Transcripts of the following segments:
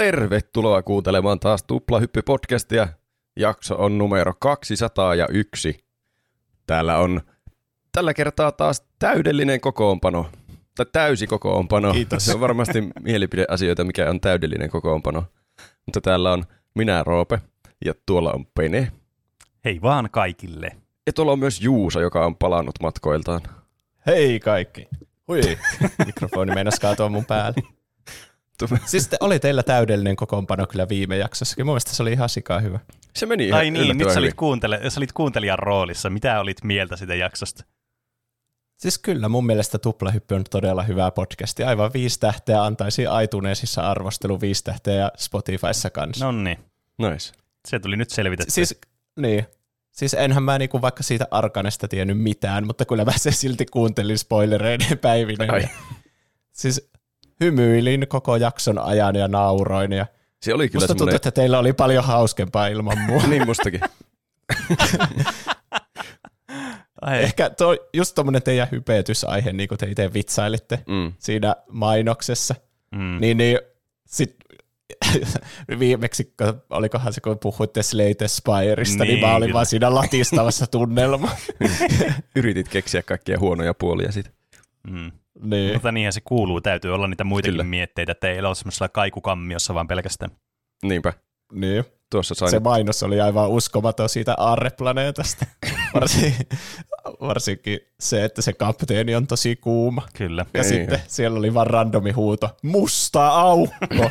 Tervetuloa kuuntelemaan taas Tuplahyppy-podcastia. Jakso on numero 201. Täällä on tällä kertaa taas täydellinen kokoonpano. Tai täysi kokoonpano. Kiitos. Se on varmasti mielipideasioita, mikä on täydellinen kokoonpano. Mutta täällä on minä, Roope, ja tuolla on Pene. Hei vaan kaikille. Ja tuolla on myös Juuso, joka on palannut matkoiltaan. Hei kaikki. Hui, mikrofoni meinasi kaatua mun päälle. Siis te, oli teillä täydellinen kokoonpano kyllä viime jaksossakin. Mun mielestä se oli ihan sikaa hyvä. Se meni ihan Ai niin, nyt sä olit, kuuntele, sä olit kuuntelijan roolissa. Mitä olit mieltä sitä jaksosta? Siis kyllä mun mielestä Tuplahyppy on todella hyvä podcast. Aivan viisi tähteä antaisi iTunesissa arvostelu viisi tähteä ja Spotifyssa kanssa. No niin, Nice. se tuli nyt selvitetty. Siis, niin. Siis enhän mä niinku vaikka siitä Arkanesta tiennyt mitään, mutta kyllä mä se silti kuuntelin spoilereiden päivinä. Ai. Siis hymyilin koko jakson ajan ja nauroin. Ja Se oli kyllä musta tuntuu, semmoinen... että teillä oli paljon hauskempaa ilman mua. niin mustakin. Ai, Ehkä tuo, just tuommoinen teidän hypetysaihe, niin kuin te itse vitsailitte Mm. siinä mainoksessa, mm. niin, niin sit, viimeksi, olikohan se, kun puhuitte Slate Spireista, niin, Niin, mä olin kyllä. vaan siinä latistavassa tunnelma. Yritit keksiä kaikkia huonoja puolia siitä. Mm. Niin. Mutta niinhän se kuuluu. Täytyy olla niitä muitakin Kyllä. Mietteitä, että ei ole semmoisella kaikukammiossa vaan pelkästään. Niinpä. niin. Tuossa sain... Se mainos oli aivan uskomaton siitä Aarreplaneetasta. Varsin, varsinkin se, että se kapteeni on tosi kuuma. Kyllä. Ja Ei. sitten siellä oli vaan randomi huuto, musta aukko.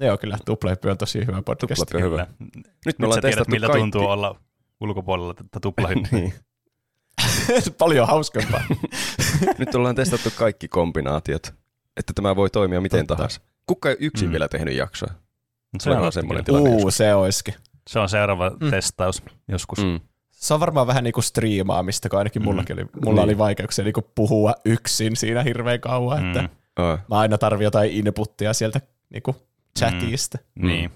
Joo, kyllä Tuplehyppy on tosi hyvä podcast. Kyllä. hyvä. Nyt, me ollaan sä tiedät, testattu miltä kaikki. tuntuu olla ulkopuolella tätä tuplahyppyä. niin. Paljon hauskempaa. Nyt ollaan testattu kaikki kombinaatiot, että tämä voi toimia miten Totta. tahansa. Kuka ei yksin Mm. vielä tehnyt jaksoa? se, Olikohan on, semmoinen tilanne Uu, se olisikin. se on seuraava Mm. mm. testaus joskus. Mm. Mm. Se on varmaan vähän niin kuin striimaamista, kun ainakin Mm. mullakin oli, mulla Niin. oli vaikeuksia niin kuin puhua yksin siinä hirveän kauan, että Mm. Oh. mä aina tarvitsen jotain inputtia sieltä niin kuin chatista. Mm. Niin.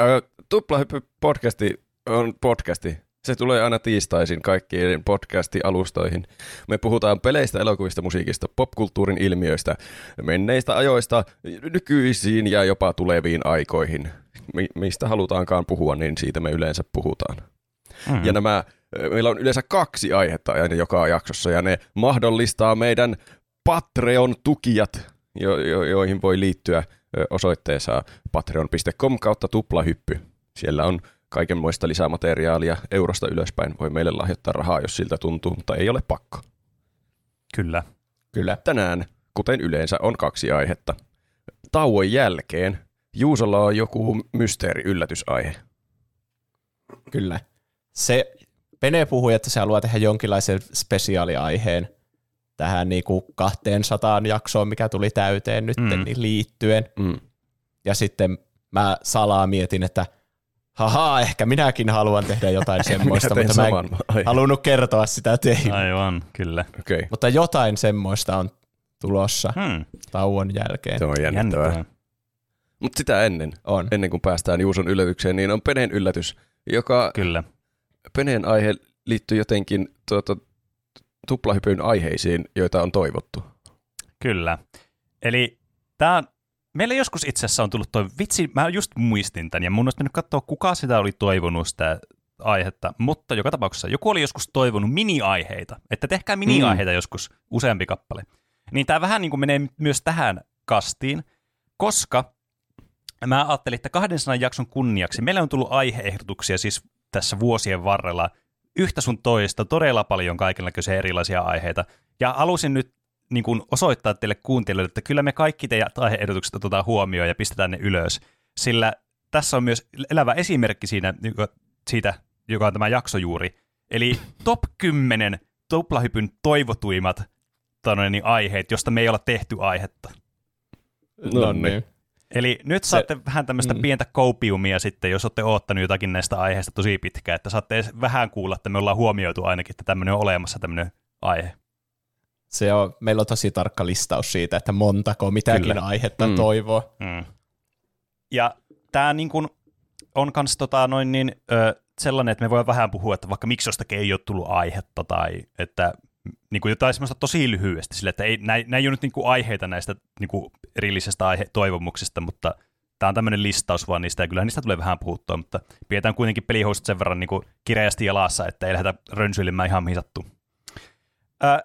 Ö, Tuplahyppy podcasti on podcasti. Se tulee aina tiistaisin kaikkiin podcasti-alustoihin. Me puhutaan peleistä, elokuvista, musiikista, popkulttuurin ilmiöistä, menneistä ajoista, nykyisiin ja jopa tuleviin aikoihin. Mi- mistä halutaankaan puhua, niin siitä me yleensä puhutaan. Mm. Ja nämä, meillä on yleensä kaksi aihetta aina joka jaksossa, ja ne mahdollistaa meidän Patreon-tukijat, jo, jo, joihin voi liittyä osoitteessa patreon.com kautta tuplahyppy. Siellä on kaikenmoista lisämateriaalia eurosta ylöspäin. Voi meille lahjoittaa rahaa, jos siltä tuntuu, mutta ei ole pakko. Kyllä. Kyllä. Tänään, kuten yleensä, on kaksi aihetta. Tauon jälkeen Juusolla on joku mysteeri-yllätysaihe. Kyllä. Se Pene puhui, että se haluaa tehdä jonkinlaisen spesiaaliaiheen tähän niin kuin 200 jaksoon, mikä tuli täyteen nyt Mm. niin liittyen. Mm. Ja sitten mä salaa mietin, että haha, ehkä minäkin haluan tehdä jotain semmoista, mutta mä en halunnut kertoa sitä teille. Aivan, kyllä. Okei, okay. Mutta jotain semmoista on tulossa Hmm. tauon jälkeen. se on jännittävää. Jännittävää. Mutta sitä ennen, On. ennen kuin päästään Juuson yllätykseen, niin on Peneen yllätys, joka Kyllä. Peneen aihe liittyy jotenkin tuota, tuplahypyn aiheisiin, joita on toivottu. Kyllä. Eli tämä Meillä joskus itse asiassa on tullut toi, vitsi, mä just muistin tämän, ja mun olisi mennyt katsoa, kuka sitä oli toivonut sitä aihetta, mutta joka tapauksessa joku oli joskus toivonut mini-aiheita, että tehkää mini-aiheita mm. joskus useampi kappale. Niin tämä vähän niin kuin menee myös tähän kastiin, koska mä ajattelin, että 200 jakson kunniaksi meillä on tullut aiheehdotuksia siis tässä vuosien varrella yhtä sun toista, todella paljon kaikenlaisia erilaisia aiheita, ja halusin nyt niin kuin osoittaa teille kuuntelijoille, että kyllä me kaikki teidän aiheehdotukset otetaan huomioon ja pistetään ne ylös, sillä tässä on myös elävä esimerkki siinä, siitä, joka on tämä jakso juuri. Eli top 10 tuplahypyn toivotuimmat tonne, niin aiheet, josta me ei olla tehty aihetta. No niin. Eli nyt Se- saatte vähän tämmöistä mm. pientä koupiumia sitten, jos olette oottanut jotakin näistä aiheista tosi pitkään, että saatte edes vähän kuulla, että me ollaan huomioitu ainakin, että tämmöinen on olemassa tämmöinen aihe. Se on, meillä on tosi tarkka listaus siitä, että montako mitäkin Kyllä. aihetta Mm. toivoo. Mm. Ja tämä niin kun on kans tota noin niin, ö, sellainen, että me voidaan vähän puhua, että vaikka miksi jostakin ei ole tullut aihetta tai että niin kuin jotain semmoista tosi lyhyesti, sille, että ei, nä, nä ei ole nyt niin kuin aiheita näistä niin kuin erillisestä aihe, toivomuksista, mutta tämä on tämmöinen listaus vaan niistä, ja kyllä niistä tulee vähän puhuttua, mutta pidetään kuitenkin pelihousut sen verran niin kuin kireästi jalassa, että ei lähdetä rönsyilemään ihan mihin sattuu. Ää,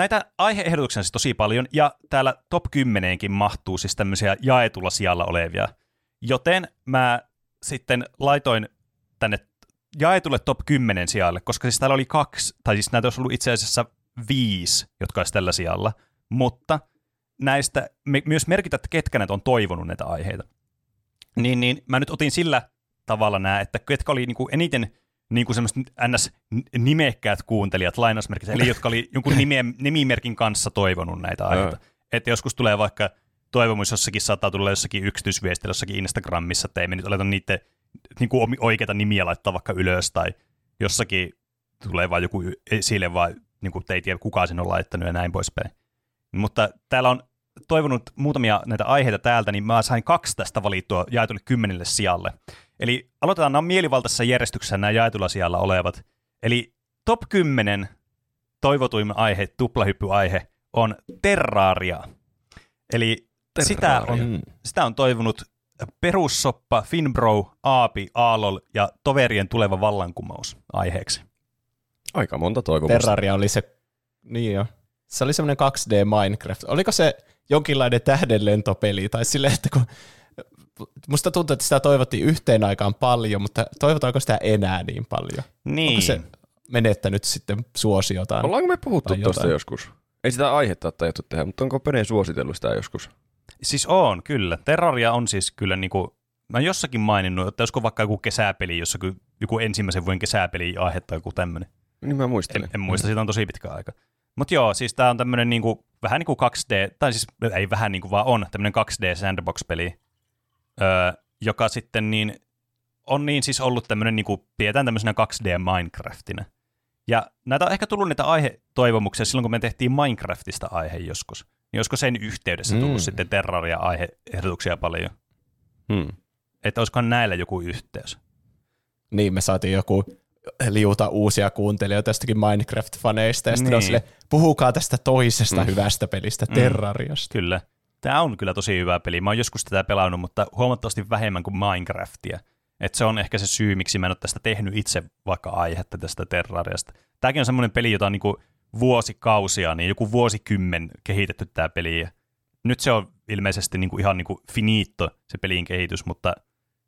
näitä aiheehdotuksia on siis tosi paljon, ja täällä top 10kin mahtuu siis tämmöisiä jaetulla sijalla olevia, joten mä sitten laitoin tänne jaetulle top 10 sijalle, koska siis täällä oli kaksi, tai siis näitä olisi ollut itse asiassa viisi, jotka olisi tällä sijalla, mutta näistä me myös merkitä, että ketkä näitä on toivonut näitä aiheita. Niin, niin mä nyt otin sillä tavalla nämä, että ketkä oli niinku eniten niin kuin semmoiset ns. nimekkäät kuuntelijat lainausmerkissä, eli jotka oli jonkun nime, nimimerkin kanssa toivonut näitä aiheita. että joskus tulee vaikka toivomus jossakin saattaa tulla jossakin yksityisviestillä jossakin Instagramissa, että ei me nyt oleta niiden niin kuin oikeita nimiä laittaa vaikka ylös, tai jossakin tulee vain joku esille, vaan niin kuin te ei tiedä kuka sen on laittanut ja näin poispäin. Mutta täällä on toivonut muutamia näitä aiheita täältä, niin mä sain kaksi tästä valittua jaetulle kymmenelle sijalle. Eli aloitetaan nämä mielivaltaisessa järjestyksessä nämä jaetulla sijalla olevat. Eli top 10 toivotuimman aihe, tuplahyppyaihe, on Terraria. Eli Terraria. Sitä, on, sitä on toivonut Perussoppa, Finbro, Aapi, Aalol ja Toverien tuleva vallankumous aiheeksi. Aika monta toivomusta. Terraria oli se, niin jo. Se oli semmoinen 2D Minecraft. Oliko se jonkinlainen tähdenlentopeli tai silleen, että kun musta tuntuu, että sitä toivottiin yhteen aikaan paljon, mutta toivotaanko sitä enää niin paljon? Niin. Onko se menettänyt sitten suosiotaan? Ollaanko me puhuttu tuosta joskus? Ei sitä aihetta ole tajuttu tehdä, mutta onko Pene suositellut sitä joskus? Siis on, kyllä. Terraria on siis kyllä niin kuin, mä jossakin maininnut, että olisiko vaikka joku kesäpeli, jossa joku ensimmäisen vuoden kesäpeli aihetta joku tämmöinen. Niin mä muistan. En, en muista, siitä on tosi pitkä aika. Mutta joo, siis tää on tämmöinen niinku, vähän niin kuin 2D, tai siis ei vähän niin kuin vaan on, tämmöinen 2D sandbox-peli, öö, joka sitten niin, on niin siis ollut tämmöinen, niin kuin, pidetään tämmöisenä 2D Minecraftina. Ja näitä on ehkä tullut näitä aihetoivomuksia silloin, kun me tehtiin Minecraftista aihe joskus. Niin olisiko sen yhteydessä tullut mm. sitten Terraria-aiheehdotuksia paljon? Hmm. Että olisikohan näillä joku yhteys? Niin, me saatiin joku liuta uusia kuuntelijoita tästäkin Minecraft-faneista, ja sitten niin. sille, puhukaa tästä toisesta mm. hyvästä pelistä, mm. Terrariasta. Kyllä. Tämä on kyllä tosi hyvä peli. Mä oon joskus tätä pelannut, mutta huomattavasti vähemmän kuin Minecraftia. Et se on ehkä se syy, miksi mä en ole tästä tehnyt itse vaikka aihetta tästä Terrariasta. Tämäkin on semmoinen peli, jota on niinku vuosikausia, niin joku vuosikymmen kehitetty tämä peli. Nyt se on ilmeisesti niinku ihan niinku finito se pelin kehitys, mutta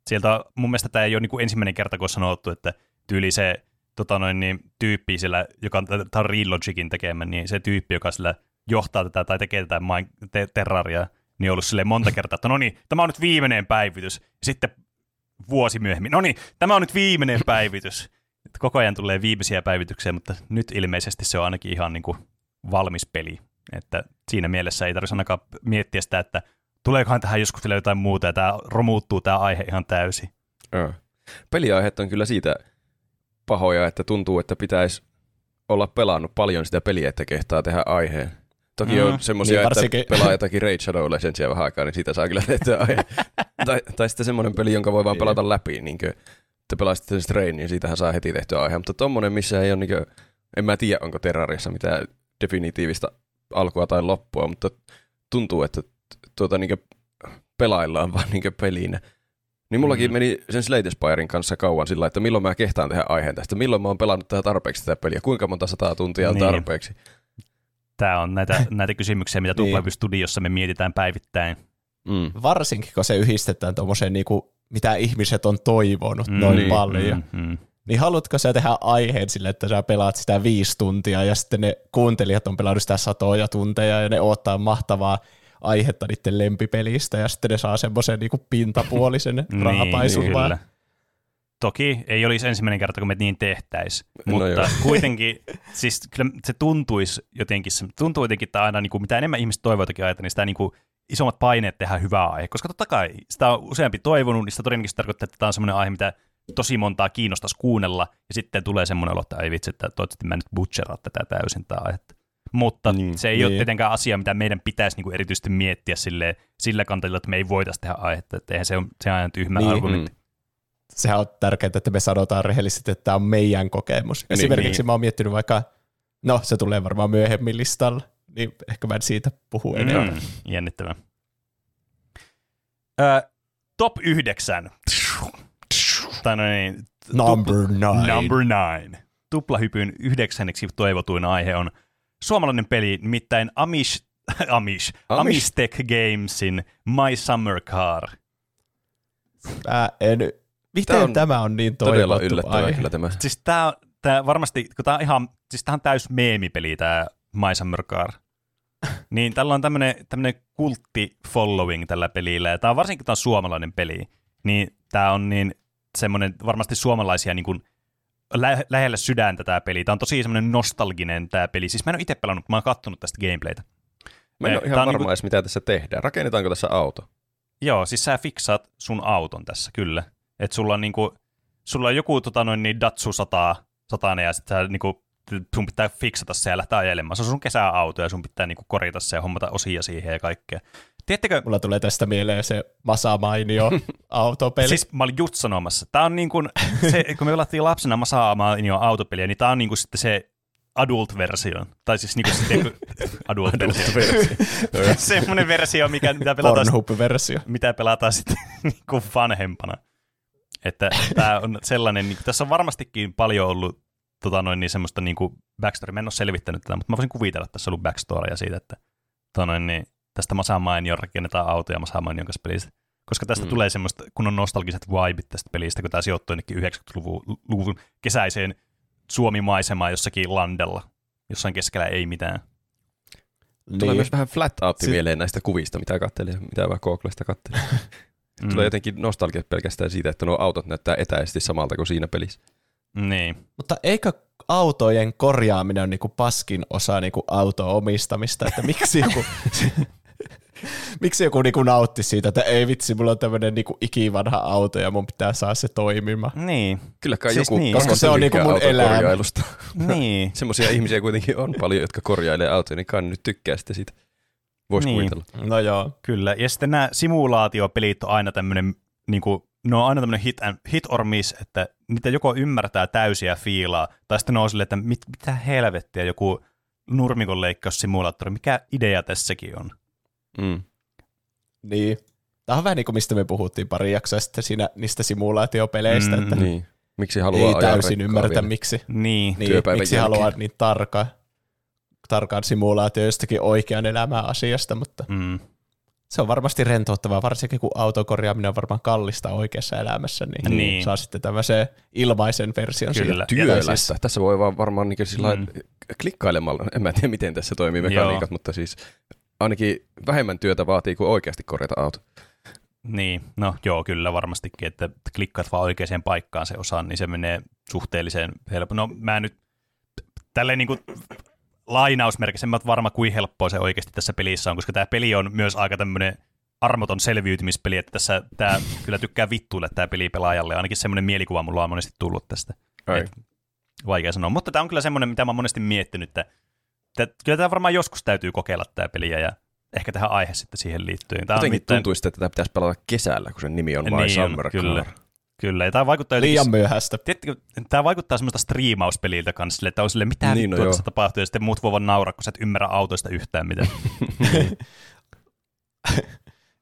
sieltä mun mielestä tämä ei ole niinku ensimmäinen kerta, kun on sanottu, että tyyli se tota noin, niin, tyyppi sillä, joka on Real Logicin tekemä, niin se tyyppi, joka sillä johtaa tätä tai tekee tätä te- terraria, niin on ollut sille monta kertaa, että no niin, tämä on nyt viimeinen päivitys. Sitten vuosi myöhemmin, no niin, tämä on nyt viimeinen päivitys. Että koko ajan tulee viimeisiä päivityksiä, mutta nyt ilmeisesti se on ainakin ihan niin kuin valmis peli. Että siinä mielessä ei tarvitse ainakaan miettiä sitä, että tuleekohan tähän joskus vielä jotain muuta, ja tämä romuuttuu tämä aihe ihan täysin. Peliaiheet on kyllä siitä pahoja, että tuntuu, että pitäisi olla pelannut paljon sitä peliä, että kehtaa tehdä aiheen. Toki mm, on semmoisia, niin varsinkin... että pelaa jotakin Raid Shadow Legendsia vähän aikaa, niin siitä saa kyllä tehtyä tai, tai sitten semmoinen peli, jonka voi vaan niin. pelata läpi, niin kuin, että pelaisit sen Strain, niin siitähän saa heti tehtyä aihe. Mutta tommonen, missä ei ole, niin kuin, en mä tiedä, onko Terrariassa mitään definitiivista alkua tai loppua, mutta tuntuu, että tuota, niin pelaillaan vaan niin pelinä. Niin mullakin mm. meni sen Slate Spirein kanssa kauan sillä, että milloin mä kehtaan tehdä aiheen tästä, milloin mä oon pelannut tätä tarpeeksi tätä peliä, kuinka monta sataa tuntia on niin. tarpeeksi. Tämä on näitä, näitä kysymyksiä, mitä niin. Studiossa me mietitään päivittäin. Mm. Varsinkin, kun se yhdistetään tuommoiseen, niin mitä ihmiset on toivonut mm, noin niin, paljon. Mm, mm. Niin haluatko sä tehdä aiheen sille, että sä pelaat sitä viisi tuntia ja sitten ne kuuntelijat on pelannut sitä satoja tunteja ja ne odottaa mahtavaa aihetta niiden lempipelistä ja sitten ne saa semmoisen niinku pintapuolisen rahapaisun niin, vaan. Toki ei olisi ensimmäinen kerta, kun me niin tehtäisiin, no mutta joo. kuitenkin siis kyllä se tuntuisi jotenkin, se tuntuu jotenkin, että aina niin kuin, mitä enemmän ihmiset toivoo jotakin aihetta, niin sitä niin kuin, isommat paineet tehdä hyvää aihe, koska totta kai sitä on useampi toivonut, niin sitä todennäköisesti tarkoittaa, että tämä on semmoinen aihe, mitä tosi montaa kiinnostaisi kuunnella, ja sitten tulee semmoinen olo, että ei vitsi, että toivottavasti mä nyt butcheraa tätä täysin tämä aihetta mutta niin, se ei niin. ole tietenkään asia, mitä meidän pitäisi niin kuin erityisesti miettiä sille, sillä kanteella, että me ei voitaisi tehdä aihetta, että eihän se ole, se aina tyhmä niin. argumentti. Mm. Sehän on tärkeää, että me sanotaan rehellisesti, että tämä on meidän kokemus. Niin, Esimerkiksi niin. mä oon miettinyt vaikka No, se tulee varmaan myöhemmin listalla, niin ehkä mä en siitä puhu enemmän. Mm, jännittävää. Ö, top 9. Tai no niin, Number nine. Number nine. Tuplahypyn yhdeksänneksi toivotuin aihe on suomalainen peli, nimittäin Amish, Amish, Amish? Amistech Gamesin My Summer Car. Mä en... Miten Tää on tämä on niin Todella yllättävää aihe? kyllä tämä. Siis tää, tää varmasti, kun tää on ihan, siis tää on täys meemipeli tää My Summer Car. Niin tällä on tämmönen, tämmönen kultti following tällä pelillä, ja tää on varsinkin kun tää on suomalainen peli, niin tää on niin semmoinen varmasti suomalaisia niin kuin lä- lähellä sydäntä tää peli. Tää on tosi semmoinen nostalginen tää peli. Siis mä en ole itse pelannut, mä oon kattonut tästä gameplaytä. Mä en Eh, ole ihan on varma niinku- edes, mitä tässä tehdään. Rakennetaanko tässä auto? Joo, siis sä fiksaat sun auton tässä, kyllä. Että sulla on niinku, sulla on joku tota noin niin Datsu 100, 100 ja sit sä niinku, sun pitää fiksata se ja lähteä ajelemaan. Se on sun kesäauto ja sun pitää niinku korjata se ja hommata osia siihen ja kaikkea. Tiedättekö, Mulla tulee tästä mieleen se Masa Mainio autopeli. Siis mä olin just sanomassa. Tää on niin kuin, se, kun me pelattiin lapsena Masaamaa niin autopeliä, niin tää on niin kuin sitten se adult-versio. Tai siis niin kuin sitten adult-versio. Semmoinen versio, mikä, mitä pelataan, Pornhub-versio. mitä pelataan sitten niin kuin vanhempana. Että tää on sellainen, niin tässä on varmastikin paljon ollut tota noin, niin semmoista niin kuin backstory. Mä en ole selvittänyt tätä, mutta mä voisin kuvitella, että tässä on ollut backstorya siitä, että tota noin, niin, tästä Masamainion rakennetaan autoja Masamainion kanssa pelistä. Koska tästä Mm. tulee semmoista, kun on nostalgiset vibit tästä pelistä, kun tämä sijoittuu jonnekin 90-luvun luvun kesäiseen Suomi-maisemaan jossakin landella, jossain keskellä ei mitään. Tulee Niin. myös vähän flat out Sit- mieleen näistä kuvista, mitä katselin, mitä vähän Googlesta katselin. Mm. Tulee jotenkin nostalgia pelkästään siitä, että nuo autot näyttää etäisesti samalta kuin siinä pelissä. Niin. Mutta eikö autojen korjaaminen ole niinku paskin osa niinku auto-omistamista, että miksi joku, miksi joku niinku nautti siitä, että ei vitsi, mulla on tämmöinen niinku ikivanha auto ja mun pitää saada se toimimaan. Niin. Kyllä kai Siis joku niin. Koska se on niinku mun elämä. niin. Semmoisia ihmisiä kuitenkin on paljon, jotka korjailee autoja, niin kai nyt tykkää sitä siitä. Voisi Niin. kuvitella. No joo. Kyllä, ja sitten nämä simulaatiopelit on aina tämmöinen, niin kuin, ne on aina tämmöinen hit, and, hit or miss, että niitä joko ymmärtää täysiä fiilaa, tai sitten ne on silleen, että mit, mitä helvettiä joku nurmikon leikkaussimulaattori, mikä idea tässäkin on. Mm. Niin. Tämä on vähän niin kuin mistä me puhuttiin pari jaksoa sitten siinä, niistä simulaatiopeleistä, Mm, että Niin. Miksi haluaa ei täysin vielä? miksi, Niin, niin, miksi haluaa niin tarkkaan, tarkkaan simulaatio jostakin oikean elämän asiasta, mutta mm, se on varmasti rentouttavaa, varsinkin kun autokorjaaminen on varmaan kallista oikeassa elämässä, niin, Niin. saa sitten tämmöisen ilmaisen version Kyllä. siitä. Työlästä. siis- Tässä voi vaan varmaan niin sillä Mm. klikkailemalla, en mä tiedä miten tässä toimii mekaniikat, mutta siis ainakin vähemmän työtä vaatii kuin oikeasti korjata auto. niin, no joo, kyllä varmastikin, että klikkaat vaan oikeaan paikkaan se osaan, niin se menee suhteellisen helppo. No mä nyt tälleen niin kuin lainausmerkissä, en mä oot varma kuin helppoa se oikeasti tässä pelissä on, koska tämä peli on myös aika tämmöinen armoton selviytymispeli, että tässä tämä kyllä tykkää vittuille tämä peli pelaajalle, ainakin semmoinen mielikuva mulla on monesti tullut tästä. Et, vaikea sanoa, mutta tämä on kyllä semmoinen, mitä mä oon monesti miettinyt, että, että kyllä tämä varmaan joskus täytyy kokeilla tämä peliä ja ehkä tähän aihe sitten siihen liittyen. Tämä on Jotenkin nimittäin- tuntuisi, että tätä pitäisi pelata kesällä, kun sen nimi on My Niin on, Summer kyllä. Car. Kyllä, ja tämä vaikuttaa jotenkin- Liian myöhäistä. Tiedättekö, tämä vaikuttaa semmoista striimauspeliltä kanssa, sille, että on sille, mitä Niin, no joo. tässä tapahtuu, ja sitten muut voivat nauraa, kun sä et ymmärrä autoista yhtään mitään.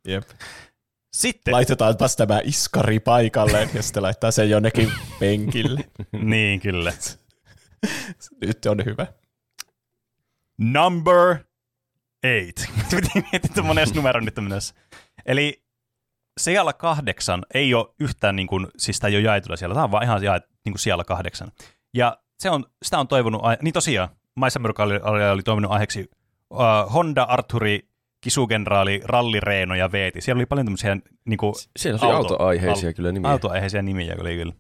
Jep. Sitten, Laitetaanpas tämä iskari paikalleen ja sitten laittaa sen jonnekin penkille. niin kyllä. Nyt on hyvä. Number eight. Miettiä, että mones numero nyt on menossa. Eli sijalla kahdeksan ei ole yhtään, niin kuin, siis tämä ei ole jaetulla siellä, tämä on vaan ihan jaet, niin kuin sijalla kahdeksan. Ja se on, sitä on toivonut, niin tosiaan, Maisa oli, oli, oli toivonut aiheeksi uh, Honda, Arturi, Kisugenraali, Ralli, Reeno ja Veeti. Siellä oli paljon tämmöisiä niin kuin, Siellä oli Auto- autoaiheisia au- kyllä nimiä. autoaiheisia nimiä oli kyllä.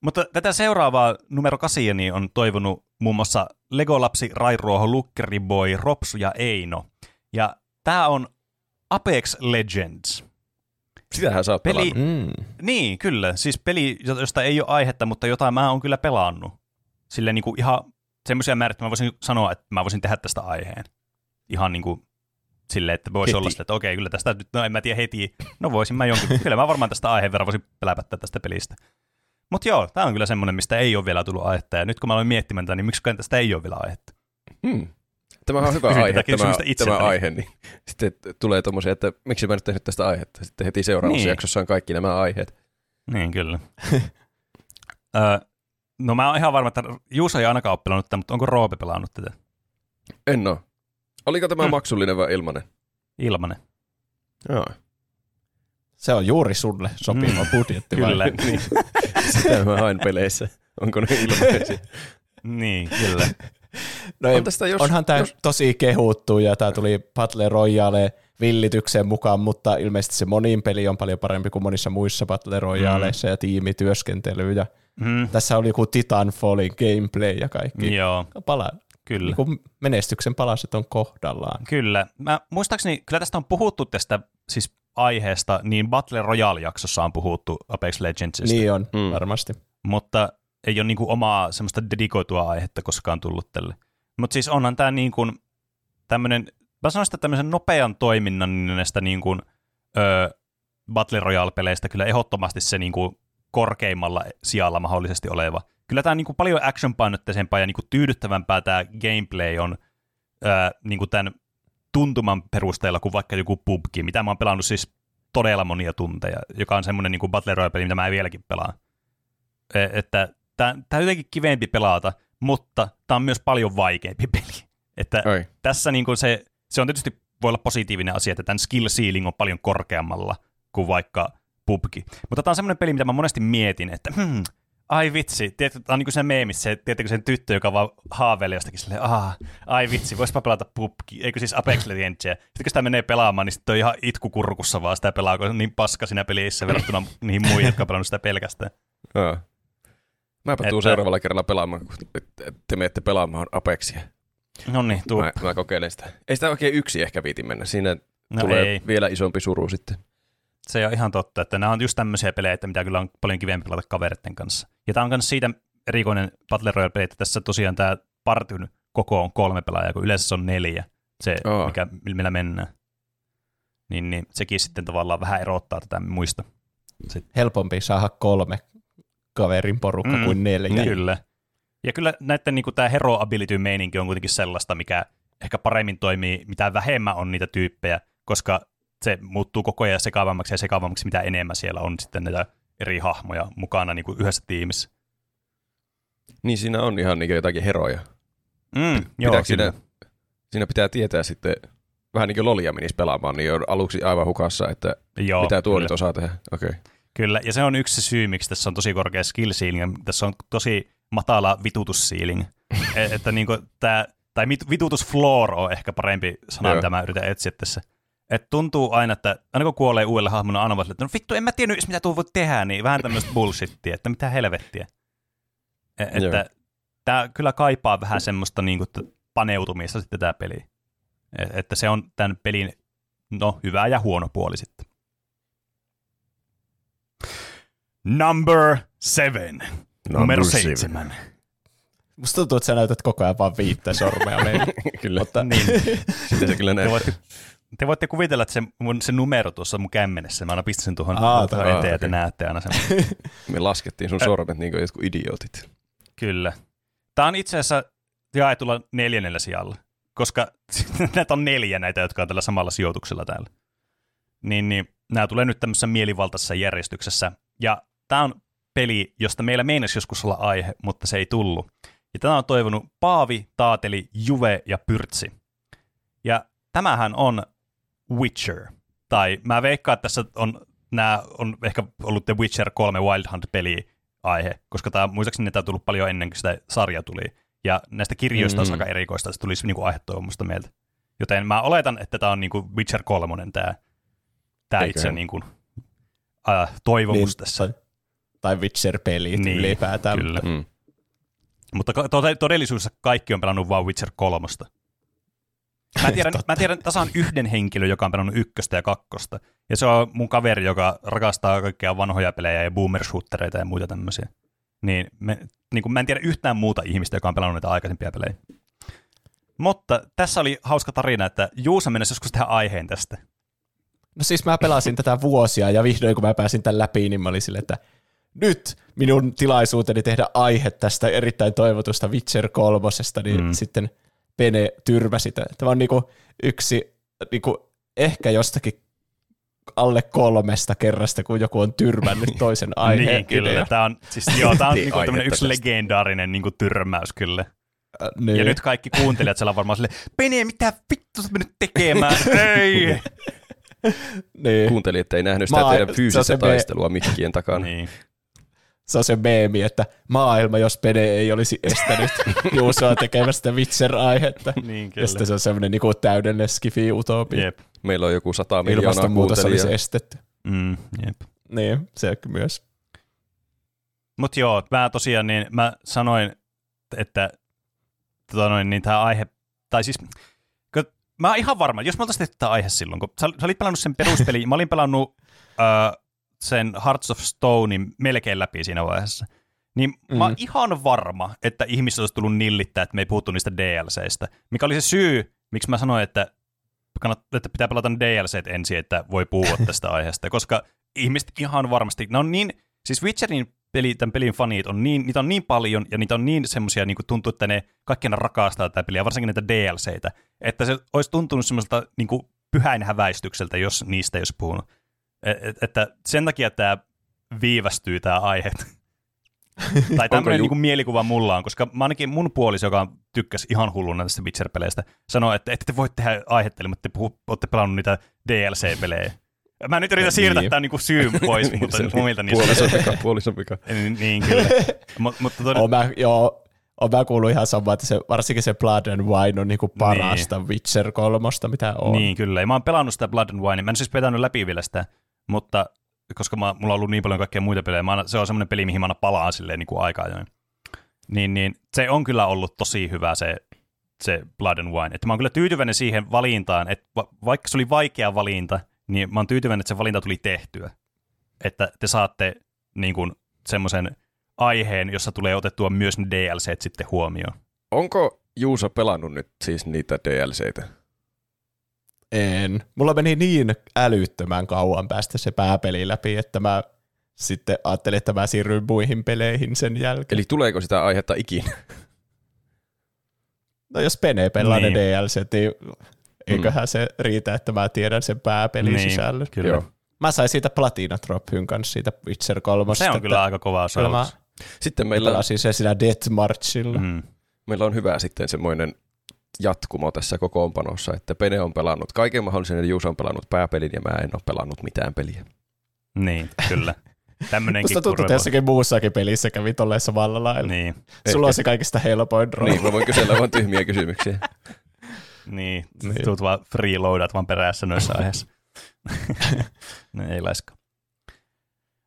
Mutta tätä seuraavaa numero kasiani on toivonut muun muassa Legolapsi, Rairuoho, Lukkeri Boy, Ropsu ja Eino. Ja tämä on Apex Legends. Sitähän sä oot Peli-. Mm. Niin, kyllä. Siis peli, josta ei ole aihetta, mutta jota mä oon kyllä pelannut. Sille niin kuin ihan semmoisia määriä, että mä voisin sanoa, että mä voisin tehdä tästä aiheen. Ihan niin kuin silleen, että voisi Heti. olla sille, että okei, kyllä tästä nyt, no en mä tiedä heti. No voisin mä jonkin, kyllä mä varmaan tästä aiheen verran voisin peläpättää tästä pelistä. Mutta joo, tämä on kyllä semmoinen, mistä ei ole vielä tullut aihetta. Ja nyt kun mä aloin miettimään tätä, niin miksi tästä ei ole vielä aihetta? Hmm. Tämä on hyvä aihe, tämä, tämä aihe. Niin sitten tulee tommosia, että miksi mä nyt tehnyt tästä aihetta. Sitten heti seuraavassa niin. jaksossa on kaikki nämä aiheet. Niin, kyllä. no mä oon ihan varma, että Juuso ei ainakaan ole pelannut tätä, mutta onko Roope pelannut tätä? En oo. Oliko tämä hmm. maksullinen vai ilmanen? Ilmanen. Joo. Se on juuri sulle sopiva mm. budjetti. Kyllä. Niin. Sitä mä hain peleissä. Onko ne ilmeisiä? niin, kyllä. No ei, tästä jos, onhan tämä jos... tosi kehuttu ja tämä tuli Battle Royale villitykseen mukaan, mutta ilmeisesti se monin peli on paljon parempi kuin monissa muissa Battle Royaleissa mm. ja tiimityöskentely. Ja mm. Tässä oli joku Titanfallin gameplay ja kaikki. Joo. Pala, Kyllä. Niin menestyksen palaset on kohdallaan. Kyllä. Mä muistaakseni, kyllä tästä on puhuttu tästä siis aiheesta, niin Battle Royale-jaksossa on puhuttu Apex Legendsista. Niin on, mm. varmasti. Mutta ei ole niin kuin omaa semmoista dedikoitua aihetta koskaan tullut tälle. Mutta siis onhan tämä niin kuin tämmöinen, mä sanoisin, että tämmöisen nopean toiminnan näistä niin kuin, öö, Battle Royale-peleistä kyllä ehdottomasti se niin kuin korkeimmalla sijalla mahdollisesti oleva. Kyllä tämä on niin kuin paljon action-painotteisempaa ja niin kuin tyydyttävämpää tämä gameplay on öö, niin kuin tämän tuntuman perusteella kuin vaikka joku PUBG, mitä mä oon pelannut siis todella monia tunteja, joka on semmoinen niin kuin Battle Royale-peli, mitä mä vieläkin pelaan. E- että tämä on jotenkin kivempi pelata, mutta tämä on myös paljon vaikeampi peli. Että Oi. tässä niin kuin se, se on tietysti voi olla positiivinen asia, että tämän skill ceiling on paljon korkeammalla kuin vaikka PUBG. Mutta tämä on semmoinen peli, mitä mä monesti mietin, että hmm, ai vitsi, tiedätkö, tämä on niin kuin se meemissä, se, tiedätkö sen tyttö, joka vaan haaveilee jostakin silleen, ah, ai vitsi, voispa pelata PUBG, eikö siis Apex Legendsia. Sitten kun sitä menee pelaamaan, niin sitten on ihan itku kurkussa vaan sitä pelaa, kun on niin paska siinä pelissä verrattuna niihin muihin, jotka on pelannut sitä pelkästään. Mäpä tuun seuraavalla kerralla pelaamaan, kun te menette pelaamaan Apexia. No niin, tuu. Mä, mä kokeilen sitä. Ei sitä oikein yksi ehkä viiti mennä. Siinä no tulee ei. vielä isompi suru sitten. Se on ihan totta, että nämä on just tämmöisiä pelejä, että mitä kyllä on paljon kivempi pelata kaveritten kanssa. Ja tämä on myös siitä erikoinen Battle Royale-peli, että tässä tosiaan tämä partyn koko on kolme pelaajaa, kun yleensä se on neljä, se oh. mikä, millä mennään. Niin, niin sekin sitten tavallaan vähän erottaa tätä muista. Sitten. Helpompi saada kolme kaverin porukka mm, kuin neljä. Niin. Kyllä. Ja kyllä näiden niin tämä hero ability meininki on kuitenkin sellaista, mikä ehkä paremmin toimii, mitä vähemmän on niitä tyyppejä, koska se muuttuu koko ajan sekavammaksi ja sekavammaksi, mitä enemmän siellä on sitten näitä eri hahmoja mukana niin kuin yhdessä tiimissä. Niin siinä on ihan niin jotakin heroja. Mm, joo, siinä, siinä pitää tietää sitten, vähän niin kuin Lolia menisi pelaamaan, niin on aluksi aivan hukassa, että joo, mitä tuo nyt osaa tehdä. Okay. Kyllä, ja se on yksi syy, miksi tässä on tosi korkea skill ceiling, tässä on tosi matala vitutus ceiling. E, että niin kuin tämä, tai vitutus floor on ehkä parempi sana, mitä mä yritän etsiä tässä. Et tuntuu aina, että aina kun kuolee uudelle hahmolle, aina vaan, että no vittu, en mä tiennyt mitä tuo voi tehdä, niin vähän tämmöistä bullshittia, että mitä helvettiä. E, että tämä kyllä kaipaa vähän semmoista niin kuin, paneutumista sitten tämä peli. Et, että se on tämän pelin no, hyvä ja huono puoli sitten. Number seven. Number Numero seitsemän. Musta tuntuu, että sä näytät koko ajan vaan viittä sormea meille. kyllä. Mutta, niin. Sitä se kyllä näyttää. Te voitte, te voitte kuvitella, että se, mun, se numero tuossa mun kämmenessä, mä aina pistin sen tuohon Aa, eteen ja okay. te näette aina sen. Me laskettiin sun sormet niin kuin jotkut idiootit. Kyllä. Tämä on itse asiassa jaetulla neljännellä sijalla, koska näitä on neljä näitä, jotka on tällä samalla sijoituksella täällä. Niin, niin nämä tulee nyt tämmöisessä mielivaltaisessa järjestyksessä. Ja tämä on peli, josta meillä meinasi joskus olla aihe, mutta se ei tullut. Ja tämä on toivonut Paavi, Taateli, Juve ja Pyrtsi. Ja tämähän on Witcher. Tai mä veikkaan, että tässä on, nämä on ehkä ollut The Witcher 3 Wild Hunt-peli aihe, koska tämä, muistaakseni tämä on tullut paljon ennen kuin sitä sarja tuli. Ja näistä kirjoista mm-hmm. on aika erikoista, että se tulisi niinku aihe toivomusta meiltä. Joten mä oletan, että tämä on niinku Witcher 3 tämä, tämä itse niinku, äh, toivomus niin, tässä. Tai, tai Witcher-pelit niin, ylipäätään. Kyllä. Mm. Mutta todellisuudessa kaikki on pelannut vain Witcher 3. Mä tiedän, mä tiedän tasan yhden henkilön, joka on pelannut ykköstä ja kakkosta. Ja se on mun kaveri, joka rakastaa kaikkia vanhoja pelejä ja boomer ja muita tämmöisiä. Niin, me, niin kuin mä en tiedä yhtään muuta ihmistä, joka on pelannut näitä aikaisempia pelejä. Mutta tässä oli hauska tarina, että Juusa mennessä joskus tehdä aiheen tästä. No siis mä pelasin tätä vuosia ja vihdoin kun mä pääsin tämän läpi, niin mä olin silleen, että nyt minun tilaisuuteni tehdä aihe tästä erittäin toivotusta Witcher kolmosesta, niin mm. sitten Pene tyrmäsi sitä. Tämä on niinku yksi niinku ehkä jostakin alle kolmesta kerrasta, kun joku on tyrmännyt toisen aiheen. niin, kyllä. Tämä on, siis, joo, tämä on niinku yksi tästä. legendaarinen niinku tyrmäys kyllä. Äh, niin. Ja nyt kaikki kuuntelijat siellä on varmaan silleen, Pene, mitä vittu sä nyt tekemään? Ei! niin. Kuuntelijat ei nähnyt sitä Maa- teidän fyysistä taistelua me- mikkien takana. Niin. Se on se meemi, että maailma, jos Pene ei olisi estänyt Juusoa tekemästä Witcher-aihetta. Niin, kyllä. Ja sitten se on semmoinen niin täydellinen skifi-utopia. Jep. Meillä on joku sata miljoonaa Ilmastonmuutos olisi estetty. Mm, jep. Niin, se myös. Mutta joo, mä tosiaan niin, mä sanoin, että tota noin, niin tämä aihe, tai siis mä oon ihan varma, jos me oltaisiin tehty tämä aihe silloin, kun sä, sä olit pelannut sen peruspeli, mä olin pelannut uh, sen Hearts of Stonein melkein läpi siinä vaiheessa, niin mm. mä oon ihan varma, että ihmiset olisi tullut nillittää, että me ei puhuttu niistä DLCistä, mikä oli se syy, miksi mä sanoin, että, kannat, että pitää pelata ne DLCt ensin, että voi puhua tästä aiheesta, koska ihmiset ihan varmasti, ne on niin, siis Witcherin peli, tämän pelin fanit on niin, niitä on niin paljon ja niitä on niin semmoisia, niin kuin tuntuu, että ne kaikki rakastaa tätä peliä, varsinkin näitä DLCitä, että se olisi tuntunut semmoiselta niin kuin pyhäin häväistykseltä, jos niistä ei olisi puhunut. Et, et, että sen takia tämä viivästyy tämä aihe. tai tämmöinen ju- niin mielikuva mulla on, koska ainakin mun puoliso, joka tykkäsi ihan hulluna tästä Witcher-peleistä, sanoi, että ette te voi tehdä aihetta, mutta te puhu, olette pelannut niitä DLC-pelejä. Mä nyt yritän siirtää niin. tämän niin syyn pois, mutta omilta niistä. Puolison vika, puolison vika. niin, niin, kyllä. Mut, mutta todella... on mä, joo, on mä kuullut ihan sama, että se, varsinkin se Blood and Wine on niinku parasta niin. Witcher kolmosta, mitä on. Niin, kyllä. Ja mä oon pelannut sitä Blood and Wine. Mä en siis vetänyt läpi vielä sitä, mutta koska mä, mulla on ollut niin paljon kaikkea muita pelejä, mä, se on semmoinen peli, mihin mä aina palaan silleen niin kuin aikaa ajoin. Niin, niin, se on kyllä ollut tosi hyvä se, se Blood and Wine. Että mä oon kyllä tyytyväinen siihen valintaan, että va, vaikka se oli vaikea valinta, niin mä oon tyytyväinen, että se valinta tuli tehtyä. Että te saatte niin kuin semmoisen aiheen, jossa tulee otettua myös ne DLCt sitten huomioon. Onko Juuso pelannut nyt siis niitä DLCitä? En. Mulla meni niin älyttömän kauan päästä se pääpeli läpi, että mä sitten ajattelin, että mä siirryn muihin peleihin sen jälkeen. Eli tuleeko sitä aihetta ikinä? No jos Pene pelaa niin. ne DLC, niin eiköhän mm. se riitä, että mä tiedän sen pääpelin niin, sisällön. Kyllä. Joo. Mä sain siitä Platina Drophyn kanssa siitä Witcher 3. Se on kyllä aika kova saavutus. Sitten meillä... Pelasin se siinä Death Marchilla. Mm. Meillä on hyvä sitten semmoinen jatkumo tässä kokoonpanossa, että Pene on pelannut kaiken mahdollisen, ja Juuso on pelannut pääpelin, ja mä en ole pelannut mitään peliä. Niin, kyllä. Tämmönenkin Musta tuntuu, että jossakin muussakin pelissä kävi tolleen samalla lailla. Niin. Sulla on se kaikista helpoin rooli. Niin, mä voin kysellä vaan tyhmiä kysymyksiä. niin, niin. tuut vaan freeloadat vaan perässä noissa aiheissa. no, ei laiska.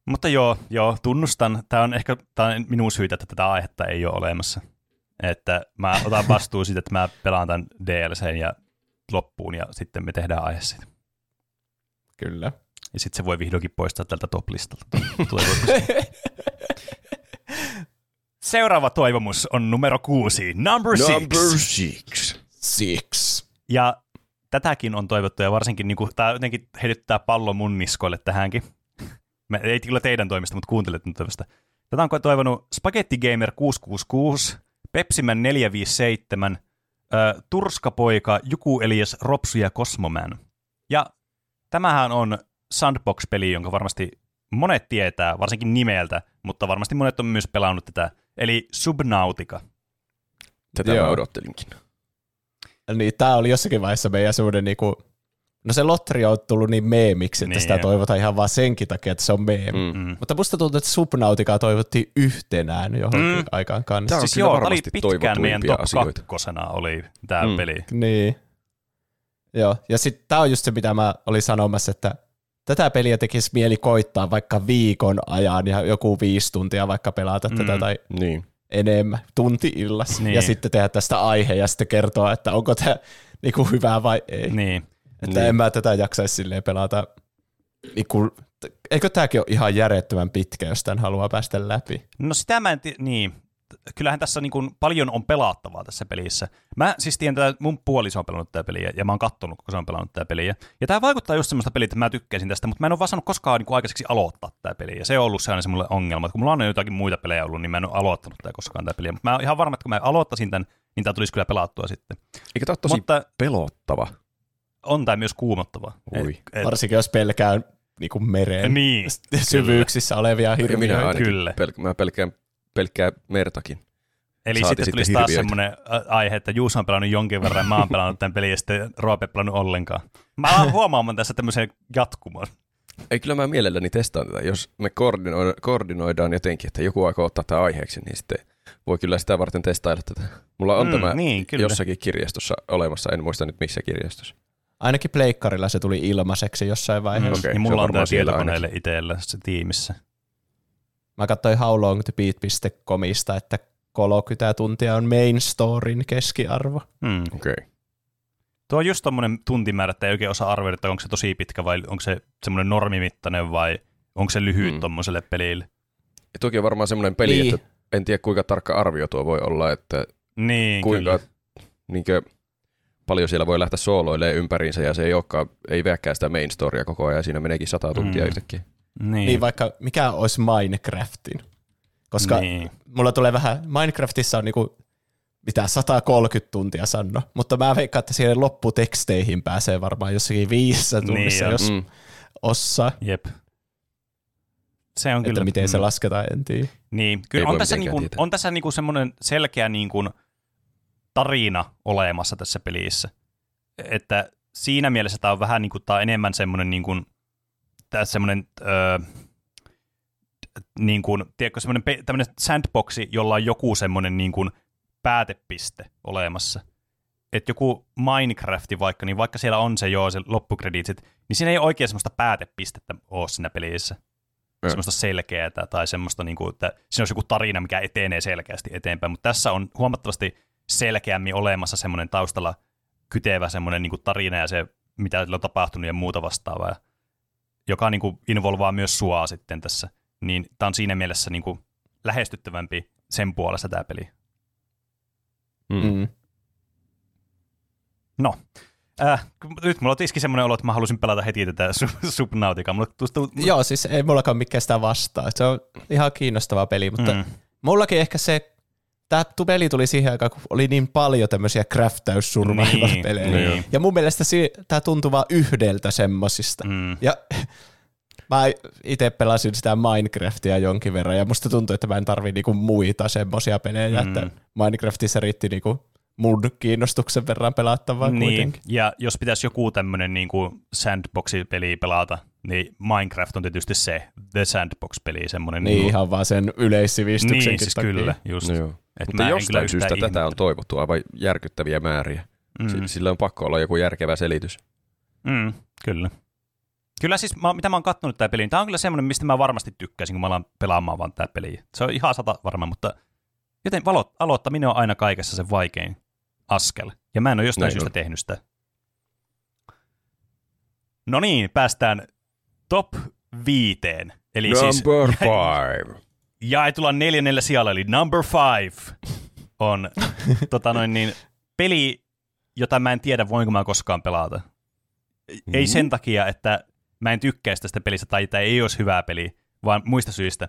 Mutta joo, joo, tunnustan, tämä on ehkä tää on minun syytä, että tätä aihetta ei ole olemassa. Että mä otan vastuun siitä, että mä pelaan tämän DLCn ja loppuun ja sitten me tehdään aihe siitä. Kyllä. Ja sitten se voi vihdoinkin poistaa tältä top-listalta. Seuraava toivomus on numero kuusi. Number six. Number six. Six. Ja tätäkin on toivottu ja varsinkin niin kuin, tämä jotenkin heitetään pallo mun niskoille tähänkin. Me, ei kyllä teidän toimista, mutta kuuntelet nyt tästä. Tätä on toivonut Spaghetti Gamer 666, Pepsiman 457, äh, Turskapoika, Juku Elias, Ropsu ja Cosmoman. Ja tämähän on Sandbox-peli, jonka varmasti monet tietää, varsinkin nimeltä, mutta varmasti monet on myös pelannut tätä, eli Subnautica. Tätä Joo. mä odottelinkin. Niin, tämä oli jossakin vaiheessa meidän suuden niinku No se Lotri on tullut niin meemiksi, että niin. sitä toivotaan ihan vaan senkin takia, että se on meemi. Mm. mm. Mutta musta tuntuu, että Subnautica toivottiin yhtenään johonkin mm. aikaan kanssa. Tämä siis joo, oli pitkään meidän top asioita. kakkosena oli tämä mm. peli. Niin. Joo, ja sitten tämä on just se, mitä mä olin sanomassa, että tätä peliä tekisi mieli koittaa vaikka viikon ajan ja joku viisi tuntia vaikka pelata mm. tätä tai niin. enemmän, tunti illassa. Niin. Ja sitten tehdä tästä aihe ja sitten kertoa, että onko tämä niinku hyvää vai ei. Niin. Että niin. en mä tätä jaksaisi silleen pelata. Niin eikö tämäkin ole ihan järjettömän pitkä, jos tämän haluaa päästä läpi? No sitä mä en tii- niin. kyllähän tässä niin kuin paljon on pelattavaa tässä pelissä. Mä siis tiedän, että mun puoliso on pelannut tätä peliä, ja mä oon kattonut, kun se on pelannut tätä peliä. Ja tämä vaikuttaa just semmoista peliä, että mä tykkäsin tästä, mutta mä en ole vaan saanut koskaan niin kuin aikaiseksi aloittaa tätä peliä. Ja se on ollut sellainen se mulle ongelma, että kun mulla on jotakin muita pelejä ollut, niin mä en ole aloittanut tätä koskaan tätä peliä. Mutta mä oon ihan varma, että kun mä aloittaisin tämän, niin tämä tulisi kyllä pelattua sitten. Eikä tämä ole tosi Mutta pelottava? On tämä myös kuumottava. Ui. Et, et, Varsinkin jos pelkää niin kuin mereen niin, syvyyksissä olevia Minä hirviöitä. ainakin Kyllä. Pel- mä pelkään, pelkkää mertakin. Eli Saati sitten sitten tulisi taas semmoinen aihe, että Juuso on pelannut jonkin verran, mä oon pelannut tämän pelin ja sitten Roope pelannut ollenkaan. Mä alan huomaamaan tässä tämmöisen jatkumon. Ei kyllä mä mielelläni testaan tätä. Jos me koordinoidaan, koordinoidaan jotenkin, että joku aikoo ottaa tämä aiheeksi, niin sitten voi kyllä sitä varten testailla tätä. Mulla on Mm, tämä niin, kyllä. jossakin kirjastossa olemassa, en muista nyt missä kirjastossa. Ainakin pleikkarilla se tuli ilmaiseksi jossain vaiheessa. Ja se on mulla on varmaan tämä tietokoneelle itsellä se tiimissä. Mä katsoin howlongtobeat.comista, että 30 tuntia on main storin keskiarvo. Hmm. Okei. Okay. Tuo on just tommonen tuntimäärä, että ei oikein osaa arvioida, että onko se tosi pitkä vai onko se semmoinen normimittainen vai onko se lyhyt Mm. mm. tommoselle pelille. Ja toki on varmaan semmoinen peli, Niin. niin. että en tiedä kuinka tarkka arvio tuo voi olla, että Niin, kuinka kyllä. niinkö, paljon siellä voi lähteä sooloilemaan ympäriinsä ja se ei olekaan, ei veäkään sitä main storya koko ajan ja siinä meneekin sata tuntia Mm. yhtäkkiä. Niin, Niin vaikka mikä olisi Minecraftin. Koska niin. mulla tulee vähän, Minecraftissa on niinku, mitä 130 tuntia sanno, mutta mä veikkaan, että siihen lopputeksteihin pääsee varmaan jossakin viissä tunnissa, Niin, jos Mm. osaa, Jep. Se on että kyllä. miten se mm. lasketaan, en tiedä. Niin, Ei kyllä voi on tässä, niinku, on tässä niinku semmoinen selkeä niinku tarina olemassa tässä pelissä. Että siinä mielessä tämä on vähän niinku, tää on enemmän semmoinen niinku, tää semmoinen öö, niin kuin, tiedätkö, semmoinen pe- tämmöinen sandboxi, jolla on joku semmoinen niin kuin päätepiste olemassa. Että joku Minecrafti vaikka, niin vaikka siellä on se joo, se loppukrediitsit, niin siinä ei oikein semmoista päätepistettä ole siinä pelissä. Joo. Semmoista selkeää tai semmoista, niin kuin, että siinä olisi joku tarina, mikä etenee selkeästi eteenpäin. Mutta tässä on huomattavasti selkeämmin olemassa semmoinen taustalla kytevä semmoinen niin tarina ja se, mitä sillä on tapahtunut ja muuta vastaavaa, joka niin kuin involvaa myös sua sitten tässä. Niin tämä on siinä mielessä niin kuin lähestyttävämpi sen puolesta tämä peli. Mm. Mm. No, äh, nyt mulla on tiski semmoinen olo, että mä haluaisin pelata heti tätä Sub- Subnautica. Mulla tuosta, Joo, siis ei mullakaan mikään sitä vastaa. Se on ihan kiinnostava peli, mutta mm, mullakin ehkä se, tämä peli tuli siihen aikaan, kun oli niin paljon tämmöisiä craftaus survival-pelejä. Niin, niin. Ja mun mielestä tämä tuntuu vaan yhdeltä semmosista. mm, Ja mä itse pelasin sitä Minecraftia jonkin verran, ja musta tuntuu, että mä en tarvii niinku muita semmosia pelejä, Mm. että Minecraftissa riitti niinku mun kiinnostuksen verran pelattavaa niin, kuitenkin. ja jos pitäisi joku tämmöinen niin kuin sandbox-peli pelata, niin Minecraft on tietysti se The Sandbox-peli, semmoinen. Niin kuin- ihan vaan sen yleissivistyksenkin niin siis takia. kyllä, just. No joo. Et Mutta jostain syystä tätä on toivottu aivan järkyttäviä määriä. Mm. Sillä on pakko olla joku järkevä selitys. Mm, kyllä. Kyllä siis, mä, mitä mä oon kattonut tää peli, niin tää on kyllä semmoinen, mistä mä varmasti tykkäisin, kun mä alan pelaamaan vaan tää peli. Se on ihan sata varma, mutta joten valo, aloittaminen on aina kaikessa se vaikein askel. Ja mä en ole jostain Näin syystä on. tehnyt sitä. No niin, päästään top viiteen. Eli siis Number five. Jaetulla neljännellä sijalla, eli number five, on tota noin niin, peli, jota mä en tiedä, voinko mä koskaan pelata. Ei Mm. sen takia, että mä en tykkäisi tästä pelistä tai tämä ei olisi hyvää peli, vaan muista syistä.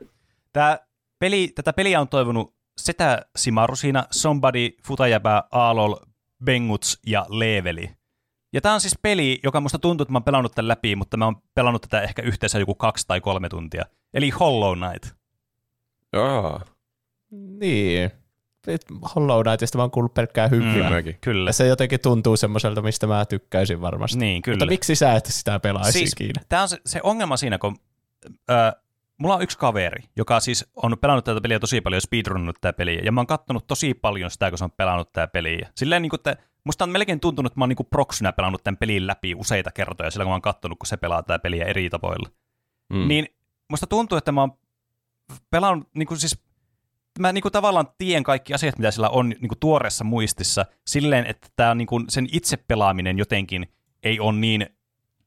Tää peli, tätä peliä on toivonut Setä Simarusina, Somebody, Futajäpä, Aalol, Benguts ja Leveli. Ja tämä on siis peli, joka musta tuntuu, että mä oon pelannut tämän läpi, mutta mä oon pelannut tätä ehkä yhteensä joku kaksi tai kolme tuntia. Eli Hollow Knight. Aa, Niin. Hollow Knightista mä oon kuullut pelkkää hyvää. Mm. Kyllä. Ja se jotenkin tuntuu semmoiselta, mistä mä tykkäisin varmasti. Niin, kyllä. Mutta miksi sä et sitä pelaisi Siis- ikinä? Tämä on se, se ongelma siinä, kun ö, mulla on yksi kaveri, joka siis on pelannut tätä peliä tosi paljon speedrunnut tätä peliä, ja mä oon kattonut tosi paljon sitä, kun se on pelannut tätä peliä. Silleen niin kuin, että musta on melkein tuntunut, että mä oon niin kuin proksynä pelannut tämän pelin läpi useita kertoja, sillä kun mä oon kattonut, kun se pelaa tätä peliä eri tavoilla. Mm. Niin musta tuntuu, että mä oon pelannut, niin kuin siis, mä niin kuin tavallaan tien kaikki asiat, mitä sillä on niin kuin tuoreessa muistissa, silleen, että on niin kuin sen itse pelaaminen jotenkin ei ole niin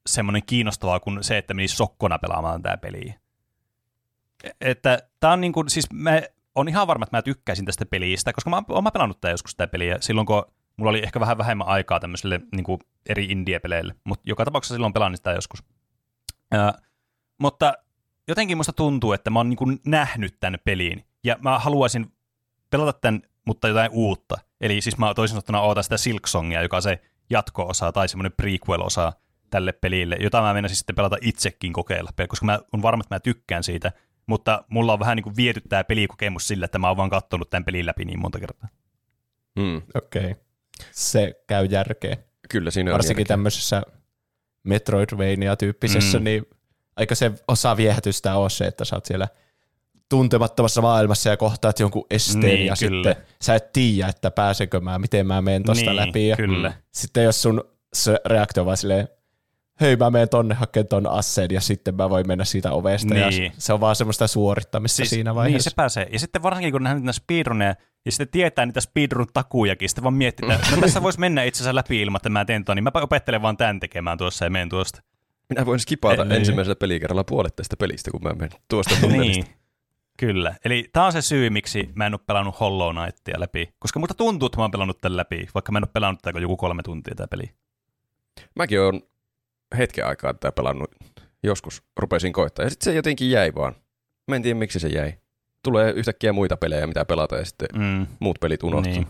semmoinen kiinnostavaa kuin se, että menisi sokkona pelaamaan tämä peli. Että tää on niin kuin, siis mä on ihan varma, että mä tykkäisin tästä pelistä, koska mä oon mä pelannut tää joskus sitä peliä silloin, kun mulla oli ehkä vähän vähemmän aikaa tämmöisille niin eri indie-peleille, mutta joka tapauksessa silloin pelaan sitä joskus. Ää, mutta jotenkin musta tuntuu, että mä oon niin nähnyt tämän peliin, ja mä haluaisin pelata tämän, mutta jotain uutta. Eli siis mä toisin sanottuna ootan sitä Silksongia, joka on se jatko-osa tai semmoinen prequel-osa tälle pelille, jota mä menisin sitten pelata itsekin kokeilla, koska mä on varma, että mä tykkään siitä, mutta mulla on vähän niin kuin viety tämä pelikokemus sillä, että mä oon vaan katsonut tämän pelin läpi niin monta kertaa. Mm. Okei. Okay. Se käy järkeen. Kyllä siinä on Varsinkin järkeä. tämmöisessä Metroidvania-tyyppisessä, mm. niin aika se osa viehätystä on se, että sä oot siellä tuntemattomassa maailmassa ja kohtaat jonkun esteen niin, ja kyllä. sitten sä et tiedä, että pääsenkö mä, miten mä menen tosta niin, läpi. Ja kyllä. Sitten jos sun se reaktio vaan silleen, hei mä menen tonne hakemaan ton asseen ja sitten mä voin mennä siitä ovesta niin. ja se on vaan semmoista suorittamista siis, siinä vaiheessa. Niin se pääsee. Ja sitten varsinkin kun nähdään niitä speedruneja ja sitten tietää niitä speedrun takujakin, sitten vaan miettii, että no tässä voisi mennä itse asiassa läpi ilman, että mä teen ton, niin mä opettelen vaan tämän tekemään tuossa ja menen tuosta. Minä voin skipata niin. ensimmäisellä pelikerralla puolet tästä pelistä, kun mä menen tuosta tunnelista. niin. Kyllä. Eli tämä on se syy, miksi mä en ole pelannut Hollow Knightia läpi. Koska musta tuntuu, että mä oon pelannut tämän läpi, vaikka mä en ole pelannut tätä joku kolme tuntia tämä peli. Mäkin oon hetken aikaa tätä pelannut. Joskus rupesin koittaa ja sitten se jotenkin jäi vaan. Mä en tiedä, miksi se jäi. Tulee yhtäkkiä muita pelejä, mitä pelata ja sitten mm. muut pelit unohtuu. Niin.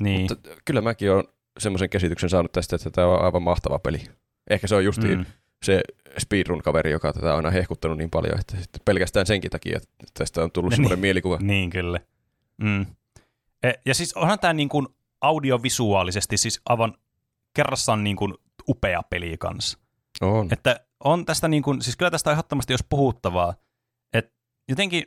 niin. Mutta kyllä mäkin oon semmoisen käsityksen saanut tästä, että tämä on aivan mahtava peli. Ehkä se on justiin mm. se speedrun-kaveri, joka tätä on aina hehkuttanut niin paljon, että pelkästään senkin takia, että tästä on tullut semmoinen niin, mielikuva. Niin, kyllä. Mm. E, ja siis onhan tämä niin kuin audiovisuaalisesti siis aivan kerrassaan niin kuin upea peli kanssa. On. Että on tästä niin kuin, siis kyllä tästä on ehdottomasti jos puhuttavaa, että jotenkin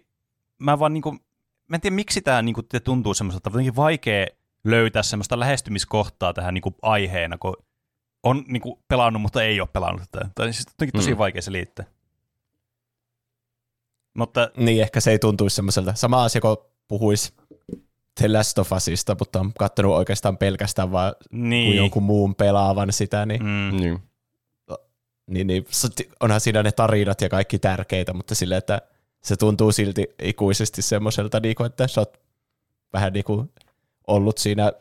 mä vaan niin kuin, mä en tiedä miksi tämä niin kuin, tuntuu semmoiselta, jotenkin vaikea löytää semmoista lähestymiskohtaa tähän niin kuin, aiheena, kun on niin kuin, pelannut, mutta ei ole pelannut tätä. Tai siis jotenkin tosi mm. vaikea se liittää. Mutta, niin, ehkä se ei tuntuisi semmoiselta. Sama asia, kun puhuisi The Last of Usista, mutta on katsonut oikeastaan pelkästään vaan niin. kuin jonkun muun pelaavan sitä, niin, mm. niin. Niin, niin onhan siinä ne tarinat ja kaikki tärkeitä, mutta sille, että se tuntuu silti ikuisesti semmoiselta, niin kuin, että sä oot vähän niin kuin ollut siinä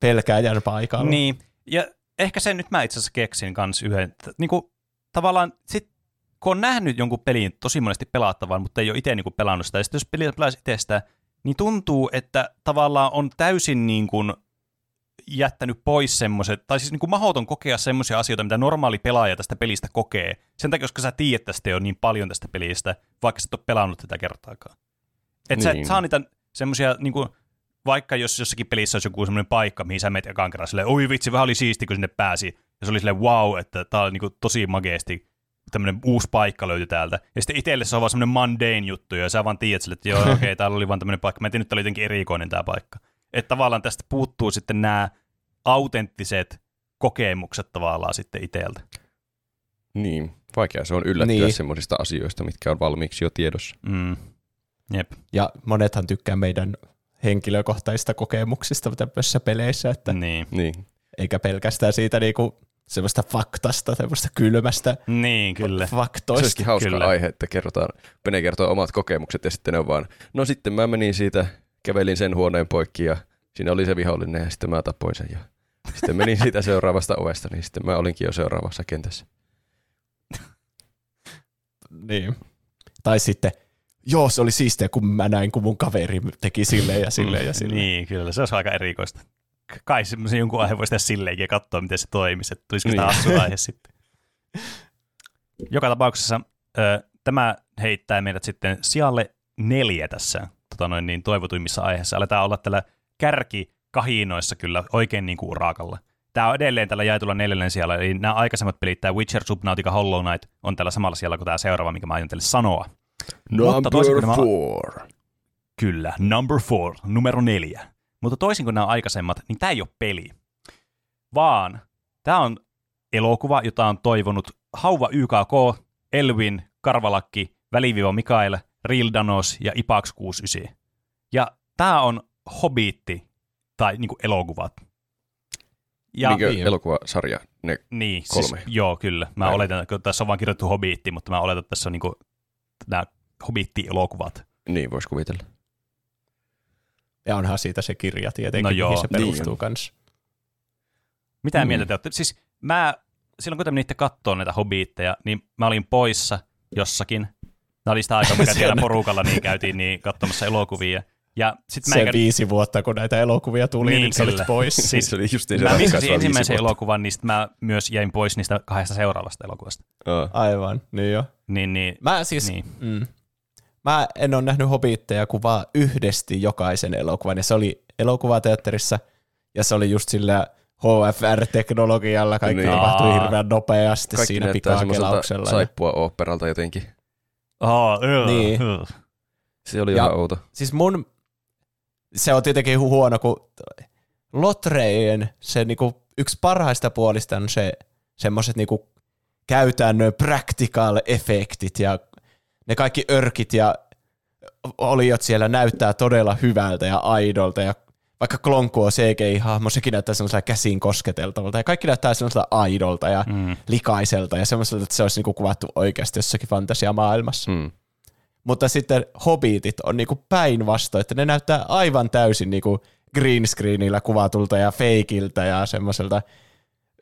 pelkääjän paikalla. Niin, ja ehkä sen nyt mä itse asiassa keksin kanssa yhden, niin kuin, tavallaan sit, kun on nähnyt jonkun pelin tosi monesti pelattavan, mutta ei ole itse niin pelannut sitä, ja sitten jos peli pelaisi itsestä, niin tuntuu, että tavallaan on täysin niin kuin jättänyt pois semmoiset, tai siis niin kuin mahdoton kokea semmoisia asioita, mitä normaali pelaaja tästä pelistä kokee. Sen takia, koska sä tiedät tästä jo niin paljon tästä pelistä, vaikka sä et ole pelannut tätä kertaakaan. Että niin. sä et saa niitä semmoisia, niin kuin, vaikka jos jossakin pelissä olisi joku semmoinen paikka, mihin sä menet ekan kerran silleen, oi vitsi, vähän oli siisti, kun sinne pääsi. Ja se oli silleen, wow, että tää on niin kuin, tosi mageesti tämmöinen uusi paikka löytyi täältä. Ja sitten itselle se on vaan semmoinen mundane juttu, ja sä vaan tiedät sille, että joo, okei, okay, täällä oli vaan tämmöinen paikka. Mä en tiedä, että oli jotenkin erikoinen tämä paikka. Että tavallaan tästä puuttuu sitten nämä autenttiset kokemukset tavallaan sitten itseltä. Niin, vaikea se on yllättyä niin. semmoisista asioista, mitkä on valmiiksi jo tiedossa. Mm. Jep. Ja monethan tykkää meidän henkilökohtaisista kokemuksista tämmöisissä peleissä, että niin. niin. eikä pelkästään siitä niinku semmoista faktasta, semmoista kylmästä niin, kyllä. faktoista. Se olisikin hauska kyllä. aihe, että kerrotaan, Pene kertoo omat kokemukset ja sitten ne on vaan, no sitten mä menin siitä, kävelin sen huoneen poikki ja siinä oli se vihollinen ja sitten mä tapoin sen ja sitten menin siitä seuraavasta ovesta, niin sitten mä olinkin jo seuraavassa kentässä. niin. Tai sitten, joo se oli siistiä, kun mä näin, kun mun kaveri teki silleen ja silleen ja silleen. niin, kyllä, se olisi aika erikoista kai semmoisen jonkun aihe voisi tehdä silleenkin ja katsoa, miten se toimisi, että tulisiko niin. tämä aihe sitten. Joka tapauksessa ö, tämä heittää meidät sitten sijalle neljä tässä tota noin, niin toivotuimmissa aiheissa. Aletaan olla tällä kärkikahinoissa kyllä oikein niin kuin urakalla. Tämä on edelleen tällä jaetulla neljännen siellä, eli nämä aikaisemmat pelit, tämä Witcher, Subnautica, Hollow Knight, on tällä samalla siellä kuin tämä seuraava, mikä mä aion teille sanoa. Number Mutta four. Nämä... Kyllä, number four, numero neljä. Mutta toisin kuin nämä aikaisemmat, niin tämä ei ole peli, vaan tämä on elokuva, jota on toivonut Hauva YKK, Elvin, Karvalakki, Väliviiva Mikael, Rildanos ja Ipax 69. Ja tämä on Hobitti, tai niinku elokuvat. Ja, niin, elokuvasarja, ne niin, siis kolme. Siis, joo, kyllä. Mä Näin. oletan, että tässä on vain kirjoitettu Hobitti, mutta mä oletan, että tässä on niinku nämä Hobitti-elokuvat. Niin, voisi kuvitella. Ja onhan siitä se kirja tietenkin, No joo, mihin se niin perustuu on. kans. Mitä Mm. mieltä te olette? Siis mä, silloin kun te menitte katsoa näitä hobbiitteja, niin mä olin poissa jossakin. Mä olin sitä aikaa, mikä siellä porukalla niin käytiin niin katsomassa elokuvia. Ja sit mä Se enkä, viisi vuotta, kun näitä elokuvia tuli, niin, Niin, niin sä olit pois. Siis se oli just niin mä missasin viisi ensimmäisen vuotta. elokuvan, niin sit mä myös jäin pois niistä kahdesta seuraavasta elokuvasta. Aa. Aivan, niin jo. Niin, niin, Mä siis, niin. mm, mä en ole nähnyt Hobbitteja kuin vaan yhdesti jokaisen elokuvan, ja se oli elokuvateatterissa, ja se oli just sillä HFR-teknologialla, kaikki Niin. tapahtui Aa. hirveän nopeasti Kaikki siinä pikakelauksella. saippua oopperalta jotenkin. Oh, uh, Niin. uh. Se oli Ja- ihan outo. Siis mun, se on tietenkin hu- huono, kun Lotreien se niinku, yksi parhaista puolista on se semmoiset niinku käytännön practical efektit ja ne kaikki örkit ja oliot siellä näyttää todella hyvältä ja aidolta ja vaikka Klonku on CGI-hahmo, sekin näyttää semmoiselta käsiin kosketeltavalta ja kaikki näyttää semmoiselta aidolta ja Mm. likaiselta ja semmoiselta, että se olisi niinku kuvattu oikeasti jossakin fantasiamaailmassa. Mm. Mutta sitten hobbitit on niinku päinvastoin, että ne näyttää aivan täysin niinku green screenillä kuvatulta ja feikiltä ja semmoiselta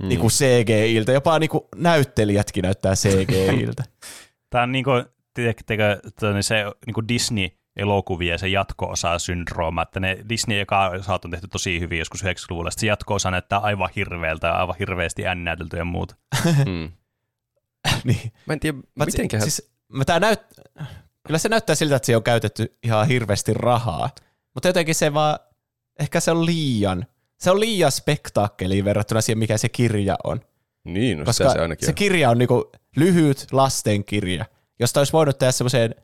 mm. niinku CGIltä. Jopa niinku näyttelijätkin näyttää CGIltä. Tämä on niinku, tiedättekö, toi se niinku Disney-elokuvia se jatko-osa syndrooma, että ne Disney eka osat on tehty tosi hyvin joskus 90-luvulla, sitten se jatko-osa näyttää aivan hirveältä ja aivan hirveästi ännäytelty ja muuta. Mm. niin. Mä en tiedä, Mä- mitenköhän... Siis, mä tää näyt... Kyllä se näyttää siltä, että se on käytetty ihan hirveästi rahaa. Mutta jotenkin se vaan, ehkä se on liian, se on liian spektaakkeliin verrattuna siihen, mikä se kirja on. Niin, no koska se ainakin se on. kirja on niinku lyhyt lastenkirja, josta olisi voinut tehdä semmoisen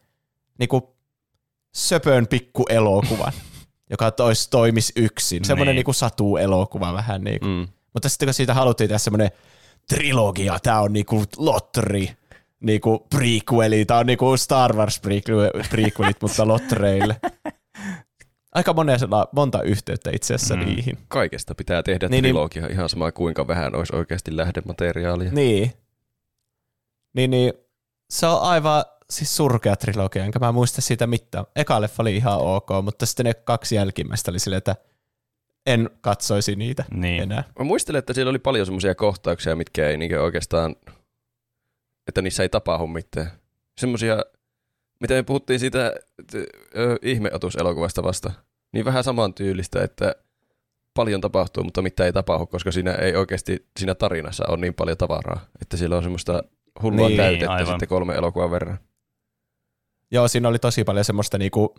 niinku söpön pikku elokuvan, joka tois, toimisi yksin. Semmoinen Niin. niinku satu-elokuva vähän niinku. Mm. Mutta sitten kun siitä haluttiin tehdä semmoinen trilogia, tämä on niinku lotri, niinku prequeli, tämä on niinku Star Wars prequel- prequelit, mutta lotreille. Aika monella, monta yhteyttä itse asiassa Mm. niihin. Kaikesta pitää tehdä Niin, niin. trilogia, ihan sama kuinka vähän olisi oikeasti lähdemateriaalia. Niin. Niin, niin se on aivan siis surkea trilogia, enkä mä muista siitä mitään. Eka leffa oli ihan ok, mutta sitten ne kaksi jälkimmäistä oli silleen, että en katsoisi niitä Niin. enää. Mä muistelen, että siellä oli paljon semmoisia kohtauksia, mitkä ei niinkö oikeastaan, että niissä ei tapahdu mitään. Semmoisia, mitä me puhuttiin siitä t- ö, ihmeotuselokuvasta vasta, niin vähän samantyylistä, että paljon tapahtuu, mutta mitä ei tapahdu, koska siinä ei oikeasti siinä tarinassa ole niin paljon tavaraa, että siellä on semmoista hullua Niin, täytettä aivan. sitten kolme elokuvan verran. Joo, siinä oli tosi paljon semmoista niinku,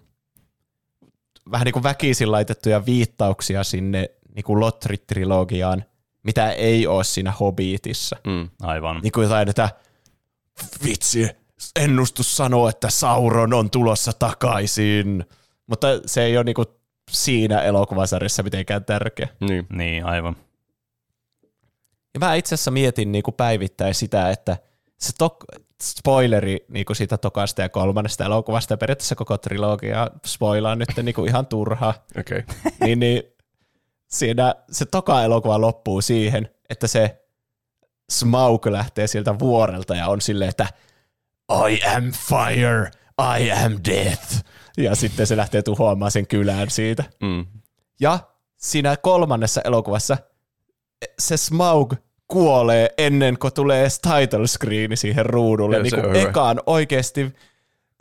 vähän niinku väkisin laitettuja viittauksia sinne niinku Lotri-trilogiaan, mitä ei ole siinä Hobbitissa. Mm. Aivan. Niin kuin jotain, että vitsi, ennustus sanoo, että Sauron on tulossa takaisin. Mutta se ei ole niinku siinä elokuvasarjassa mitenkään tärkeä. Niin. Niin, aivan. Ja mä itse asiassa mietin niinku päivittäin sitä, että se tok- spoileri niinku siitä tokasta ja kolmannesta elokuvasta ja periaatteessa koko trilogia spoilaan nyt niinku ihan turhaa. Okei. Okay. niin, niin siinä se toka elokuva loppuu siihen, että se Smaug lähtee sieltä vuorelta ja on silleen, että I am fire, I am death. Ja sitten se lähtee tuhoamaan sen kylään siitä. Mm. Ja siinä kolmannessa elokuvassa se Smaug kuolee ennen kuin tulee edes title screen siihen ruudulle. Ja Niin kuin hyvä. ekaan oikeasti,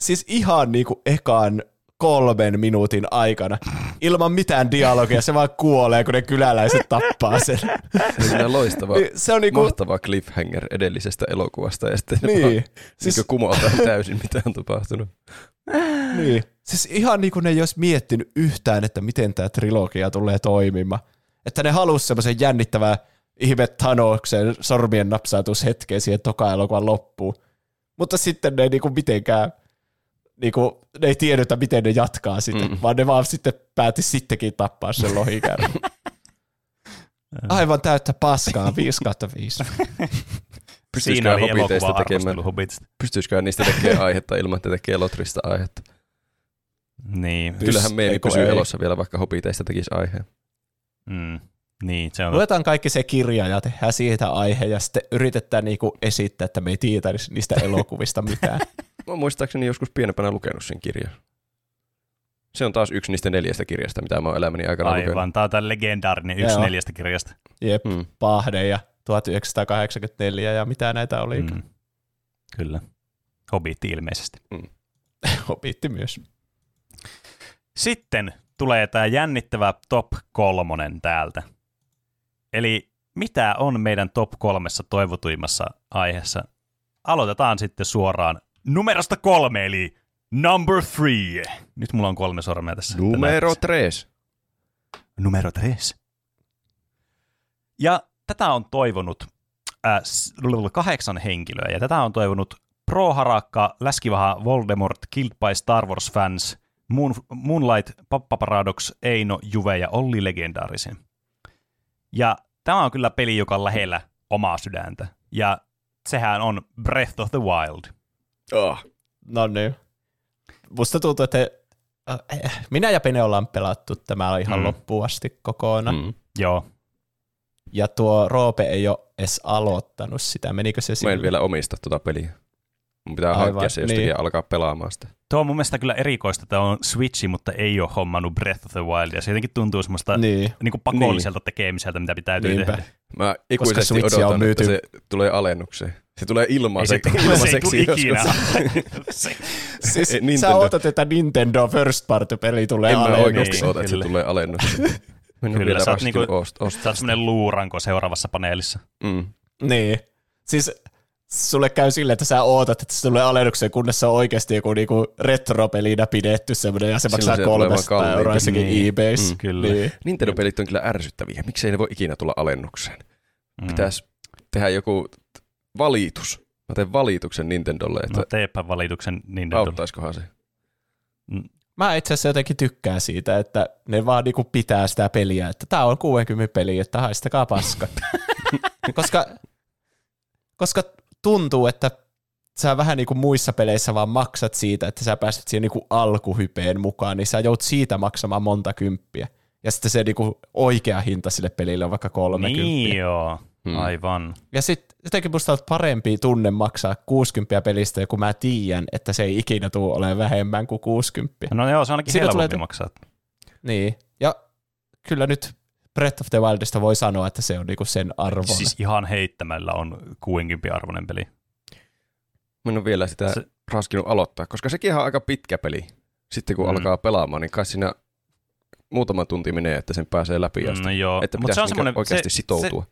siis ihan niin kuin ekaan kolmen minuutin aikana, ilman mitään dialogia, se vaan kuolee, kun ne kyläläiset tappaa sen. Se on loistava, Niin, se on niinku, mahtava cliffhanger edellisestä elokuvasta ja sitten Niin, vaan siis- kumotaan täysin, mitä on tapahtunut. niin. Siis ihan niin kuin ne ei olisi miettinyt yhtään, että miten tämä trilogia tulee toimimaan. Että ne halusi semmoisen jännittävää ihme Thanoksen sormien napsautushetkeä siihen toka elokuvan loppuun. Mutta sitten ne ei niinku mitenkään, niinku, ne ei tiedetä, miten ne jatkaa sitä, Mm. vaan ne vaan sitten päätti sittenkin tappaa sen lohikärry. Aivan täyttä paskaa, 5 kautta 5. Siinä Pystyisikö oli hobiteista elokuva tekemään, arvostelu Hobbitista. pystyisikö niistä tekemään aihetta ilman, että tekee Lotrista aihetta? Niin. Kyllähän meemi pysyy ei? elossa vielä, vaikka hobiteista tekisi aiheen. Mm. Niin, se on. Luetaan kaikki se kirja ja tehdään siitä aihe ja sitten yritetään niinku esittää, että me ei tiedä niistä elokuvista mitään. Mä oon muistaakseni joskus pienempänä lukenut sen kirjan. Se on taas yksi niistä neljästä kirjasta, mitä mä oon elämäni aikana lukenut. Aivan, tämä on tämä legendaarinen yksi Joo. neljästä kirjasta. Jep, Mm. mm. Pahde ja 1984 ja mitä näitä oli. Mm. Mm. Kyllä. Hobitti ilmeisesti. Hobitti myös. Sitten tulee tämä jännittävä top kolmonen täältä. Eli mitä on meidän top kolmessa toivotuimmassa aiheessa? Aloitetaan sitten suoraan numerosta kolme, eli number three. Nyt mulla on kolme sormea tässä. Numero tres. numero tres. Ja tätä on toivonut äh, kahdeksan henkilöä, ja tätä on toivonut Pro Harakka, Läskivaha, Voldemort, Killed by Star Wars Fans, Moon, Moonlight, Pappa Paradox, Eino, Juve ja Olli Legendaarisen. Ja tämä on kyllä peli, joka on lähellä omaa sydäntä. Ja sehän on Breath of the Wild. Oh. No niin. Musta tuntuu, että äh, minä ja Pene ollaan pelattu tämä ihan Mm. loppuun asti kokonaan. Mm. Joo, Ja tuo Roope ei ole edes aloittanut sitä. Menikö se Mä sille? en vielä omista tuota peliä. Mun pitää Aivan, hankkia se jostakin niin. ja alkaa pelaamaan sitä. Tuo on mun mielestä kyllä erikoista, että on Switchi, mutta ei ole hommannut Breath of the Wildia. Se jotenkin tuntuu semmoista Niin. niin kuin pakolliselta tekemiseltä, mitä pitää Niinpä. tehdä. Mä ikuisesti on odotan, että myyty- se tulee alennukseen. Se tulee ilmaiseksi. se, tule, se ikinä. Se, Siis Ei, sä Nintendo. ootat, että Nintendo First Party-peli tulee en mä alennukseen. oikeasti Niin, oota, että se tulee alennukseen. Mä en Kyllä, vielä sä oot niinku- ost- ostaa Sä oot semmoinen luuranko seuraavassa paneelissa. Mm. Niin. Siis sulle käy silleen, että sä ootat, että se tulee alennukseen, kunnes se on oikeasti joku niinku retropelinä pidetty semmoinen, ja se Silloin maksaa 300 euroa jossakin Niin. eBays. Mm, kyllä. Niin. Nintendo-pelit on kyllä ärsyttäviä. Miksei ne voi ikinä tulla alennukseen? Mm. Pitäisi tehdä joku valitus. Mä teen valituksen Nintendolle, että No teepä valituksen Nintendo. auttaisikohan se. Mä itse asiassa jotenkin tykkään siitä, että ne vaan niinku pitää sitä peliä, että tää on 60 peli, että haistakaa paska. koska, koska tuntuu, että sä vähän niin kuin muissa peleissä vaan maksat siitä, että sä pääset siihen niin kuin alkuhypeen mukaan, niin sä joudut siitä maksamaan monta kymppiä. Ja sitten se niin kuin oikea hinta sille pelille on vaikka 30. Niin joo, Hmm. aivan. Ja sitten jotenkin musta on parempi tunne maksaa 60 pelistä, kun mä tiedän, että se ei ikinä tule olemaan vähemmän kuin 60. No joo, se on ainakin Siinä helpompi tulee- maksaa. Niin, ja kyllä nyt Breath of the Wildista voi sanoa, että se on niinku sen arvon. Siis ihan heittämällä on 60 arvoinen peli. Mä en ole vielä sitä Se- raskinut aloittaa, koska sekin on aika pitkä peli. Sitten kun Mm. mm. alkaa pelaamaan, niin kai siinä muutama tunti menee, että sen pääsee läpi asti. No joo, Että mutta pitäisi se on niinku semmoinen, oikeasti se, sitoutua.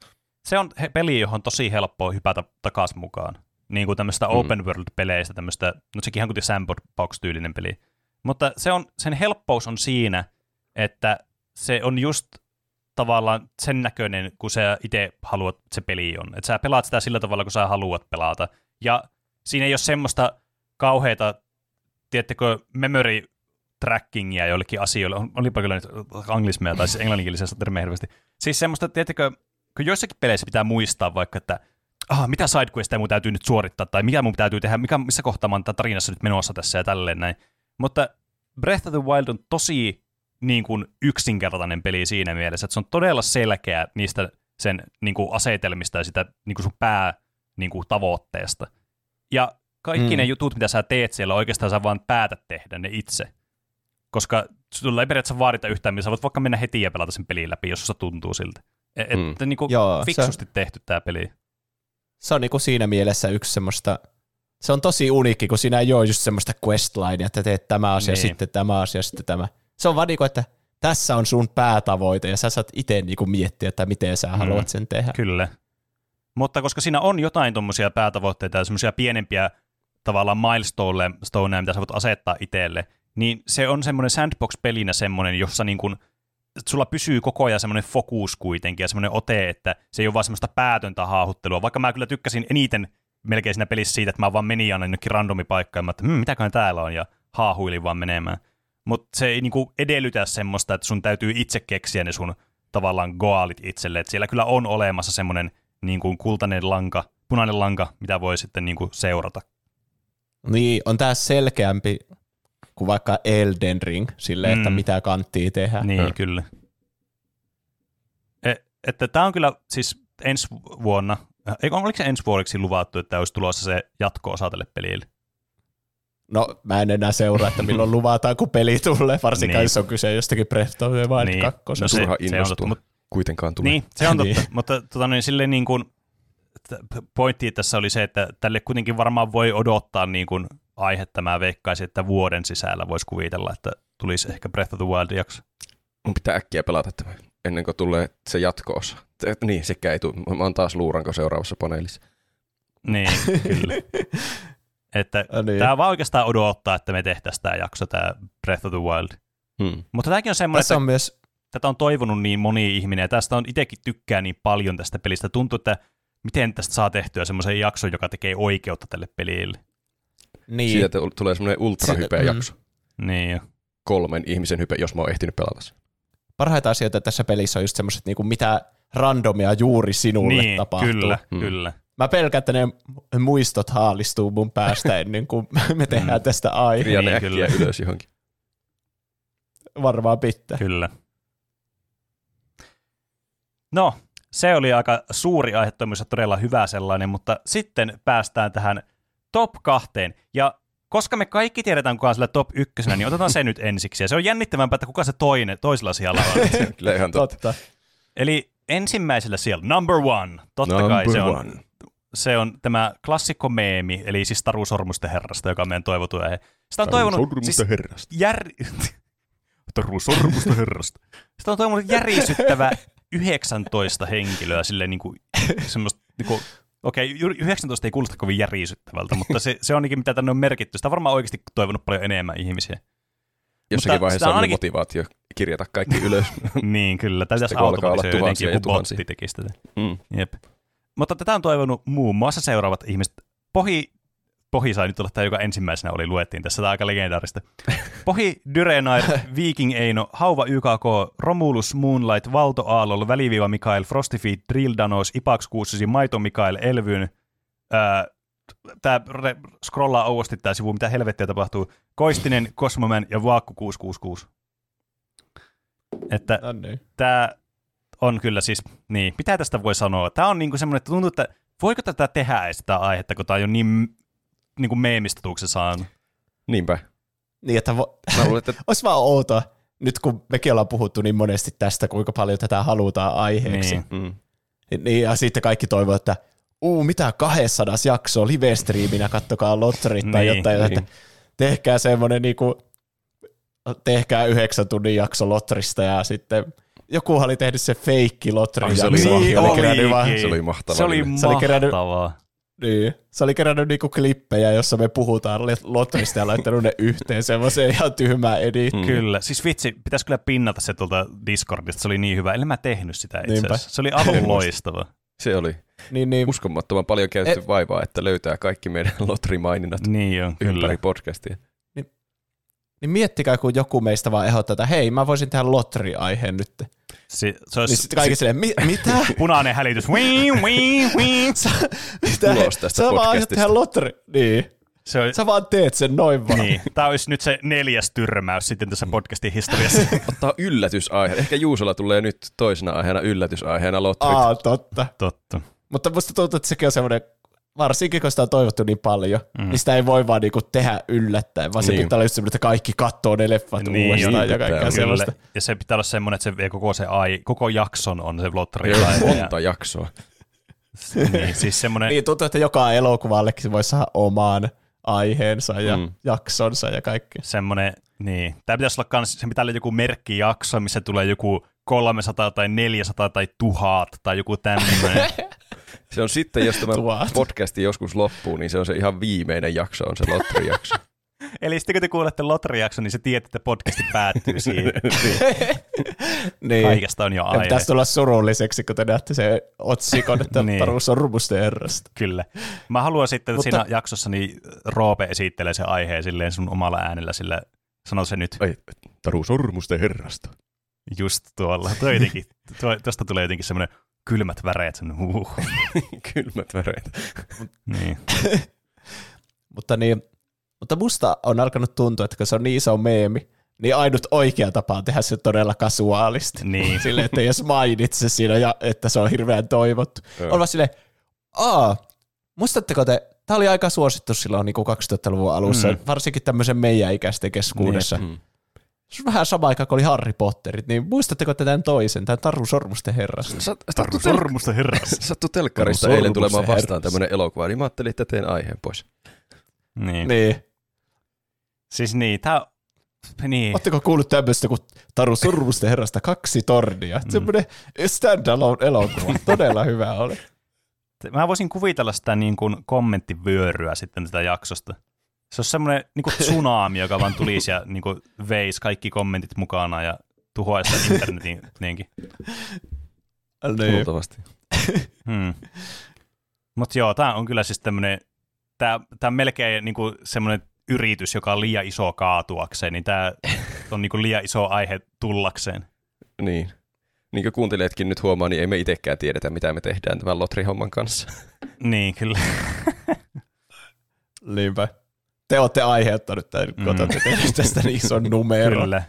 Se, se on he, peli, johon on tosi helppoa hypätä takaisin mukaan. Niin kuin tämmöistä Mm. open world-peleistä, tämmöistä, no sekin ihan kuin sandbox-tyylinen peli. Mutta se on, sen helppous on siinä, että se on just tavallaan sen näköinen, kun sä itse haluat, että se peli on. Että sä pelaat sitä sillä tavalla, kun sä haluat pelata. Ja siinä ei ole semmoista kauheita, tiedättekö, memory trackingia jollekin asioille. Olipa kyllä nyt anglismeja tai siis englanninkielisessä termejä hirveästi. Siis semmoista, tiedättekö, kun joissakin peleissä pitää muistaa vaikka, että ah, mitä sidequesteja mun täytyy nyt suorittaa, tai mikä mun täytyy tehdä, mikä, missä kohtaa mä oon tarinassa nyt menossa tässä ja tälleen näin. Mutta Breath of the Wild on tosi niin kuin yksinkertainen peli siinä mielessä, että se on todella selkeä niistä sen niin kuin asetelmista ja sitä niin kuin sun pää niin kuin tavoitteesta. Ja kaikki Mm. ne jutut, mitä sä teet siellä, oikeastaan sä vaan päätät tehdä ne itse. Koska sulla ei periaatteessa vaadita yhtään, mitä sä voit vaikka mennä heti ja pelata sen pelin läpi, jos se tuntuu siltä. Mm. että niin kuin Joo, se- fiksusti tehty tämä peli. se on niinku siinä mielessä yksi semmoista, se on tosi uniikki, kun siinä ei ole just semmoista questlinea, että teet tämä asia, Niin. niin. sitten tämä asia, sitten tämä. Se on vaan niinku, että tässä on sun päätavoite ja sä saat itse niinku miettiä, että miten sä Mm. haluat sen tehdä. Kyllä. Mutta koska siinä on jotain tuommoisia päätavoitteita ja semmoisia pienempiä tavallaan milestoneja, mitä sä voit asettaa itselle, niin se on semmoinen sandbox-pelinä semmoinen, jossa niin kun, sulla pysyy koko ajan semmoinen fokus kuitenkin ja semmoinen ote, että se ei ole vaan semmoista päätöntä haahuttelua. Vaikka mä kyllä tykkäsin eniten melkein siinä pelissä siitä, että mä vaan menin aina jonnekin randomi paikkaan, että hmm, mitäköhän täällä on, ja haahuilin vaan menemään. Mutta se ei niinku edellytä semmoista, että sun täytyy itse keksiä ne sun tavallaan goalit itselle. Et siellä kyllä on olemassa semmoinen niin kuin kultainen lanka, punainen lanka, mitä voi sitten niin kuin seurata. Niin, on tää selkeämpi kuin vaikka Elden Ring, sille, että Mm. mitä kanttii tehdä. Niin, Joo. kyllä. E, että tämä on kyllä siis ensi vuonna, äh, ei, oliko se ensi vuodeksi luvattu, että olisi tulossa se jatko-osa tälle pelille? No, mä en enää seuraa, että milloin luvataan, kun peli tulee, varsinkaan Niin. jos on kyse jostakin Breath of the Wild Niin. 2. No No se- se, on totta, mut- Kuitenkaan tulee. Niin, se on totta. Niin. Mutta tota, niin, silleen niin kuin, pointti tässä oli se, että tälle kuitenkin varmaan voi odottaa niin kuin aihetta. Mä veikkaisin, että vuoden sisällä voisi kuvitella, että tulisi ehkä Breath of the Wild jakso. Mun pitää äkkiä pelata tämä ennen kuin tulee se jatko-osa. Niin, sekä ei tule. Mä oon taas luuranko seuraavassa paneelissa. Niin, kyllä. Että Ja niin. tämä vaan oikeastaan odottaa, että me tehtäisiin tämä jakso, tämä Breath of the Wild. Hmm. Mutta tämäkin on semmoinen, Tässä että on myös, tätä on toivonut niin moni ihminen, ja tästä on itsekin tykkää niin paljon tästä pelistä. Tuntuu, että miten tästä saa tehtyä semmoisen jakson, joka tekee oikeutta tälle pelille. niin, Siitä te- tulee semmoinen ultrahypeä Se- mm. jakso. Niin jo. Kolmen ihmisen hype, jos mä oon ehtinyt pelata sen. parhaita asioita tässä pelissä on just semmoiset, niinku, mitä randomia juuri sinulle Niin, tapahtuu. kyllä, Mm. kyllä. Mä pelkään, että ne muistot haalistuu mun päästä ennen kuin me tehdään Mm. tästä aihe. Niin, kyllä. ylös johonkin. Varmaan pitää. Kyllä. No, se oli aika suuri aiheettomuus ja todella hyvä sellainen, mutta sitten päästään tähän top kahteen. Ja koska me kaikki tiedetään, kuka on sillä top ykkösenä, niin otetaan se nyt ensiksi. Ja se on jännittävämpää, että kuka se toinen, toisella sijalla on. Kyllä ihan totta. Totta. Eli ensimmäisellä siellä, number one. Totta kai se on, one. Se on tämä klassikko meemi, eli siis Taru Sormusten herrasta, joka on meidän toivotu aihe. Sitä on toivonut, siis herrasta. jär... Taru Sormusten herrasta. Sitä on toivonut järisyttävä 19 henkilöä, silleen niin kuin, semmoista, niin kuin, okei, okay, 19 ei kuulosta kovin järisyttävältä, mutta se, se on ainakin, mitä tänne on merkitty. Sitä on varmaan oikeasti toivonut paljon enemmän ihmisiä. Jossakin Mutta vaiheessa on ainakin... motivaatio kirjata kaikki ylös. niin, kyllä. Tämä pitäisi automatisoida jotenkin, tuhansia ja joku tuhansia. botti tekisi tätä. Mm. Jep. Mutta tätä on toivonut muun muassa seuraavat ihmiset. Pohi, Pohi sai nyt olla tämä, joka ensimmäisenä oli, luettiin tässä, tämä aika legendaarista. Pohi, Dyrenair, Viking Eino, Hauva YKK, Romulus, Moonlight, Valto Aalol, Väliviiva Mikael, Frostifeed, Drill Danos, Ipax 69, Maito Mikael, Elvyn, ää, tämä re- scrollaa ouosti tämä sivu, mitä helvettiä tapahtuu, Koistinen, Cosmoman ja Vaakku 666. Että No niin. tämä on kyllä siis, niin, mitä tästä voi sanoa? Tämä on niinku semmoinen, että tuntuu, että voiko tätä tehdä edes sitä aihetta, kun tämä on jo niin niinku meemistatuksen saanut. Niinpä. Niin, että vo... Mä luulen, että olisi vaan outoa, nyt kun mekin ollaan puhuttu niin monesti tästä, kuinka paljon tätä halutaan aiheeksi. Niin. Niin. mm. niin ja sitten kaikki toivoo, että uu, mitä 200 jaksoa live-striiminä, kattokaa lotterit tai Niin, jotain, niin. että tehkää semmoinen niinku, tehkää yhdeksän tunnin jakso lotterista ja sitten joku oli tehnyt se feikki lotterin Ai, se oli mahtavaa. mihin oli kerännyt vaan. Se oli mahtavaa Se oli kyllä. Se oli kerännyt- mahtavaa. niin, se oli kerännyt niinku klippejä, jossa me puhutaan lotterista ja laittanut ne yhteen semmoiseen ihan tyhmään edit. Mm. Kyllä. Siis vitsi, pitäisi kyllä pinnata se tuolta Discordista. Se oli niin hyvä. En mä tehnyt sitä itse asiassa. Se oli aivan loistava. Se oli Niin, niin, uskomattoman paljon käytetty E- vaivaa, että löytää kaikki meidän lotrimaininnat Niin on, kyllä. ympäri podcastia. Niin miettikää, kun joku meistä vaan ehdottaa, että hei, mä voisin tehdä lotteriaiheen nyt. Si- se Niin olisi sitten kaikki silleen, Mi- mitä? punainen hälytys. Wii, wii, wii. Sä, mitä? Ulos tästä sä vaan aiot podcastista. tehdä lotteri. Niin. Se on, Sä vaan teet sen noin vaan. niin. Tämä olisi nyt se neljäs tyrmäys sitten tässä podcastin historiassa. Ottaa yllätysaihe. Ehkä Juusolla tulee nyt toisena aiheena yllätysaiheena lotrit. Aa, totta. Totta. Mutta musta tuntuu, että sekin on semmoinen, varsinkin kun sitä on toivottu niin paljon, Mm. niin sitä ei voi vaan niinku tehdä yllättäen, vaan se Niin. pitää olla just semmoinen, että kaikki kattoo ne leffat Niin, uudestaan niin ja pitää kaikkea semmoista. Ja se pitää olla semmoinen, että se vie koko, se ai, koko jakson on se ole monta jaksoa. niin, siis semmoinen, Niin tuntuu, että joka elokuvallekin voi saada omaan aiheensa ja Mm. mm. jaksonsa ja kaikki. semmoinen, niin. Tämä pitäisi olla kans, se pitää olla joku merkkijakso, missä tulee joku 300 tai 400 tai 1000 tai joku tämmöinen. Se on sitten, jos tämä Tuhat. podcasti joskus loppuu, niin se on se ihan viimeinen jakso, on se lotrijakso. Eli sitten kun te kuulette lotrijakson, niin se tiedät, että podcasti päättyy siihen. niin. Kaikesta on jo aihe. pitäisi tulla surulliseksi, kun te näette se otsikon, että Niin. Taru Sormusten herrasta. Kyllä. Mä haluan sitten, että Mutta- siinä jaksossa niin Roope esittelee sen aiheen silleen sun omalla äänellä, sillä sano se nyt Ai, Taru Sormusten herrasta. just tuolla. Tuo jotenkin, tuo, tosta tulee jotenkin semmoinen kylmät väreet. Uh. Kylmät väreet. niin. Mutta, niin, mutta musta on alkanut tuntua, että kun se on niin iso meemi, niin ainut oikea tapa on tehdä se todella kasuaalisti. Niin. Silleen, että edes mainitse siinä, ja että se on hirveän toivottu. On vaan silleen, aa, muistatteko te tämä oli aika suosittu silloin niin kuin 2000-luvun alussa, mm. varsinkin tämmöisen meidän ikäisten keskuudessa. Mm. Se on vähän sama aika kuin oli Harry Potterit, niin muistatteko te tämän toisen, tämän Taru Sormusten herrasta? Sat, Taru Sormusten herrasta. Sattu telkkarista eilen tulemaan vastaan tämmöinen elokuva, niin mä ajattelin, että teen aiheen pois. Niin. Niin. Siis niin, tää, niin. Oletteko kuullut tämmöistä kuin Taru Sormusten herrasta kaksi tornia? Mm. Semmoinen standalone elokuva. Todella hyvä oli. Mä voisin kuvitella sitä niin kuin kommenttivyöryä sitten tätä jaksosta. Se on semmoinen niin kuin tsunami, joka vaan tulisi ja niin kuin veisi kaikki kommentit mukana ja tuhoaisi sen internetin niinkin. Niin. Luultavasti. Hmm. Mutta joo, tämä on kyllä siis tämmöinen, tämä on melkein niin kuin semmoinen yritys, joka on liian iso kaatuakseen, niin tämä on niin kuin liian iso aihe tullakseen. Niin. Niin kuin kuuntelijatkin nyt huomaa, niin ei me itsekään tiedetä, mitä me tehdään tämän Lotri-homman kanssa. Niin, kyllä. Niinpä. Te olette aiheuttanut tämän, Mm. mm. tehneet tästä niin ison numeron. Kyllä.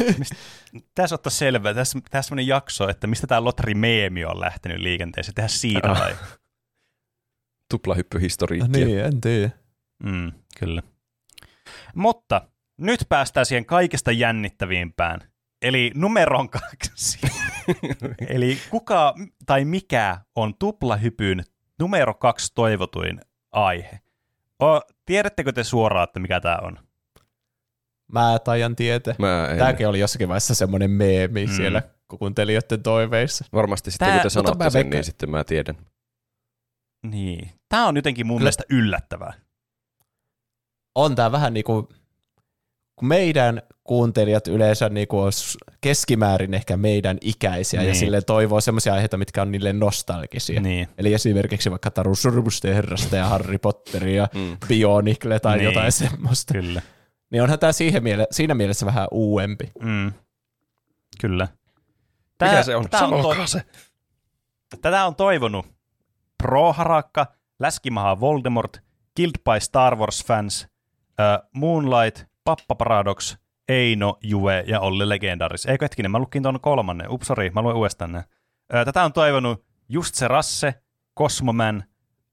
Mist- Tässä ottaa selvää, tässä, tässä semmoinen jakso, että mistä tämä Lotri-meemi on lähtenyt liikenteeseen, tehdä siitä Ah. vai? Tuplahyppyhistoriikkia. Niin, en tiedä. Mm, kyllä. Mutta nyt päästään siihen kaikista jännittävimpään, eli numeron kaksi. eli kuka tai mikä on tuplahypyn numero kaksi toivotuin aihe? O, tiedättekö te suoraan, että mikä tämä on? Mä taian tietää. Mä en. Tämäkin oli jossakin vaiheessa semmoinen meemi Mm. siellä kuuntelijoiden toiveissa. Varmasti sitten, Tää- kun te sanotte sen, veikkaan- niin sitten mä tiedän. Niin. Tämä on jotenkin mun Kyllä- mielestä yllättävää. On tää vähän niin kuin, kun meidän kuuntelijat yleensä niin kuin keskimäärin ehkä meidän ikäisiä Niin. ja sille toivoo semmoisia aiheita, mitkä on niille nostalgisia. Niin. Eli esimerkiksi vaikka Taru Surmusten herrasta ja Harry Potteria ja Mm. Bionicle tai Niin. jotain semmoista. Kyllä. Niin onhan tämä siihen miele- siinä mielessä vähän uudempi. Mm. Kyllä. Mikä se on? Tää on Sanokaa se. Tätä on toivonut Pro Harakka, Läskimaha Voldemort, Guild by Star Wars Fans, uh, Moonlight, Pappa Paradox, Eino, Jue ja Olli Legendaris. Eikö hetkinen, mä lukin tuon kolmannen. Ups, sorry, mä luen uudestaan ne. Tätä on toivonut Just se Rasse, Cosmoman,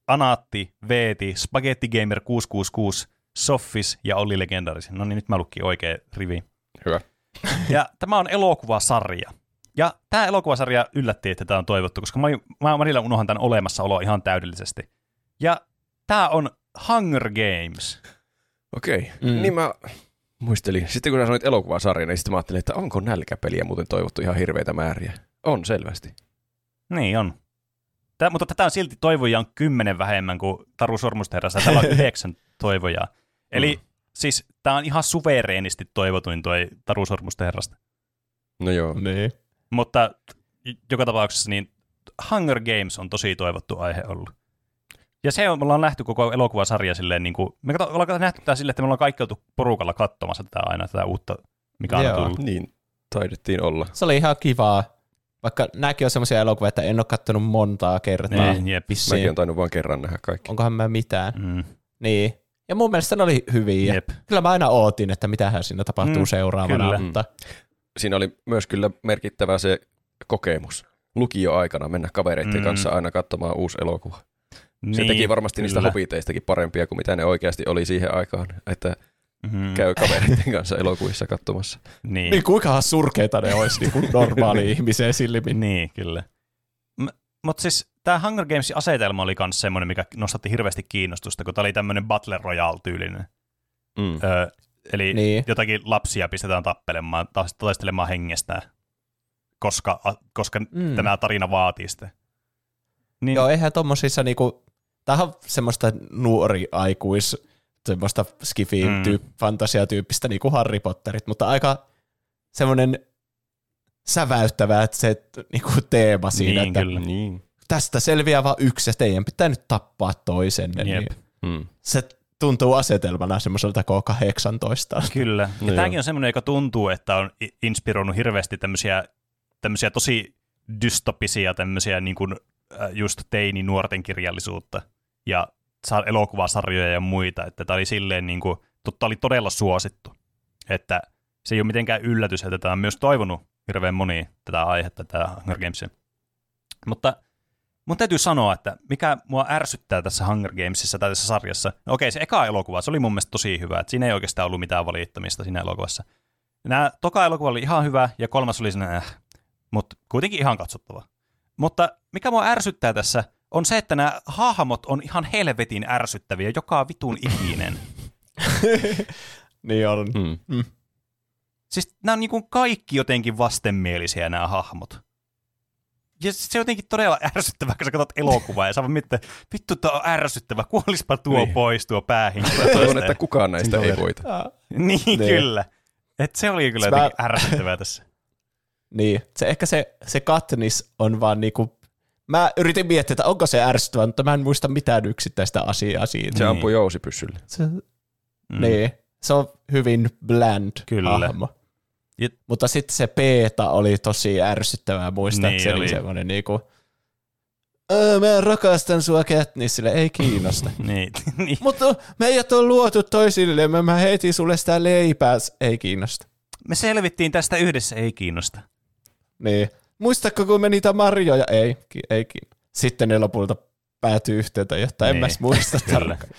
Anaatti, Veeti, Spaghetti Gamer 666, Soffis ja Olli Legendaris. No niin, nyt mä lukin oikein rivi. Hyvä. Ja tämä on elokuvasarja. Ja tämä elokuvasarja yllätti, että tämä on toivottu, koska mä, mä välillä unohan tämän olemassaolo ihan täydellisesti. Ja tämä on Hunger Games. Okei. Mm. Niin mä muistelin. Sitten kun sä sanoit elokuvasarja, niin sitten mä ajattelin, että onko nälkäpeliä muuten toivottu ihan hirveitä määriä. On selvästi. Niin on. Tää, mutta tätä on silti toivoja on kymmenen vähemmän kuin Taru Sormusterrassa. Täällä on yhdeksän toivojaa. Eli Mm. siis tämä on ihan suvereenisti toivotuin toi Taru Sormusterrasta. No joo. Niin. Mutta joka tapauksessa niin Hunger Games on tosi toivottu aihe ollut. Ja se on, me ollaan nähty koko elokuvasarja silleen, niin kuin, me kato, ollaan nähty tämä silleen, että me ollaan kaikki oltu porukalla katsomassa tätä aina, tätä uutta, mikä on Joo. tullut. Niin taidettiin olla. Se oli ihan kivaa. Vaikka nämäkin on semmoisia elokuvia, että en ole kattonut montaa kertaa. Niin, jep. Mäkin on tainnut vain kerran nähdä kaikki. Onkohan mä mitään? Mm, Niin. Ja mun mielestä ne oli hyviä. jep. Kyllä mä aina ootin, että mitähän siinä tapahtuu Mm, mm, seuraavana. kyllä. Mutta Siinä oli myös kyllä merkittävä se kokemus. Lukio-aikana mennä kavereiden Mm. kanssa aina katsomaan uusi elokuva. Niin, Se teki varmasti niistä kyllä. hobiteistakin parempia kuin mitä ne oikeasti oli siihen aikaan, että Mhm. käy kavereiden kanssa elokuvissa katsomassa. Niin. niin kuinkahan surkeita ne olisi niin kuin normaali ihmisen silmin. Niin, kyllä. M- Mutta siis tämä Hunger Gamesin asetelma oli myös semmoinen, mikä nostatti hirveästi kiinnostusta, kun tämä oli tämmöinen Battle Royale-tyylinen. Mm. Ö, eli Niin. jotakin lapsia pistetään tappelemaan, taas taistelemaan hengestään, koska, a, koska mm. Tämä tarina vaatii sitä. Niin, Joo, eihän tommosissa niinku, tämähän on semmoista nuori aikuis, semmoista skifi Mm. tyyp, fantasiatyyppistä niinku Harry Potterit, mutta aika semmoinen säväyttävä että se niinku teema siinä, Niin, että kyllä. Niin. tästä selviää vain yksi ja teidän pitää nyt tappaa toisenne. Jep. Niin Mm. se tuntuu asetelmana semmoiselta K18. Kyllä. No Ja joo. tämäkin on semmoinen, joka tuntuu, että on inspiroinut hirveästi tämmöisiä, tämmöisiä tosi dystopisia tämmöisiä niin kuin, just teini-nuorten kirjallisuutta ja sa- elokuvasarjoja ja muita. Että tämä oli silleen niin kuin, totta oli todella suosittu. Että se ei ole mitenkään yllätys, että tämä on myös toivonut hirveän moni tätä aihetta, tätä Hunger Gamesia. Mutta mun täytyy sanoa, että mikä mua ärsyttää tässä Hunger Gamesissa tai tässä sarjassa, no okei, se eka elokuva, se oli mun mielestä tosi hyvä, että siinä ei oikeastaan ollut mitään valittamista siinä elokuvassa. Nämä toka elokuva oli ihan hyvä ja kolmas oli sinne, äh, mutta kuitenkin ihan katsottava. Mutta mikä mua ärsyttää tässä, on se, että nämä hahmot on ihan helvetin ärsyttäviä, joka vitun ikinen. niin on. Mm. Mm. Siis nämä on niin kuin kaikki jotenkin vastenmielisiä nämä hahmot. Ja se on jotenkin todella ärsyttävää, kun sä katsot elokuvaa ja sä vaan miettii, vittu tää on ärsyttävä, kuolispa tuo Niin. pois tuo päähenkilö. Toivon, että kukaan näistä ei voita. Niin, Niin. kyllä. Et se oli kyllä Mä- jotenkin ärsyttävää tässä. Niin, se ehkä se, se Katniss on vaan niinku, mä yritin miettiä, että onko se ärsyttävää, mutta mä en muista mitään yksittäistä asiaa siitä. Se Niin. ampui jousipyssyllä. Se, Mm. Niin, se on hyvin bland Kyllä. hahmo. Ja- Mutta sitten se Peeta oli tosi ärsyttävää muistaa, Niin se oli semmoinen niinku, "Ää, mä rakastan sua Katnissille, ei kiinnosta. Niin, niin. Mutta meidät on luotu toisille, mä heitin sulle sitä leipää, ei kiinnosta. Me selvittiin tästä yhdessä, ei kiinnosta. Niin. Muistatko, kun me niitä marjoja? Ei, ki- ei kiinnosta. Sitten ne lopulta päätyy yhteen tai jotain, en mä Niin. edes muista tarkkaan.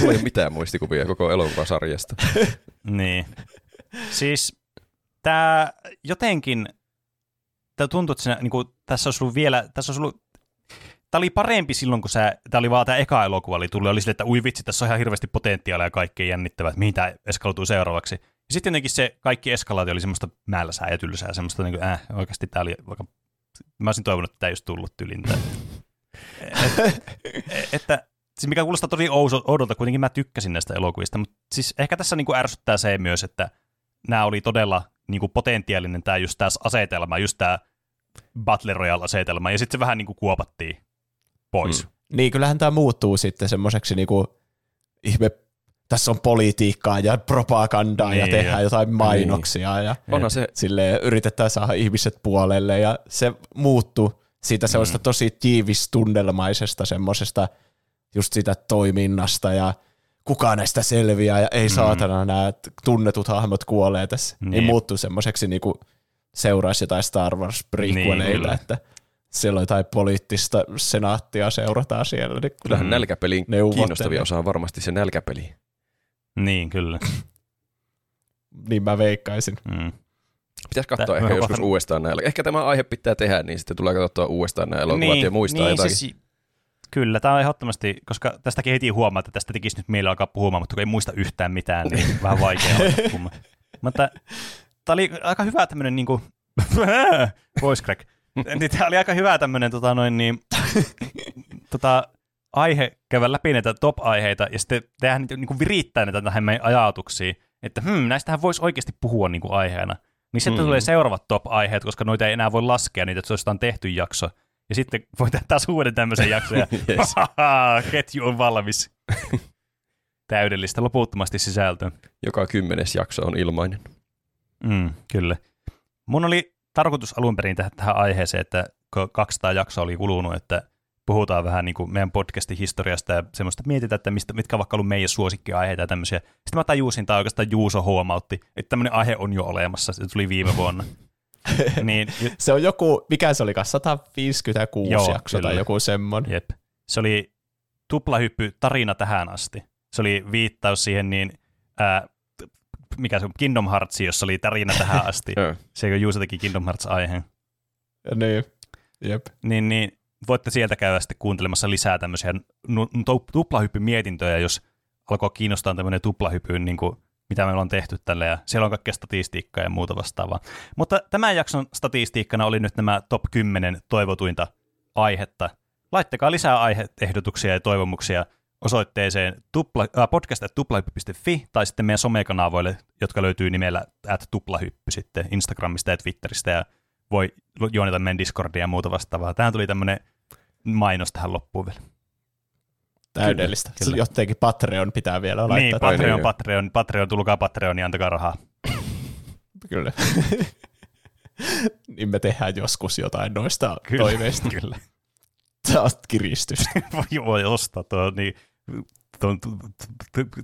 Mulla ei mitään muistikuvia koko elokuvasarjasta. Niin. Siis tämä jotenkin, tämä tuntuu, että siinä, niin kuin, tässä olisi ollut vielä, tässä olisi ollut, tämä oli parempi silloin, kun sä, tämä oli vaan tämä eka elokuva oli tullut, oli sille, että ui vitsi, tässä on ihan hirveästi potentiaalia ja kaikkea jännittävää, että mihin tämä eskaloituu seuraavaksi. Ja sitten jotenkin se kaikki eskalaatio oli semmoista mälsää ja tylsää, semmoista niin kuin, äh, oikeasti tämä oli vaikka, mä olisin toivonut, että tämä ei olisi tullut tylintä. Et- että siis mikä kuulostaa tosi oudolta, kuitenkin mä tykkäsin näistä elokuvista, mutta siis ehkä tässä niin kuin ärsyttää se myös, että nämä oli todella niin kuin potentiaalinen tämä just tämä asetelma, just tämä Battle Royale-asetelma, ja sitten se vähän niin kuin kuopattiin pois. Mm. Niin, kyllähän tämä muuttuu sitten semmoiseksi niinku, ihme, tässä on politiikkaa ja propagandaa ja Niin, tehdään ja- jotain mainoksia ja Onhan se, sille yritetään saada ihmiset puolelle ja se muuttuu siitä sellaista Mm. tosi tiivistunnelmaisesta semmoisesta just sitä toiminnasta ja kuka näistä selviää ja ei saatana nämä tunnetut hahmot kuolee tässä. Niin, Niin. muuttuu semmoiseksi niinku seuraisi jotain Star Wars Niin, prequeleita, kyllä. että siellä on jotain poliittista senaattia seurataan siellä. Niin kyllähän Mm. nälkäpelin Neuvottelee. kiinnostavia osa on varmasti se nälkäpeli. Niin, kyllä. Niin mä veikkaisin. Mm. Pitäisi katsoa Tää- ehkä joskus vaan- uudestaan näillä. Ehkä tämä aihe pitää tehdä, niin sitten tulee katsottua uudestaan nämä elokuvat ja muistaa niin, jotakin. Siis, kyllä, tämä on ehdottomasti, koska tästäkin heti huomaa, että tästä tekisi nyt meillä alkaa puhumaan, mutta kun ei muista yhtään mitään, niin vähän vaikea alkaa. Mutta tämä oli aika hyvä tämmöinen niin kuin, voice crack. Niin Tämä oli aika hyvä tämmöinen tota, noin, niin, tota, aihe, käydä läpi näitä top-aiheita ja sitten tehdä niitä, niin kuin virittää näitä tähän meidän ajatuksiin, että hmm, näistähän voisi oikeasti puhua niin kuin aiheena. Niin sitten Mm. tulee seuraavat top-aiheet, koska noita ei enää voi laskea niitä, että se on tehty jakso. Ja sitten voi tehdä taas uuden tämmöisen jakson ja Yes. ketju on valmis. Täydellistä, loputtomasti sisältöä. Joka kymmenes jakso on ilmainen. Mm, kyllä. Mun oli tarkoitus alun perin tehdä tähän aiheeseen, että kun 200 jaksoa oli kulunut, että puhutaan vähän niin kuin meidän podcastin historiasta ja semmoista, että mietitään, että mistä, mitkä on vaikka ollut meidän suosikkiaiheita ja tämmöisiä. Sitten mä tajusin, tai oikeastaan Juuso huomautti, että tämmöinen aihe on jo olemassa, se tuli viime vuonna. niin, Se on joku, mikä se oli, 156 Joo, jakso tai kyllä. joku semmoinen. jep. Se oli tuplahyppy tarina tähän asti. Se oli viittaus siihen niin, ää, mikä se on, Kingdom Hearts, jossa oli tarina tähän asti. Se kun Juuso teki Kingdom Hearts-aiheen. Niin, jep. niin, niin voitte sieltä käydä sitten kuuntelemassa lisää tämmöisiä tuplahyppymietintöjä, jos alkoi kiinnostaa tämmöinen tuplahypy, niin kuin, mitä meillä on tehty tälle, ja siellä on kaikkea statistiikkaa ja muuta vastaavaa. Mutta tämän jakson statistiikkana oli nyt nämä top 10 toivotuinta aihetta. Laittakaa lisää aiheehdotuksia ja toivomuksia osoitteeseen äh, podcast.tuplahyppy.fi tai sitten meidän somekanavoille, jotka löytyy nimellä at tuplahyppy sitten Instagramista ja Twitteristä ja voi juonita meidän Discordia ja muuta vastaavaa. Tähän tuli tämmöinen mainos tähän loppuun vielä. Täydellistä. Kyllä, kyllä. Jotenkin Patreon pitää vielä Niin, laittaa. Ai Patreon, niin. Patreon, Patreon, tulkaa Patreoniin, antakaa rahaa. Kyllä. niin me tehdään joskus jotain noista Kyllä. toiveista. Kyllä. Tämä on kiristys. voi, voi ostaa tuo, niin, tuon, tu, tu, tu,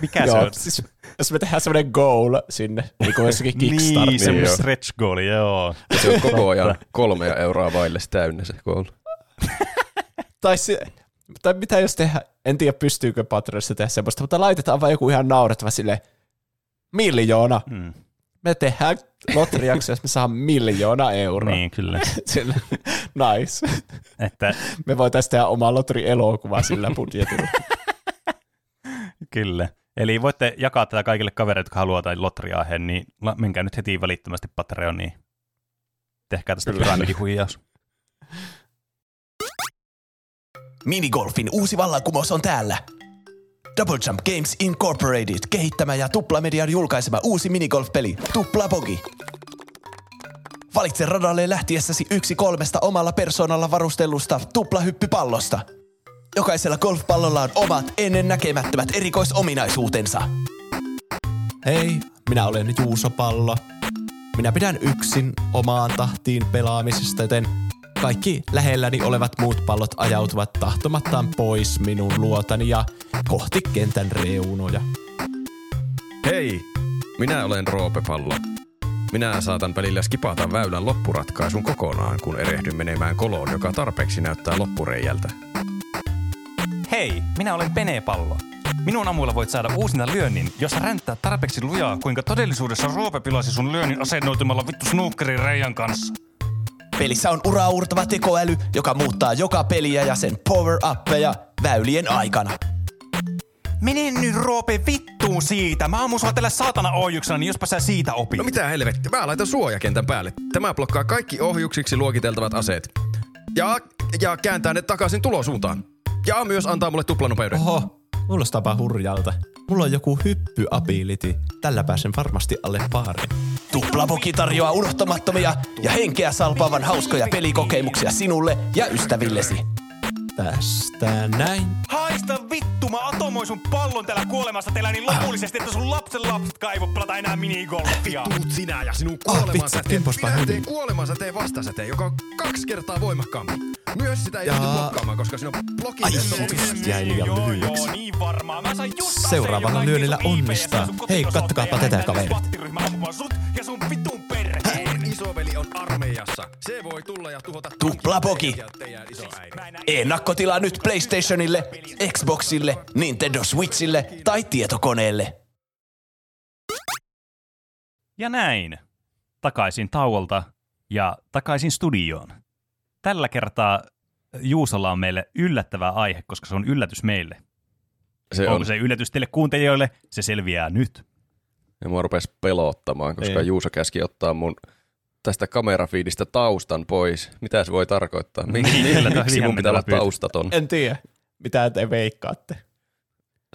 mikä se on? siis, jos me tehdään semmoinen goal sinne, niin kuin jossakin Niin, Kickstarter. semmoinen joo. stretch goal, joo. Ja se on koko ajan kolmea euroa vaille täynnä se koulu. tai, se, tai mitä jos tehdään, en tiedä pystyykö Patreonissa tehdä semmoista, mutta laitetaan vaan joku ihan naurettava sille miljoona. Hmm. Me tehdään lotriaksi, jos me saamme miljoona euroa. Niin, kyllä. sillä, nice. Että... Me voitaisiin tehdä oma lotri-elokuva sillä budjetilla. Kyllä. Eli voitte jakaa tätä kaikille kavereille, jotka haluaa tai lotriaiheen, niin menkää nyt heti välittömästi Patreoniin. Tehkää tästä huijaus. Minigolfin uusi vallankumous on täällä. Double Jump Games Incorporated kehittämä ja Tupla-median julkaisema uusi minigolf-peli Tupla Bogi. Valitse radalle lähtiessäsi yksi kolmesta omalla persoonalla varustellusta tuplahyppypallosta. Jokaisella golfpallolla on omat ennen näkemättömät erikoisominaisuutensa. Hei, minä olen Juuso Pallo. Minä pidän yksin omaan tahtiin pelaamisesta, joten kaikki lähelläni olevat muut pallot ajautuvat tahtomattaan pois minun luotani ja kohti kentän reunoja. Hei, minä olen Roope Pallo. Minä saatan välillä skipata väylän loppuratkaisun kokonaan, kun erehdyn menemään koloon, joka tarpeeksi näyttää loppureijältä. Hei, minä olen Pallo. Minun amuilla voit saada uusinta lyönnin, jos ränttää tarpeeksi lujaa, kuinka todellisuudessa Roope pilasi sun lyönnin asennoitumalla vittu snookerin reijan kanssa. Pelissä on uraurtava tekoäly, joka muuttaa joka peliä ja sen power-uppeja väylien aikana. Mene nyt Roope vittuun siitä. Mä aamun sua tällä saatana ohjuksena, niin jospa sä siitä opit. No mitä helvettiä, mä laitan suojakentän päälle. Tämä blokkaa kaikki ohjuksiksi luokiteltavat aseet. Ja, ja kääntää ne takaisin tulosuuntaan. Ja myös antaa mulle tuplanopeuden. Oho, kuulostaapa hurjalta. Mulla on joku hyppyability. Tällä pääsen varmasti alle paarin. Tuplapoki tarjoaa unohtamattomia ja henkeä salpaavan hauskoja pelikokemuksia sinulle ja ystävillesi. Tästä näin. Haista vittu, mä atomoin sun pallon täällä kuolemassa teillä niin lopullisesti, että sun lapsen lapset kaivo pelata enää minigolfia. Vittu sinä ja sinun kuolemansäteen. Ah, Minä teen kuolemansäteen vastasäteen, joka on kaksi kertaa voimakkaampi. Myös sitä ei ja... pysty blokkaamaan, koska sinun blokit... Ai, jäi liian lyhyeksi. Joo, niin varmaan. Mä sain just Seuraavalla lyönnillä onnistaa. Hei, kattokaapa tätä kaverit. sut ja sun perheen. Isoveli on armeijassa. Se voi tulla ja tuhota... Tuplapoki. Ennakkotilaa nyt PlayStationille, Xboxille, Nintendo Switchille tai tietokoneelle. Ja näin. Takaisin tauolta ja takaisin studioon. Tällä kertaa Juusolla on meille yllättävä aihe, koska se on yllätys meille. Se Onko on. se yllätys teille kuuntelijoille? Se selviää nyt. Ja mua rupesi pelottamaan, koska Ei. Juuso käski ottaa mun tästä kamerafiidistä taustan pois. Mitä se voi tarkoittaa? Miksi, niin, miksi mun pitää olla taustaton? En tiedä. Mitä te veikkaatte?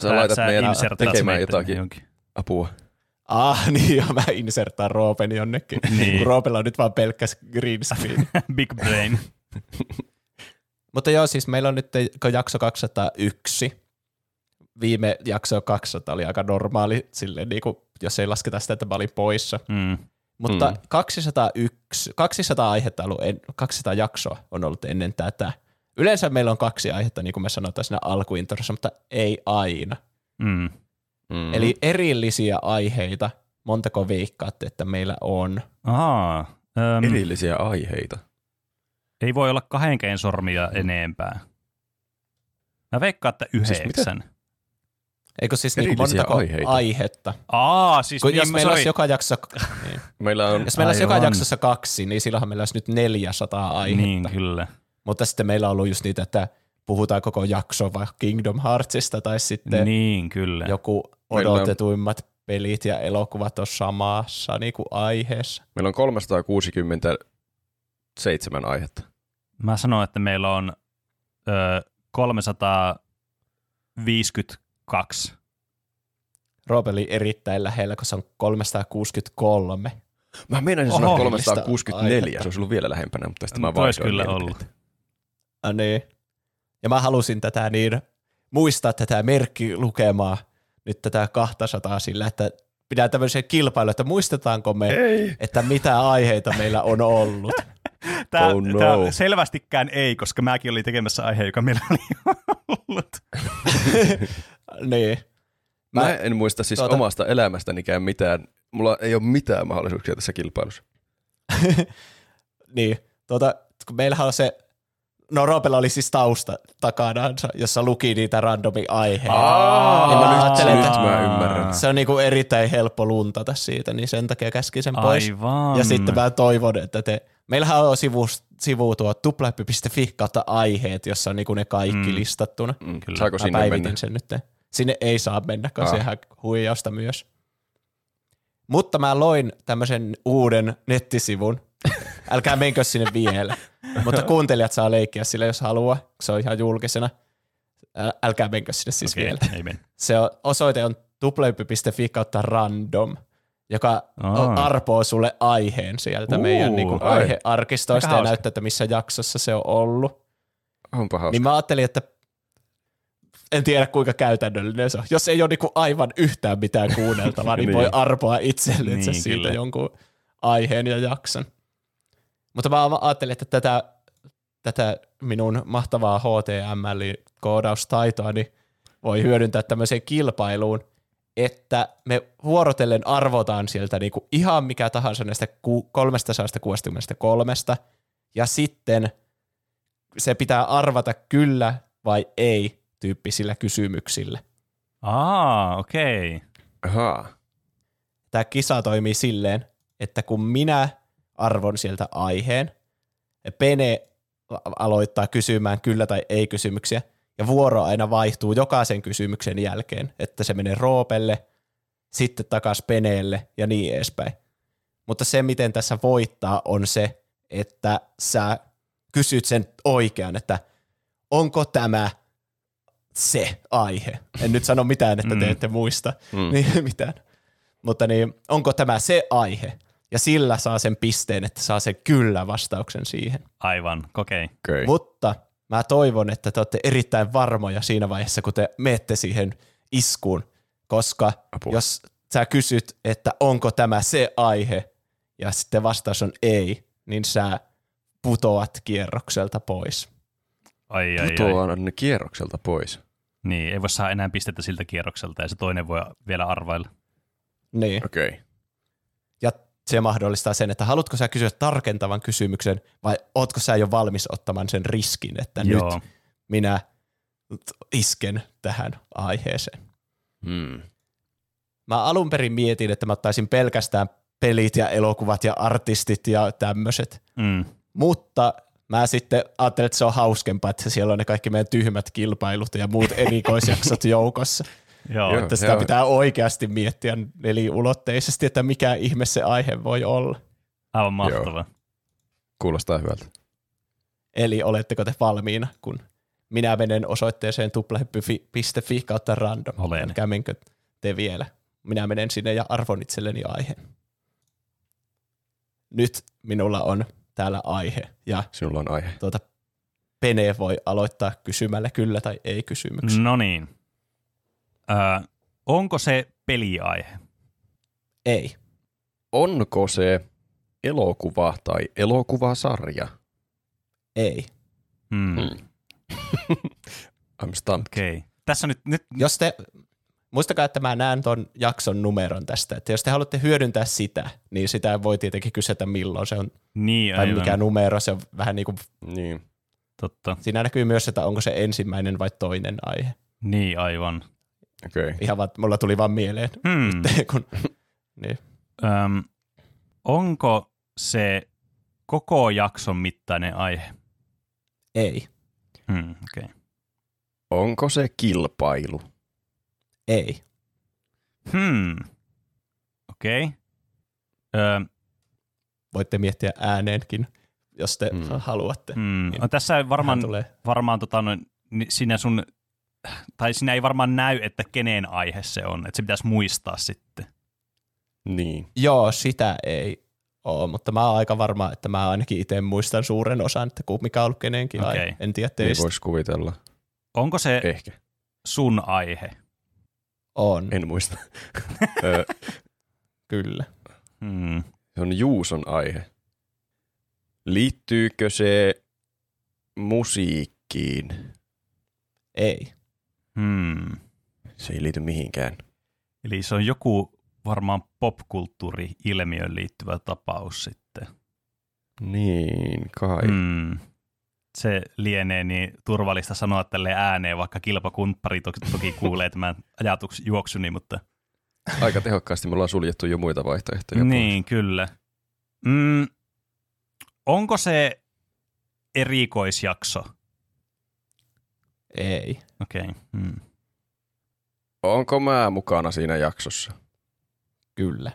Sä, sä laitat meidän tekemään jotakin jonkin. apua. Ah, niin joo, mä insertaan Roopen jonnekin. niin. Roopella on nyt vaan pelkkäs green screen. Big brain. Mutta joo, siis meillä on nyt jakso 201. Viime jakso 200 oli aika normaali, silleen, niin kuin, jos ei lasketa sitä, että mä olin poissa. Mm. Mutta mm. 201, 200 aihetta ollut, 200 jaksoa on ollut ennen tätä. Yleensä meillä on kaksi aihetta, niin kuin me sanotaan siinä alkuintrossa, mutta ei aina. Mm. Mm. Eli erillisiä aiheita, montako veikkaatte, että meillä on? Aa, um, erillisiä aiheita. Ei voi olla kahdenkeen sormia enempää. Mä veikkaan, että siis yhdeksän. Siis Eikö siis niin montako aiheita. aihetta? Aa, siis Kun niin, jos meillä olisi joka jakso, niin. meillä on, jos meillä olisi joka jaksossa kaksi, niin silloinhan meillä olisi nyt 400 aihetta. Niin, kyllä. Mutta sitten meillä on ollut just niitä, että puhutaan koko jakso vaikka Kingdom Heartsista tai sitten niin, kyllä. joku odotetuimmat on, pelit ja elokuvat on samassa niin kuin aiheessa. Meillä on 367 aihetta. Mä sanoin, että meillä on ö, 352. Roopeli erittäin lähellä, kun se on 363. Mä meinasin sanoa 364, se olisi ollut vielä lähempänä, mutta sitten mä vaihdoin. kyllä ollut. Ah, niin. Ja mä halusin tätä niin, muistaa tätä merkkilukemaa, nyt tätä 200 sillä, että pitää tämmöisen kilpailu, että muistetaanko me, Ei. että mitä aiheita meillä on ollut. Tämä, oh no. tämä selvästikään ei, koska mäkin olin tekemässä aihe, joka meillä oli ollut. niin. Mä, mä en muista siis tuota... omasta elämästänikään mitään. Mulla ei ole mitään mahdollisuuksia tässä kilpailussa. niin. Tuota, kun meillähän on se no Roopella oli siis tausta takana, jossa luki niitä randomi aiheita. Aa, Niin mä nyt- ajattelin, nyt että- mä ymmärrän. Se on niinku erittäin helppo luntata siitä, niin sen takia käski sen pois. Aivan. Ja sitten mä toivon, että te... Meillähän on sivu, sivu tuo tuplahyppy.fi kautta aiheet, jossa on niinku ne kaikki Mm. listattuna. Mm. Kyllä. Saako Mä sinne päivitin mennä? sen nyt. Sinne ei saa mennä, koska Ah. se ihan huijausta myös. Mutta mä loin tämmöisen uuden nettisivun. Älkää menkö sinne vielä. Mutta kuuntelijat saa leikkiä sillä, jos haluaa. Se on ihan julkisena. Äl- Älkää menkö sinne siis Okei, vielä. ei mene. Se on, osoite on tuplahyppy.fi kautta random, joka Aa. arpoo sulle aiheen sieltä Uu, meidän niin kuin, ai. aihearkistoista ja näyttää, että missä jaksossa se on ollut. Onpa hauska. Niin mä ajattelin, että en tiedä kuinka käytännöllinen se on. Jos ei ole niinku aivan yhtään mitään kuunneltavaa, niin, Niin. voi arpoa itsellensä Niin, siitä kyllä. jonkun aiheen ja jakson. Mutta mä ajattelin, että tätä, tätä minun mahtavaa HTML-koodaustaitoa niin voi hyödyntää tämmöiseen kilpailuun, että me vuorotellen arvotaan sieltä niinku ihan mikä tahansa näistä ku- 363 ja sitten se pitää arvata kyllä vai ei tyyppisillä kysymyksillä. Aa, okei. Okay. Tämä kisa toimii silleen, että kun minä arvon sieltä aiheen, Pene aloittaa kysymään kyllä tai ei kysymyksiä, ja vuoro aina vaihtuu jokaisen kysymyksen jälkeen, että se menee Roopelle, sitten takas Peneelle ja niin edespäin. Mutta se, miten tässä voittaa, on se, että sä kysyt sen oikean, että onko tämä se aihe. En nyt sano mitään, että te Mm. ette muista Mm. niin, mitään. Mutta niin, onko tämä se aihe? Ja sillä saa sen pisteen, että saa sen kyllä vastauksen siihen. Aivan, okei. Okay. Okay. Mutta mä toivon, että te olette erittäin varmoja siinä vaiheessa, kun te menette siihen iskuun, koska Apua. jos sä kysyt, että onko tämä se aihe, ja sitten vastaus on ei, niin sä putoat kierrokselta pois. Ai, ai, ai. Putoan kierrokselta pois. Niin, ei voi saada enää pistettä siltä kierrokselta ja se toinen voi vielä arvailla. Niin. Okei. Okay. Ja se mahdollistaa sen, että haluatko sä kysyä tarkentavan kysymyksen vai ootko sä jo valmis ottamaan sen riskin, että Joo. nyt minä isken tähän aiheeseen. Hmm. Mä alun perin mietin, että mä ottaisin pelkästään pelit ja elokuvat ja artistit ja tämmöiset, Mm. mutta mä sitten ajattelin, että se on hauskempaa, että siellä on ne kaikki meidän tyhmät kilpailut ja muut erikoisjaksot joukossa. Joo. Että sitä Joo. pitää oikeasti miettiä neliulotteisesti, että mikä ihme se aihe voi olla. Aivan mahtavaa. Kuulostaa hyvältä. Eli oletteko te valmiina, kun minä menen osoitteeseen tuplahyppy.fi kautta random. Olen. Älkää menkö te vielä. Minä menen sinne ja arvon itselleni aiheen. Nyt minulla on täällä aihe ja Sinulla on aihe. tuota, Pene voi aloittaa kysymällä kyllä tai ei kysymyksiä. No niin. Öö, onko se peliaihe? Ei. Onko se elokuva tai elokuvasarja? Ei. Hmm. Hmm. I'm stumped. Okei. Okay. Tässä nyt, nyt Jos te, muistakaa, että mä näen ton jakson numeron tästä, että jos te haluatte hyödyntää sitä, niin sitä voi tietenkin kysyä, milloin se on, niin, tai aivan. mikä numero, se on vähän niin kuin, Niin. Totta. siinä näkyy myös, että onko se ensimmäinen vai toinen aihe. Niin, aivan. Okei. Okay. Ihan vaan, mulla tuli vaan mieleen, Hmm. kun, niin. Öm, onko se koko jakson mittainen aihe? ei, Hmm, okei. Okay. Onko se kilpailu? Ei, Hmm. Okei. Okay. Öö, voitte miettiä ääneenkin, jos te Mm. haluatte. hmm. No, tässä varmaan, tulee. varmaan tota, no, siinä sun, tai siinä ei varmaan näy, että kenen aihe se on, että se pitäisi muistaa sitten. Niin. Joo, sitä ei ole, mutta mä oon aika varma, että mä ainakin itse muistan suuren osan, että mikä on ollut kenenkin Okei. aihe. En tiedä Niin teistä. voisi kuvitella. Onko se Ehkä. sun aihe? On, En muista. Kyllä. Hmm. se on Juuson aihe. Liittyykö se musiikkiin? Ei. Hmm. Se ei liity mihinkään. Eli se on joku varmaan popkulttuuri-ilmiöön liittyvä tapaus sitten. Niin, kai. Mm. Hmm. Se lienee niin turvallista sanoa tälle ääneen, vaikka kilpakumppari toki, toki kuulee tämän ajatuks juoksuni, mutta... Aika tehokkaasti me ollaan suljettu jo muita vaihtoehtoja. Niin, kyllä. Mm, onko se erikoisjakso? Ei. Okei. Okay. Hmm. Onko mä mukana siinä jaksossa? Kyllä.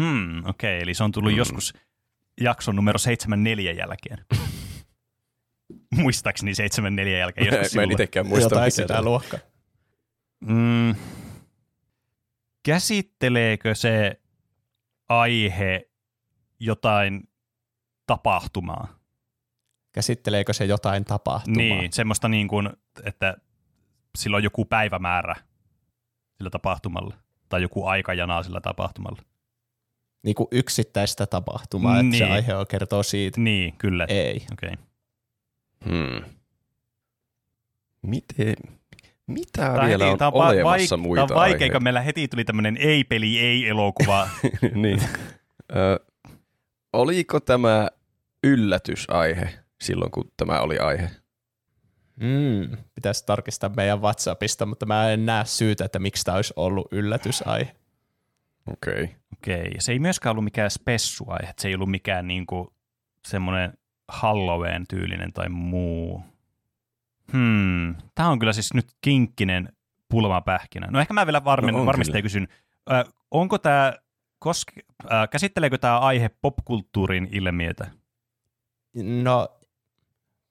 Hmm, okei, okay. eli se on tullut hmm. joskus jakson numero 74 jälkeen. Muistaakseni 74 jälkeen joskus Mä en itsekään muista. Jotain sitä luokka. Mm. Käsitteleekö se aihe jotain tapahtumaa? Käsitteleekö se jotain tapahtumaa? Niin, semmoista niin kuin, että sillä on joku päivämäärä sillä tapahtumalla, tai joku aikajana sillä tapahtumalla. Niin kuin yksittäistä tapahtumaa, niin. että se niin. aihe on kertoo siitä. Niin, kyllä. Ei. Okei. Okay. Hmm. Miten? Mitä tää vielä heti, on tää olemassa vaik- muita Tämä on vaikea, kun meillä heti tuli tämmöinen ei-peli, ei-elokuva. niin. Ö, oliko tämä yllätysaihe silloin, kun tämä oli aihe? Mm, pitäisi tarkistaa meidän WhatsAppista, mutta mä en näe syytä, että miksi tämä olisi ollut yllätysaihe. Okei. Okay. Okei. Okay. Se ei myöskään ollut mikään spessuaihe. Se ei ollut mikään niinku semmoinen Halloween-tyylinen tai muu. Hmm. Tämä on kyllä siis nyt kinkkinen pulmapähkinä. No ehkä mä vielä varmin, no varmistan ja kysyn. Ö, onko tämä, koske, äh, käsitteleekö tämä aihe popkulttuurin ilmiötä? No,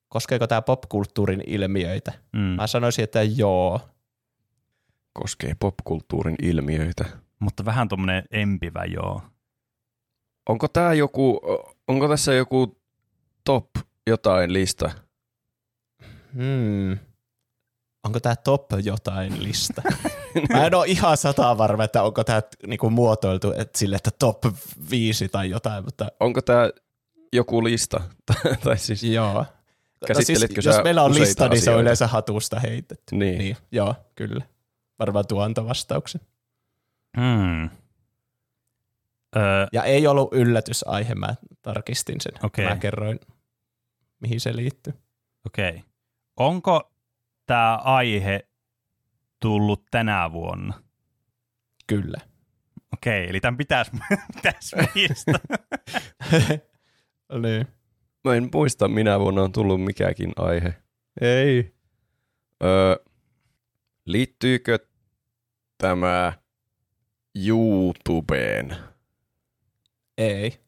koskeeko tämä popkulttuurin ilmiöitä? Mm. Mä sanoisin, että joo. Koskee popkulttuurin ilmiöitä. Mutta vähän tuommoinen empivä joo. Onko tämä joku, onko tässä joku top jotain lista? Hmm. Onko tämä top jotain lista? Mä en ole ihan sata varma, että onko tämä niinku muotoiltu että sille, että top 5 tai jotain, mutta... Onko tämä joku lista? tai siis... Joo. No siis, jos meillä on lista, asioita? niin se on yleensä hatusta heitetty. Niin. niin. Joo, kyllä. Varmaan tuo antoi vastauksen. Hmm. Öö. Ja ei ollut yllätysaihe, mä tarkistin sen. Okay. Mä kerroin, mihin se liittyy. Okei. Okay. Onko tämä aihe tullut tänä vuonna? Kyllä. Okei, okay, eli tämän pitäisi, pitäisi muistaa. niin. Mä en muista, minä vuonna on tullut mikäkin aihe. Ei. Öö, liittyykö tämä YouTubeen? Ei.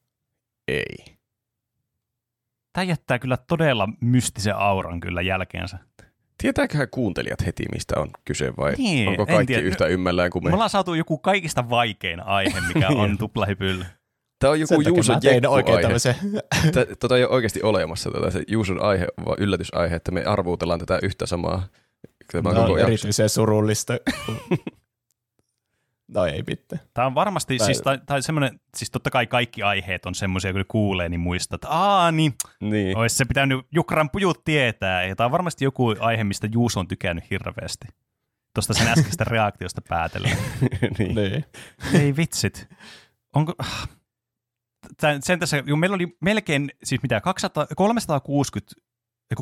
Ei. Tämä jättää kyllä todella mystisen auran kyllä jälkeensä. Tietääköhän kuuntelijat heti, mistä on kyse vai niin, onko kaikki yhtä ymmällään kuin me? Me ollaan saatu joku kaikista vaikein aihe, mikä on tuplahypyllä. Tämä on joku Juuson jekku-aihe. Tota ei ole oikeasti olemassa, tätä se Juuson aihe, vaan yllätysaihe, että me arvuutellaan tätä yhtä samaa. Tämä on no, erityisen surullista. No ei pitää. Tämä on varmasti, tai, siis, tai, tai semmoinen, siis totta kai kaikki aiheet on semmoisia, kun kuulee, niin muistaa, että aa, niin, niin. olisi se pitänyt Jukran pujut tietää. Ja tämä on varmasti joku aihe, mistä Juuso on tykännyt hirveästi. Tuosta sen äskeistä reaktiosta päätellen. niin. niin. Ei vitsit. Onko... Sen tässä, jo, meillä oli melkein, siis mitä, 200, 360,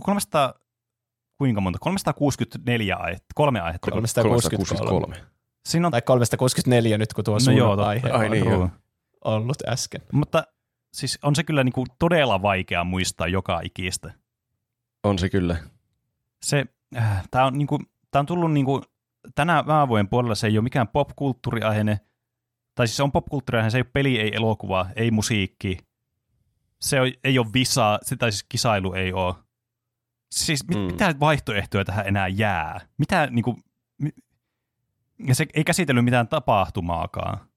300, kuinka monta? 364 aihetta, kolme aihetta. 363. Siinä on... Tai 364 nyt, kun tuo no joo, aihe Ai, niin, on ollut äsken. Mutta siis on se kyllä niinku todella vaikea muistaa joka ikistä. On se kyllä. Se, äh, tämä on, niinku, tää on tullut niinku, tänä vuoden puolella se ei ole mikään popkulttuuriaihe, tai siis se on popkulttuuriaihe, se ei ole peli, ei elokuva, ei musiikki. Se on, ei ole visa, se, tai siis kisailu ei ole. Siis mit, mm. mitä vaihtoehtoja tähän enää jää? Mitä, niinku, ja se ei käsitellyt mitään tapahtumaakaan.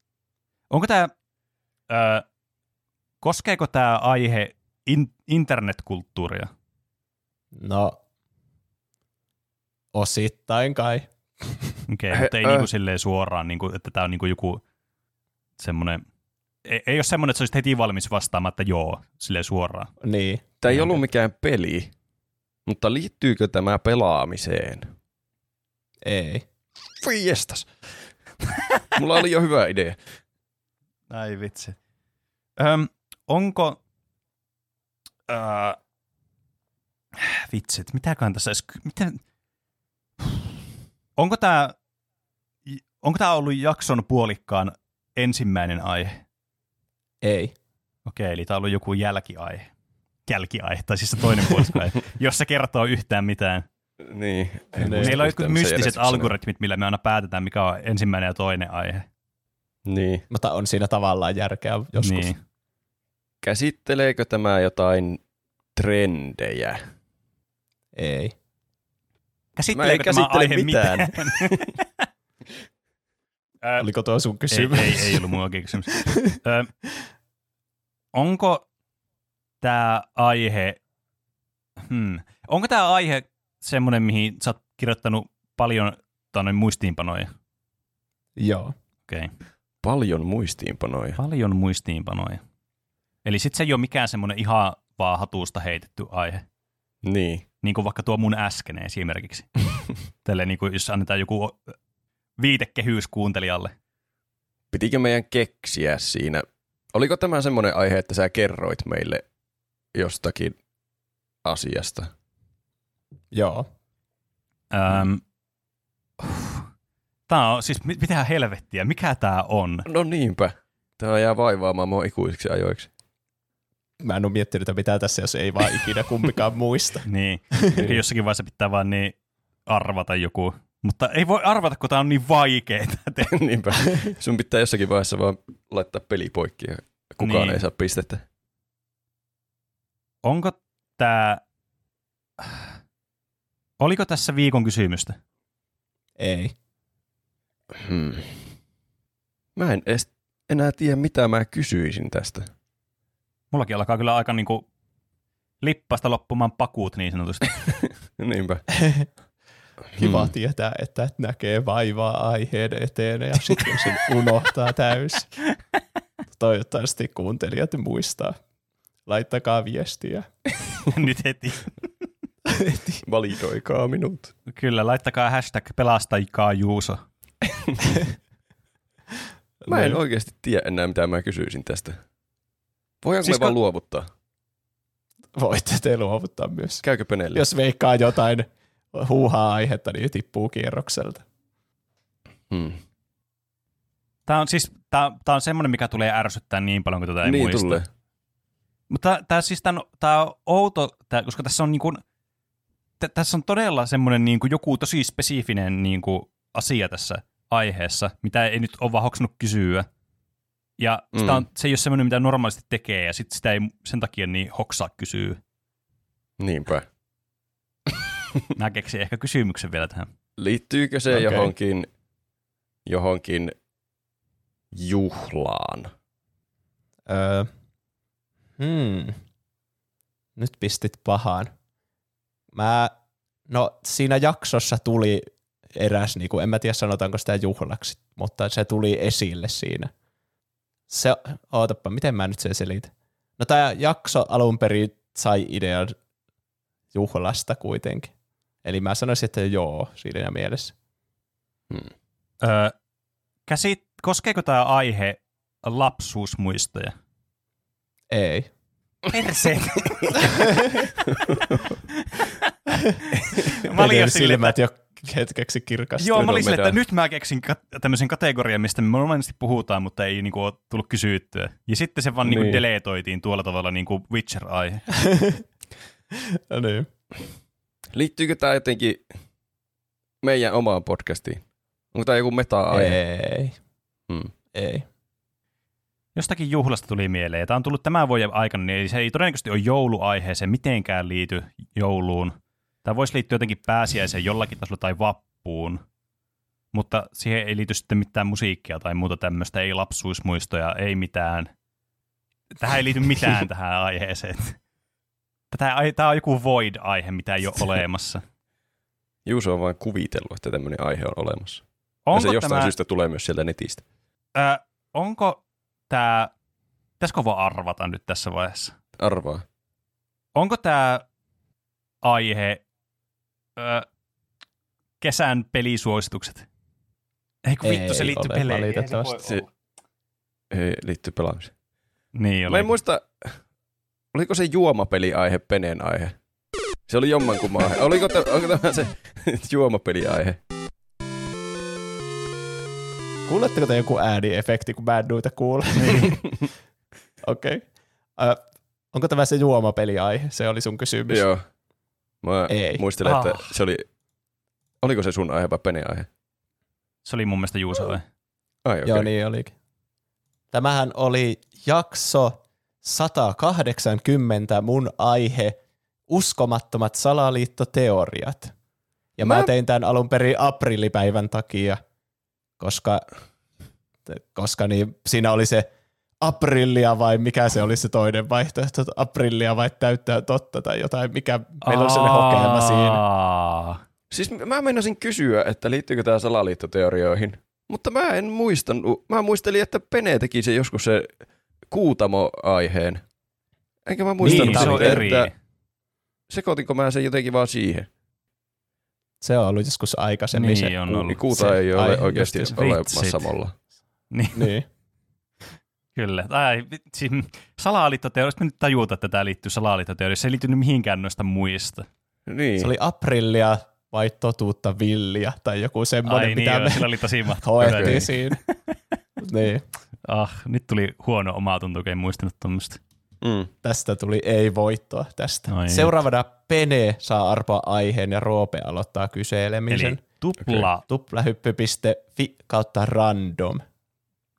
Onko tämä, öö, koskeeko tämä aihe in, internetkulttuuria? No, osittain kai. Okei, okay, mutta ei niinku silleen suoraan, niinku, että tämä on niinku joku semmoinen, ei, ei ole semmoinen, että sä olisit heti valmis vastaamaan, että joo, silleen suoraan. Niin. Tämä ei ollut mikään peli, mutta liittyykö tämä pelaamiseen? Ei. Voi jestas. Mulla oli jo hyvä idea. Ai vitsi. Öm, onko... Öö, Vitsit, mitäköhän tässä edes... Miten... Onko tämä onko tämä ollut jakson puolikkaan ensimmäinen aihe? Ei. Okei, eli tämä on ollut joku jälkiaihe. Jälkiaihe, tai siis se toinen puoliskaihe, jos se kertoo yhtään mitään. Niin. en Meillä on jotkut mystiset algoritmit, millä me aina päätetään, mikä on ensimmäinen ja toinen aihe. Niin. Mutta on siinä tavallaan järkeä joskus. Niin. Käsitteleekö tämä jotain trendejä? Ei. Käsitteleekö tämä käsittele aihe mitään. mitään? Oliko tuo sun ei, kysymys? ei, ei ollut mun oikein kysymys. Ö, onko tämä aihe, hmm, onko tämä aihe semmoinen, mihin sä oot kirjoittanut paljon tonne muistiinpanoja? Joo. Okei. Okay. Paljon muistiinpanoja. Paljon muistiinpanoja. Eli sitten se ei ole mikään semmoinen ihan vaan hatusta heitetty aihe. Niin. Niin kuin vaikka tuo mun äsken esimerkiksi. Tälle niin kuin, jos annetaan joku viitekehys kuuntelijalle. Pitikö meidän keksiä siinä? Oliko tämä semmoinen aihe, että sä kerroit meille jostakin asiasta? Joo. Öm, Tämä on siis, mit- mitä helvettiä, mikä tämä on? No niinpä. Tämä jää vaivaamaan mua ikuisiksi ajoiksi. Mä en ole miettinyt, että mitä tässä, jos ei vaan ikinä kumpikaan muista. Niin, Ehkä jossakin vaiheessa pitää vaan niin arvata joku. Mutta ei voi arvata, kun tämä on niin vaikeaa. niinpä. Sun pitää jossakin vaiheessa vaan laittaa peli poikki ja kukaan Niin. ei saa pistettä. Onko tämä... Oliko tässä viikon kysymystä? Ei. Hmm. Mä en edes enää tiedä, mitä mä kysyisin tästä. Mullakin alkaa kyllä aika niinku lippasta loppumaan pakuut niin sanotusti. Niinpä. Kiva Hmm. tietää, että et näkee vaivaa aiheen eteen ja sitten sen unohtaa täysin. Toivottavasti kuuntelijat muistaa. Laittakaa viestiä. Nyt heti. Validoikaa minut. Kyllä, laittakaa hashtag pelastajikaa Juuso. Mä en Niin. oikeasti tiedä enää, mitä mä kysyisin tästä. Voidaanko Siis siis me vaan ka- luovuttaa? Voitte te luovuttaa myös. Käykö Penelle? Jos veikkaa jotain huuhaa aihetta, niin tippuu kierrokselta. Hmm. Tämä on siis tää, tää on semmoinen, mikä tulee ärsyttää niin paljon, kun tätä ei niin muista. tulee. Mutta tämä siis tää, on- tää on outo, tää, koska tässä on niinku, t- tässä on todella semmoinen niinku joku tosi spesifinen niinku asia tässä aiheessa, mitä ei nyt ole vaan hoksannut kysyä. Ja sitä Mm. on, se ei ole semmoinen, mitä normaalisti tekee, ja sit sitä ei sen takia niin hoksaa kysyä. Niinpä. Mä keksin ehkä kysymyksen vielä tähän. Liittyykö se Okei. johonkin, johonkin juhlaan? Öö, hmm. Nyt pistit pahaan. Mä, no siinä jaksossa tuli eräs, niin kuin, en mä tiedä sanotaanko sitä juhlaksi, mutta se tuli esille siinä. Se, ootapa, miten mä nyt sen selitän? No tämä jakso alun perin sai idean juhlasta kuitenkin. Eli mä sanoisin, että joo, siinä mielessä. Hmm. Öö, käsit, koskeeko tämä aihe lapsuusmuistoja? Ei. Perse. mä olin jo silmät jo hetkeksi kirkastunut. Joo, mä olin silleen, että nyt mä keksin kat- tämmöisen kategorian, mistä me monesti puhutaan, mutta ei niinku ole tullut kysyttyä. Ja sitten se vaan niinku Niin. deletoitiin tuolla tavalla niinku Witcher-aihe. No niin. Liittyykö tämä jotenkin meidän omaan podcastiin? Onko tämä joku meta-aihe? Ei. Hmm. Ei. Jostakin juhlasta tuli mieleen. Tämä on tullut tämän vuoden aikana, niin se ei todennäköisesti ole jouluaiheeseen mitenkään liity jouluun. Tämä voisi liittyä jotenkin pääsiäiseen jollakin tasolla tai vappuun. Mutta siihen ei liity sitten mitään musiikkia tai muuta tämmöistä, ei lapsuusmuistoja, ei mitään. Tähän ei liity mitään tähän aiheeseen. Tätä, tämä on joku void-aihe, mitä ei ole olemassa. Juuso on vain kuvitellut, että tämmöinen aihe on olemassa. ja Onko se jostain tämä, syystä tulee myös sieltä netistä. Ö, onko tämä, pitäisikö vaan arvata nyt tässä vaiheessa? Arvaa. Onko tämä aihe ö, kesän pelisuositukset? Ei kun vittu, se Ei liittyy ole peleihin. valitettavasti. Se ei liittyy pelaamiseen. Niin Mä en oli. muista, oliko se juomapeli-aihe Penen aihe? Se oli jommankumman aihe. Oliko t- onko tämä se juomapeliaihe? Kuuletteko te joku ääniefekti, kun mä en noita kuule? Niin. Okei. Okay. Uh, onko tämä se juomapeliaihe? Se oli sun kysymys. Joo. Mä Ei. muistelen, että Ah. se oli... Oliko se sun aihe vai Pene aihe? Se oli mun mielestä Juuso. vai? Ai, okei. Joo, niin olikin. Tämähän oli jakso 180 mun aihe uskomattomat salaliittoteoriat. Ja mä, Mä- mä tein tämän alun perin aprillipäivän takia, koska, koska niin siinä oli se aprillia vai mikä se oli se toinen vaihtoehto, aprillia vai täyttää totta tai jotain, mikä meillä on sellainen hokema siinä. Siis mä meinasin kysyä, että liittyykö tämä salaliittoteorioihin, mutta mä en muistanut. Mä muistelin, että Pene teki se joskus se Kuutamo-aiheen. Enkä mä muistanut Niin, se on eri. että sekoitinko mä sen jotenkin vaan siihen. Se on ollut joskus aikaisemmin Niin se. on ollut. niin kuuta se ei ole aihe oikeasti olemassa molla. Niin, Niin. kyllä. Tai, vitsi, salaliittoteoriasta mä nyt tajuta, että tämä liittyy salaliittoteoriaan. Se ei liittynyt mihinkään noista muista. Niin. Se oli aprillia vai totuutta villiä tai joku semmoinen, Ai niin, mitä joo, me sillä oli tosi hoettiin siinä. niin. Ah, nyt tuli huono omaa tuntuu, kun en muistanut tuommoista. Mm. Tästä tuli ei-voittoa tästä. Ai Seuraavana Pene saa arpoa aiheen ja Roope aloittaa kyselemisen. Eli tupla. Tuplahyppy.fi kautta random.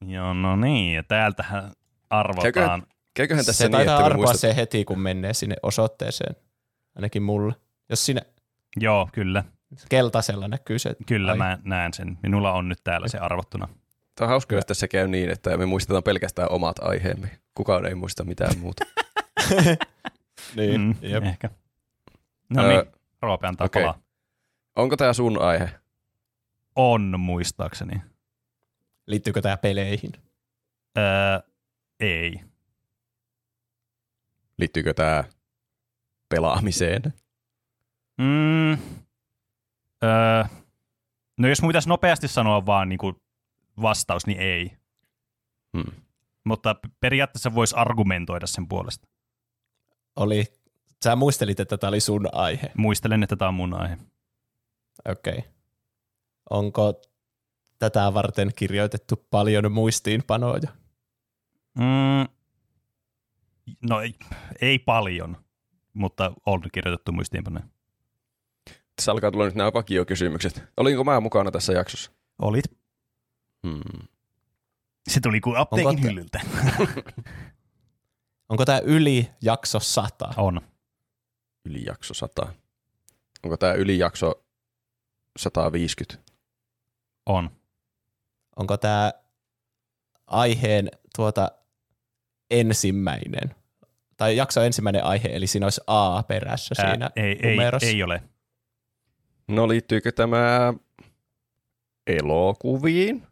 Joo, no niin. Ja täältähän arvotaan. Käyköhän tässä se niin, taitaa että arpoa muistat... se heti, kun menee sinne osoitteeseen. Ainakin mulle. Jos siinä Joo, kyllä. keltaisella näkyy se. Kyllä aihe. mä näen sen. Minulla on nyt täällä se arvottuna. Tämä on hauska, jos tässä käy niin, että me muistetaan pelkästään omat aiheemme. Kukaan ei muista mitään muuta. Niin, Mm, jep. ehkä. No Öö, niin, Roope antaa okei. palaa. Onko tämä sun aihe? On muistaakseni. Liittyykö tämä peleihin? Öö, ei. Liittyykö tämä pelaamiseen? Mm, öö, no jos mun pitäisi nopeasti sanoa vaan niin kuin vastaus, niin ei. Hmm. Mutta periaatteessa voisi argumentoida sen puolesta. Oli, sä muistelit, että tämä oli sun aihe. Muistelen, että tämä on mun aihe. Okei. Okay. Onko tätä varten kirjoitettu paljon muistiinpanoja? Mm, no ei, ei paljon, mutta on kirjoitettu muistiinpanoja. Tässä alkaa tulla nyt nämä vakiokysymykset. Olinko mä mukana tässä jaksossa? Olit. Hmm. Se tuli kuin apteekin Onko te- hyllyltä. Onko tämä yli jakso 100? On. Yli jakso 100. Onko tämä yli jakso 150? On. Onko tämä aiheen tuota ensimmäinen? Tai jakso ensimmäinen aihe, eli siinä olisi A perässä Ää, siinä ei, ei, numerossa. ei ole. No liittyykö tämä elokuviin?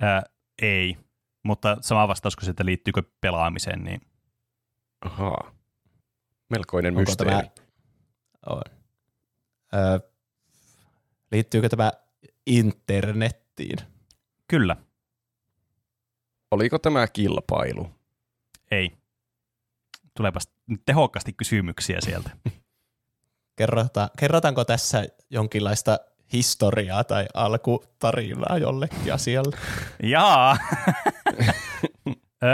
Ää, ei. Mutta sama vastaus kuin se, että liittyykö pelaamiseen, niin Ahaa. Melkoinen Onko mysteeri. tämä, on. Ö, liittyykö tämä internettiin? kyllä. Oliko tämä kilpailu? Ei. Tulepas tehokkaasti kysymyksiä sieltä. Kerrota, kerrotaanko tässä jonkinlaista historiaa tai alkutarinaa jollekin asialle? Jaa.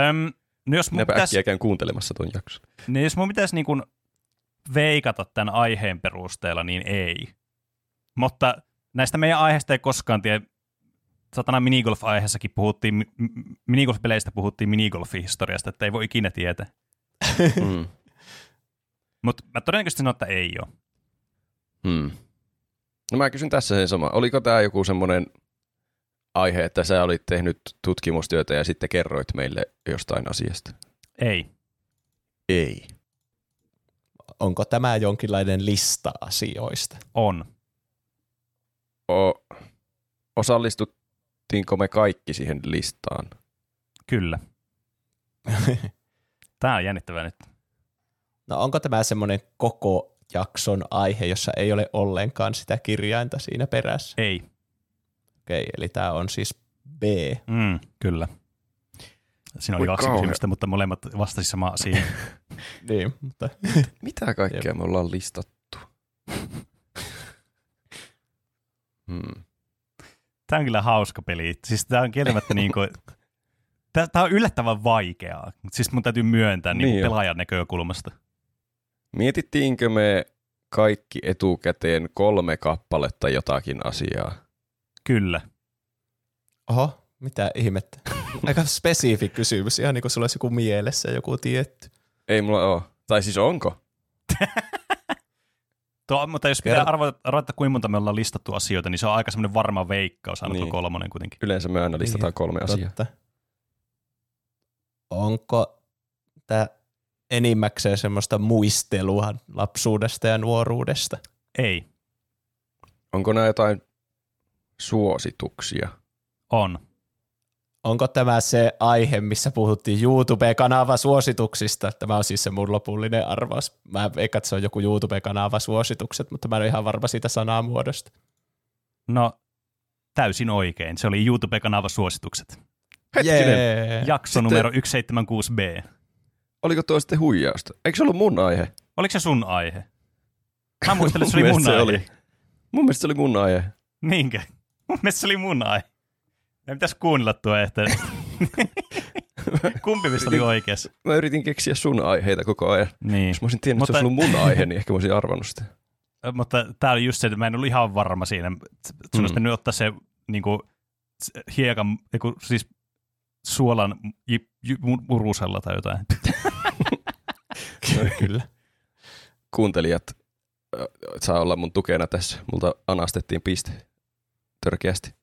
Öm, no jos mun Minäpä pitäisi, äkkiä käyn kuuntelemassa tuon jakson. niin jos mun pitäisi niin kuin veikata tämän aiheen perusteella, niin ei. Mutta näistä meidän aiheista ei koskaan tiedä. Satana minigolf-aiheessakin puhuttiin, mi- mi- minigolf-peleistä puhuttiin minigolf-historiasta, että ei voi ikinä tietää. Mm. Mutta mä todennäköisesti sanon, että ei ole. Hmm. No mä kysyn tässä sen sama. Oliko tämä joku semmoinen aihe, että sä olit tehnyt tutkimustyötä ja sitten kerroit meille jostain asiasta? Ei. Ei. Onko tämä jonkinlainen lista asioista? On. O- osallistuttiinko me kaikki siihen listaan? Kyllä. Tämä on jännittävää nyt. No onko tämä semmoinen koko jakson aihe, jossa ei ole ollenkaan sitä kirjainta siinä perässä? Ei. Okei, eli tämä on siis B. Mm, kyllä. Siinä oli kaksi kysymystä, mutta molemmat vastasivat sama siihen. niin, mutta... Mitä kaikkea me ollaan listattu? hmm. Tämä on kyllä hauska peli. Siis tämä on kieltämättä niin kuin... Tämä on yllättävän vaikeaa, siis mun täytyy myöntää niinku niin niin pelaajan näkökulmasta. Mietittiinkö me kaikki etukäteen kolme kappaletta jotakin asiaa? Kyllä. Oho, mitä ihmettä. Aika spesifi kysymys, ihan niin kuin sulla olisi joku mielessä joku tietty. Ei mulla ole. Tai siis onko? Tuo, mutta jos pitää arvata, arvata, kuinka monta me ollaan listattu asioita, niin se on aika semmoinen varma veikkaus, aina Niin. kolmonen kuitenkin. Yleensä me aina listataan kolme asiaa. Totta. Onko tämä enimmäkseen semmoista muistelua lapsuudesta ja nuoruudesta? Ei, Onko nämä jotain suosituksia? on. Onko tämä se aihe, missä puhuttiin YouTube-kanava suosituksista? Tämä on siis se mun lopullinen arvaus. Mä se on joku YouTube-kanava suositukset, mutta mä en ole ihan varma siitä sanamuodosta. No, täysin oikein. Se oli YouTube-kanava suositukset. Hetkinen, Jee. Jakso Sitten- numero 176b. Oliko tuo sitten huijausta? Eikö se ollut mun aihe? Oliko se sun aihe? Mä muistelin, että se oli Mun se aihe. oli. Mun mielestä se oli mun aihe. Niinkö? Mun mielestä se oli mun aihe. Meidän pitäisi kuunnella tuo, että kumpi mistä oli oikeassa. Mä yritin keksiä sun aiheita koko ajan. Niin. Jos mä olisin tiennyt, Mutta- että se olisi ollut mun aihe, niin ehkä mä olisin arvannut sitä. Mutta tää oli just se, että mä en ollut ihan varma siinä. Sun Mm. olisi pitänyt ottaa se niinku, hiekan, eiku, siis suolan j, j, murusella tai jotain. Kyllä. Kuuntelijat saa olla mun tukena tässä. Multa anastettiin piste törkeästi.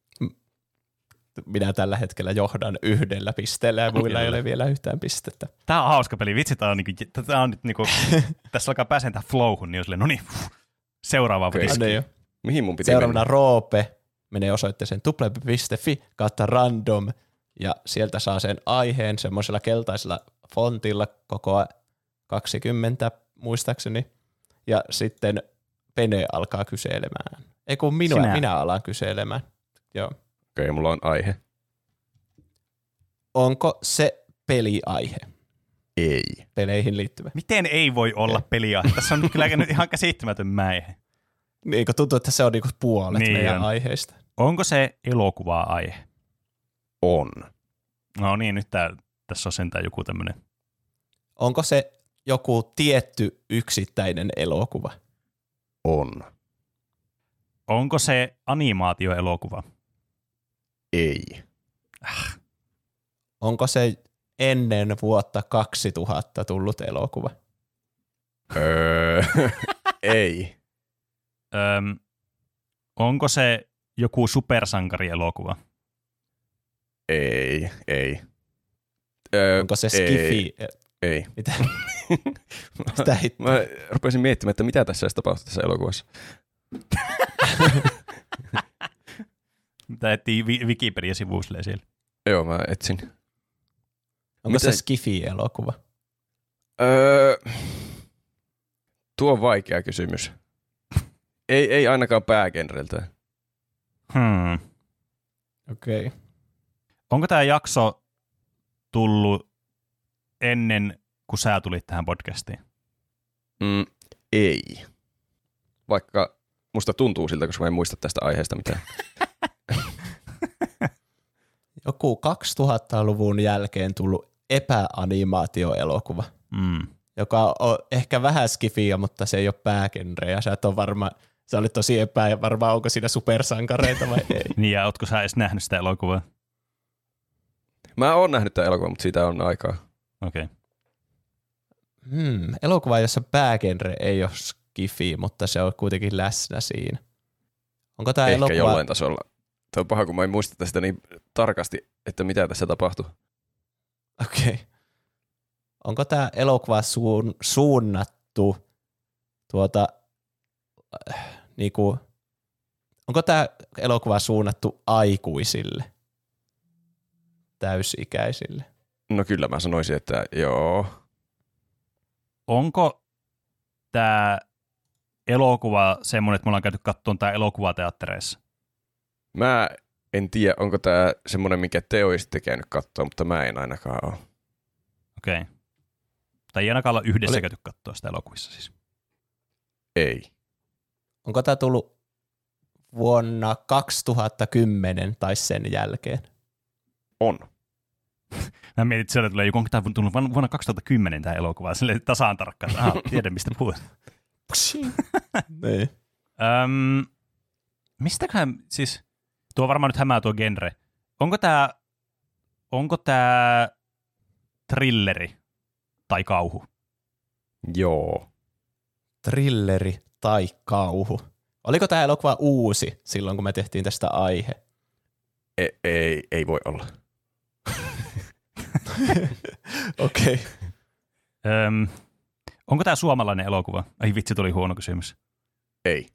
Minä tällä hetkellä johdan yhdellä pisteellä ja muilla ei ole vielä yhtään pistettä. Tää on hauska peli. Vitsi, tää on, niinku, tää on nyt niinku, tässä alkaa pääsen tähän flowhun, niin on silleen, no niin, seuraava okay. Ah, niin jo. Mihin mun piti Seuraavana mennä? Roope menee osoitteeseen tuple.fi kautta random ja sieltä saa sen aiheen semmoisella keltaisella fontilla koko 20 muistaakseni. Ja sitten Pene alkaa kyselemään. Ei kun minua, Sinä. minä alan kyselemään. Joo. Okei, okay, mulla on aihe. Onko se peliaihe? Ei. Peleihin liittyvä. Miten ei voi olla peliä? Tässä on kyllä nyt ihan käsittämätön mäihe. Niin kun tuntuu, että se on niinku puolet Niin meidän on. aiheista. Onko se elokuva-aihe? On. No niin, nyt tää, tässä on sentään joku tämmönen. Onko se joku tietty yksittäinen elokuva? On. Onko se animaatioelokuva? Ei. Onko se ennen vuotta 2000 tullut elokuva? Öö, ei. Öm, onko se joku supersankarielokuva? Ei. Ei. Öö, Onko se ei, skifi? Ei. Mitä? Sitä hit... Mä rupesin miettimään, että mitä tässä edes tapahtuu tässä elokuvassa. Tämä etsii Vi- Wikipedia-sivu silleen siellä. Joo, mä etsin. Onko se Mitä- skifi-elokuva? Öö, tuo on vaikea kysymys. Ei, ei ainakaan päägenreltä. Hmm. Okei. Okay. Onko tämä jakso tullut ennen kuin sä tulit tähän podcastiin? Mm, ei. Vaikka musta tuntuu siltä, koska mä en muista tästä aiheesta mitään. Joku 2000-luvun jälkeen tullut epäanimaatioelokuva, Mm. joka on ehkä vähän skifiä, mutta se ei ole päägenre ja sä et ole varma, sä olit tosi epävarma, onko siinä supersankareita vai ei. Niin, ja ootko sä edes nähnyt sitä elokuvaa? Mä oon nähnyt tämän elokuvan, mutta siitä on aikaa. Okei. Okay. Hmm, elokuva, jossa päägenre ei ole skifi, mutta se on kuitenkin läsnä siinä. Onko tämä Ehkä elokuva... jollain tasolla. Tämä on paha, kun mä en muista tästä niin tarkasti, että mitä tässä tapahtuu. Okei. Okay. Onko tämä elokuva suun, suunnattu tuota, äh, niinku, onko tämä elokuva suunnattu aikuisille, täysikäisille? No kyllä mä sanoisin, että joo. Onko tämä elokuva semmoinen, että me ollaan käyty katsomaan tämä elokuvateattereissa? Mä en tiedä, onko tämä semmoinen, mikä te olisitte käynyt katsoa, mutta mä en ainakaan ole. Okei. Okay. Tai ei ainakaan olla yhdessä Oli- Oli... käyty katsoa sitä elokuvissa siis. Ei. Onko tämä tullut vuonna 2010 tai sen jälkeen. On. Mä mietin, että se tulee joku, onko tämä tullut vuonna vuonna 2010 tämä elokuva, silleen tasaan tarkkaan, että aha, tiedän mistä puhut. niin. Öm, mistäköhän, siis, tuo varmaan nyt hämää tuo genre. Onko tämä, onko tämä thrilleri tai kauhu? Joo. Trilleri tai kauhu. Oliko tämä elokuva uusi silloin, kun me tehtiin tästä aihe? Ei, ei, ei voi olla. Okei. Okay. Öm, onko tämä suomalainen elokuva? Ai vitsi, tuli huono kysymys. Ei.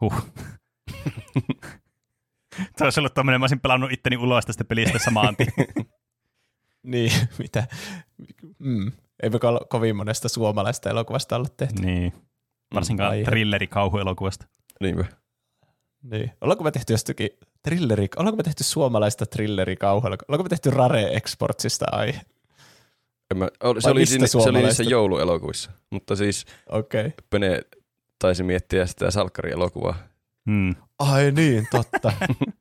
Huh. Tämä olisi ollut tämmöinen, mä olisin pelannut itteni ulos tästä pelistä samaan. Niin, mitä? Mm. Eipä ko- kovin monesta suomalaista elokuvasta ollut tehty. niin. Varsinkaan Aihe. thrilleri kauhuelokuvasta. Niinpä. Niin. Ollaanko me tehty jostakin thrilleri, ollaanko me tehty suomalaista thrilleri kauhuella? Ollaanko me tehty Rare Exportsista aihe? En mä, ol- se, oli siinä, se oli niissä jouluelokuvissa. Mutta siis Okei. Okay. Pene taisi miettiä sitä salkkarielokuvaa. Hmm. Ai niin, totta.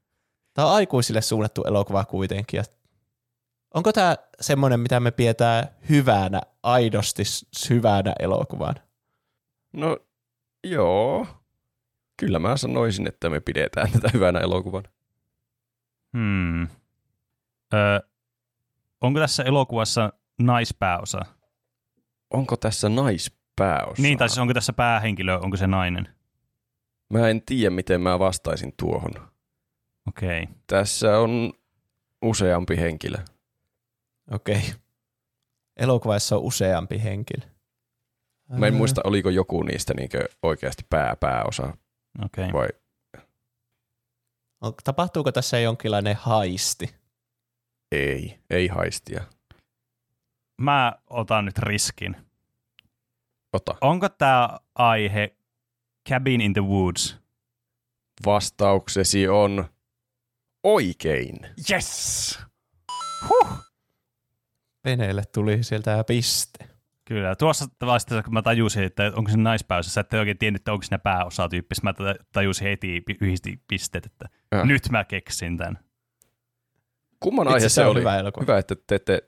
tämä on aikuisille suunnattu elokuva kuitenkin. Ja onko tämä semmoinen, mitä me pidetään hyvänä, aidosti hyvänä elokuvana? No joo. Kyllä mä sanoisin, että me pidetään tätä hyvänä elokuvana. Hmm. Ö, onko tässä elokuvassa naispääosa? Onko tässä naispääosa? Niin, tai siis onko tässä päähenkilö, onko se nainen? Mä en tiedä, miten mä vastaisin tuohon. Okei. Okay. Tässä on useampi henkilö. Okei. Okay. Elokuvassa on useampi henkilö. Mä en muista, oliko joku niistä niinkö oikeasti pää, pääosa. Okay. vai On- Tapahtuuko tässä jonkinlainen haisti? ei. Ei haistia. Mä otan nyt riskin. Ota. Onko tämä aihe Cabin in the Woods? Vastauksesi on oikein. Yes! Veneelle tuli sieltä piste. Kyllä. Tuossa vaiheessa, kun mä tajusin, että onko se naispääosassa, että oikein tiennyt, että onko siinä pääosa tyyppistä, mä tajusin heti yhdistin pisteet, että Äh. nyt mä keksin tämän. Kumman aihe se oli? hyvä elokuva. Hyvä, että te ette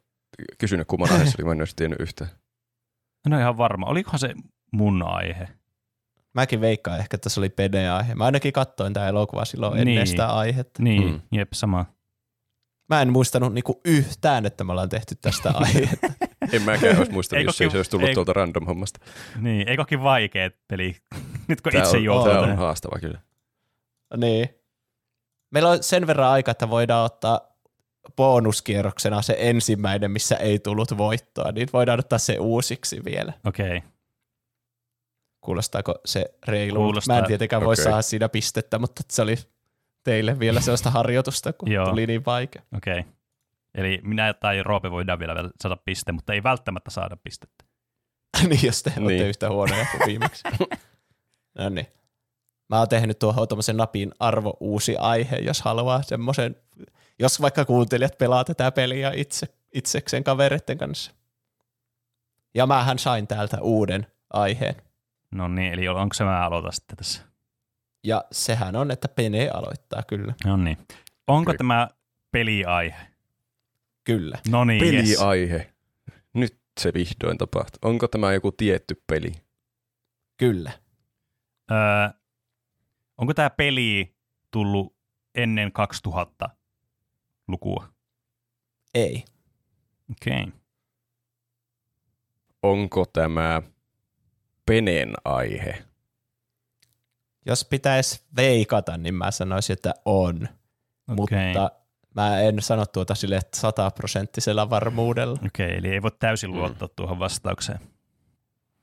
kysynyt kumman aihe se oli, mä en olisi tiennyt yhtään. No ihan varma. Olikohan se mun aihe? Mäkin veikkaan ehkä, että se oli pede-aihe. Mä ainakin katsoin tämä elokuva silloin ennen Niin. sitä aihetta. Niin, Mm. mm. jep, sama. Mä en muistanut niinku yhtään, että me ollaan tehty tästä aihetta. En mäkään olisi muistanut, jos ei se olisi tullut ei- tuolta random hommasta. Niin, ei kokin vaikea peli, nyt kun Tää itse on, joutuu tää on tähän. haastava kyllä. niin. Meillä on sen verran aikaa, että voidaan ottaa bonuskierroksena se ensimmäinen, missä ei tullut voittoa, niin voidaan ottaa se uusiksi vielä. Okei. Okay. Kuulostaako se reilu? Kuulostaa. Mä en tietenkään voi Okei. saada siinä pistettä, mutta se oli teille vielä sellaista harjoitusta, kun Joo. tuli niin vaikea. Okei. Okay. Eli minä tai Roope voidaan vielä saada piste, mutta ei välttämättä saada pistettä. niin, jos te niin. olette Niin. yhtä huonoja kuin viimeksi. no niin. Mä oon tehnyt tuohon tuommoisen napin arvo uusi aihe, jos haluaa semmoisen, jos vaikka kuuntelijat pelaa tätä peliä itse, itsekseen kavereiden kanssa. Ja mähän sain täältä uuden aiheen. No niin, eli onko se mä aloitan sitten tässä? Ja sehän on, että Pene aloittaa kyllä. No niin. Onko Okei. tämä peliaihe? Kyllä. No niin, yes. Peliaihe. Nyt se vihdoin tapahtuu. Onko tämä joku tietty peli? Kyllä. Öö, onko tämä peli tullut ennen 2000-lukua? Ei. Okei. Okay. Onko tämä Penen aihe? Jos pitäisi veikata, niin mä sanoisin, että on. Okei. Mutta mä en sano tuota sille sataprosenttisella varmuudella. Okei, eli ei voi täysin luottaa mm. tuohon vastaukseen.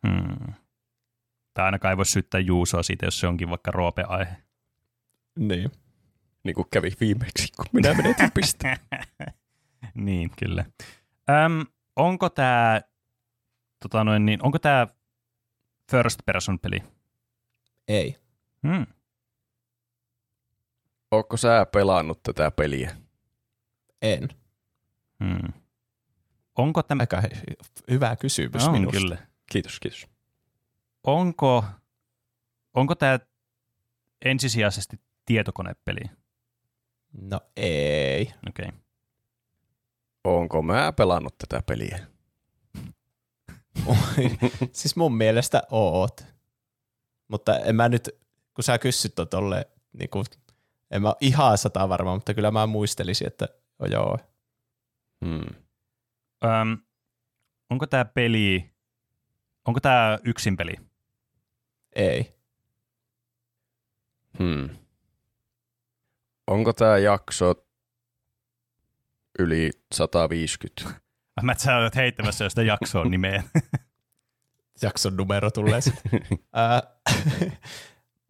Hmm. Tai ainakaan ei voi syyttää Juusoa siitä, jos se onkin vaikka roope-aihe. Niin. Niin kuin kävi viimeksi, kun minä menetin pisteen. niin, kyllä. Öm, onko tämä tota noin, niin, onko tämä first person peli? Ei. Hmm. Ootko sä pelannut tätä peliä? En. Hmm. Onko tämä, Aika hy- hyvä kysymys on minusta. kyllä. Kiitos, kiitos. Onko, onko tämä ensisijaisesti tietokonepeli? No ei. Okei. Okay. Onko mä pelannut tätä peliä? siis mun mielestä oot. Mutta en mä nyt, kun sä kysyt tolle, niin kuin, en mä ihan sata varma, mutta kyllä mä muistelisin, että oh, joo. Hmm. Öm, onko tämä peli, onko tämä yksin peli? Ei. Hmm. Onko tämä jakso yli 150? Mä et sä olet heittämässä jo sitä jaksoa nimeen. Jakson numero tulee sitten.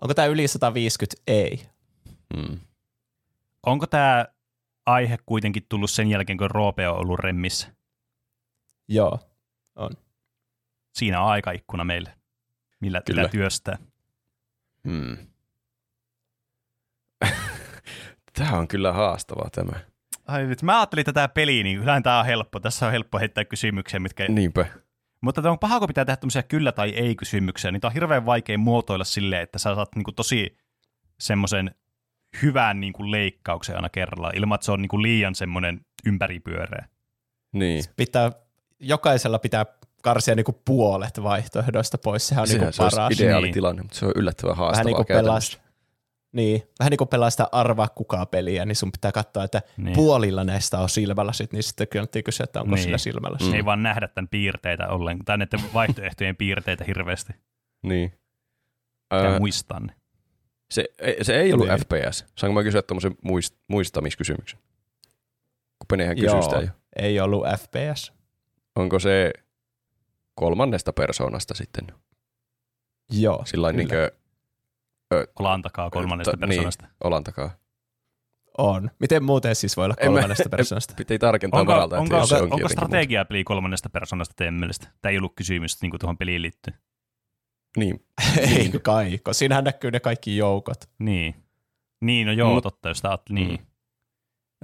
onko tämä yli 150? Ei. Hmm. Onko tämä aihe kuitenkin tullut sen jälkeen, kun Roope on ollut remmissä? Joo, on. Siinä on aikaikkuna meille, millä Kyllä. pitää työstää. Hmm. tämä on kyllä haastava tämä. Ai vitsi, mä ajattelin tätä peliä, niin kyllähän tämä on helppo. Tässä on helppo heittää kysymyksiä, mitkä... Niinpä. Mutta tämä on paha, kun pitää tehdä tämmöisiä kyllä tai ei kysymyksiä, niin tämä on hirveän vaikea muotoilla silleen, että sä saat niinku tosi semmoisen hyvän niinku leikkauksen aina kerralla, ilman että se on niinku liian semmoinen ympäripyöreä. Niin. Pitää, jokaisella pitää karsia niinku puolet vaihtoehdoista pois, sehän on Sehän niinku se olisi paras. ideaali Niin. tilanne, mutta se on yllättävän Vähän haastavaa niin kuin pelasta, niin, vähän niin kuin pelaa sitä arvaa kuka peliä, niin sun pitää katsoa, että Niin. niin. puolilla näistä on silmälasit, niin sitten kannattaa kysyä, että onko Niin. niin. sillä silmälasit. Mm. Mm. Ei vaan nähdä tämän piirteitä ollenkaan, tai näiden vaihtoehtojen piirteitä hirveästi. Niin. Öö, muistaa ne. Se, ei- se ei ollut Niin. FPS. Saanko mä kysyä tuommoisen muist, muistamiskysymyksen? Kun Penehän kysyi Joo. sitä jo. Ei ollut FPS. Onko se kolmannesta persoonasta sitten? Joo, Sillä niin kuin Olan takaa kolmannesta Ta- niin. persoonasta. olan takaa. on. Miten muuten siis voi olla mä- kolmannesta en- persoonasta? Piti tarkentaa Onko, varalta, että onko, jos se onko, onkin onko jotenkin muuta. strategiapeli kolmannesta persoonasta teidän mielestä? Tämä ei ollut kysymys niin kuin tuohon peliin liittyy. Niin, Ei kai, kun siinähän näkyy ne kaikki joukot. Niin. Niin, no joo, Mut- totta, jos oot, niin. Mm.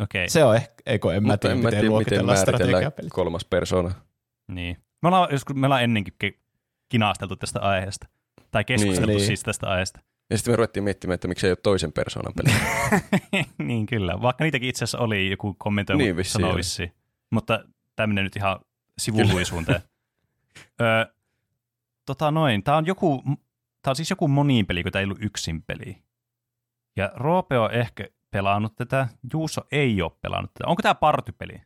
Okei, Se on ehkä, eikö en mä tiedä, en miten tiedä, miten luokitellaan määritellään strategiapeli. kolmas persona. niin. Me ollaan, joskus, me ollaan ennenkin kinasteltu tästä aiheesta. Tai keskusteltu Niin. siis tästä aiheesta. Ja sitten me ruvettiin miettimään, että miksei ole toisen persoonan peli. niin kyllä, vaikka niitäkin itse asiassa oli joku kommentoi, Niin, niin, vissiin sanoi vissiin. Mutta tämmöinen nyt ihan sivuluisuunteen. Öö, tota noin, tää on joku, tää on siis joku moniin peli, kun tää ei ollut yksin peli. Ja Roope on ehkä pelannut tätä, Juuso ei ole pelannut tätä. Onko tää partypeli?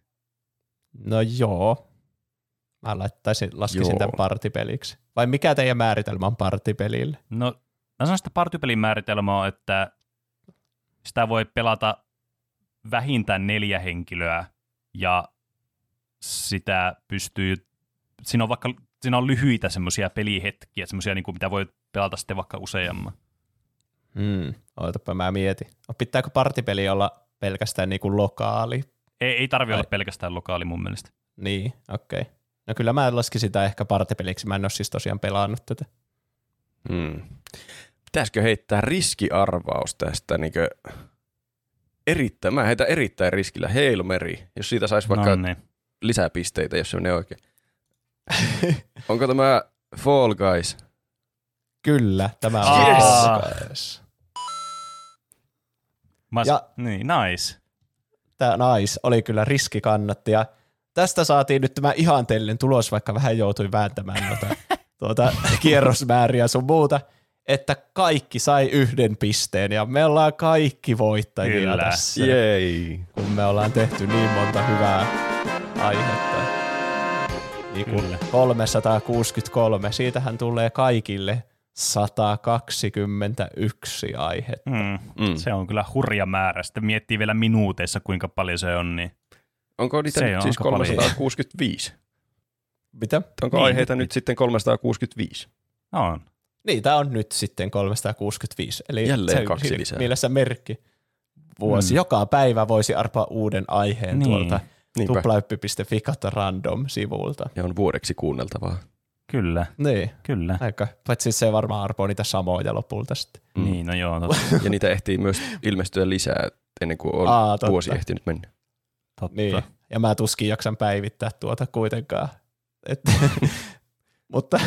No joo. Mä laittaisin, laskisin Joo. tämän partipeliksi. Vai mikä teidän määritelmä on partipelille? No, mä sanon sitä partypelin määritelmä on, että sitä voi pelata vähintään neljä henkilöä ja sitä pystyy, siinä on vaikka siinä on lyhyitä semmoisia pelihetkiä, semmoisia, niin kuin, mitä voi pelata sitten vaikka useamman. Hmm. Ootapa mä mietin. No, pitääkö partipeli olla pelkästään niinku lokaali? Ei, ei tarvi Ai. olla pelkästään lokaali mun mielestä. Niin, okei. Okay. No kyllä mä laskisin sitä ehkä partipeliksi. Mä en ole siis tosiaan pelannut tätä. Hmm. Pitäisikö heittää riskiarvaus tästä? Niin erittäin, mä heitän erittäin riskillä. Hail Mary, jos siitä saisi vaikka no, niin. lisää pisteitä, jos se menee oikein. Onko tämä Fall Guys? Kyllä, tämä on Yes! Fall Guys. Mä, Ja- niin, nice. Tämä nais oli kyllä riskikannatti ja tästä saatiin nyt tämä ihanteellinen tulos, vaikka vähän joutui vääntämään noita, tuota, kierrosmääriä sun muuta, että kaikki sai yhden pisteen ja me ollaan kaikki voittajia Kyllä. tässä, Jei. kun me ollaan tehty niin monta hyvää aihetta. Niin kuin Kyllä. 363, siitähän tulee kaikille 121 aihetta. Mm. Mm. Se on kyllä hurja määrä. Sitten miettii vielä minuuteissa, kuinka paljon se on, niin Onko niitä Se nyt on siis aika paljon. 365? Mitä? Onko Niin. aiheita nyt sitten 365? on. Niitä on nyt sitten 365. Eli Jälleen se kaksi lisää. Mielessä merkki. Vuosi. Mm. Joka päivä voisi arpaa uuden aiheen Niin. tuolta Niinpä. tuplahyppi.fi kautta random-sivulta. Ja on vuodeksi kuunneltavaa. Kyllä, Niin, kyllä. aika. Paitsi se varmaan arpoo niitä samoja lopulta sitten. Mm. Niin, no joo, totta. Ja niitä ehtii myös ilmestyä lisää ennen kuin on Aa, totta. vuosi ehtinyt mennä. totta. Niin. Ja mä tuskin jaksan päivittää tuota kuitenkaan. Et, mutta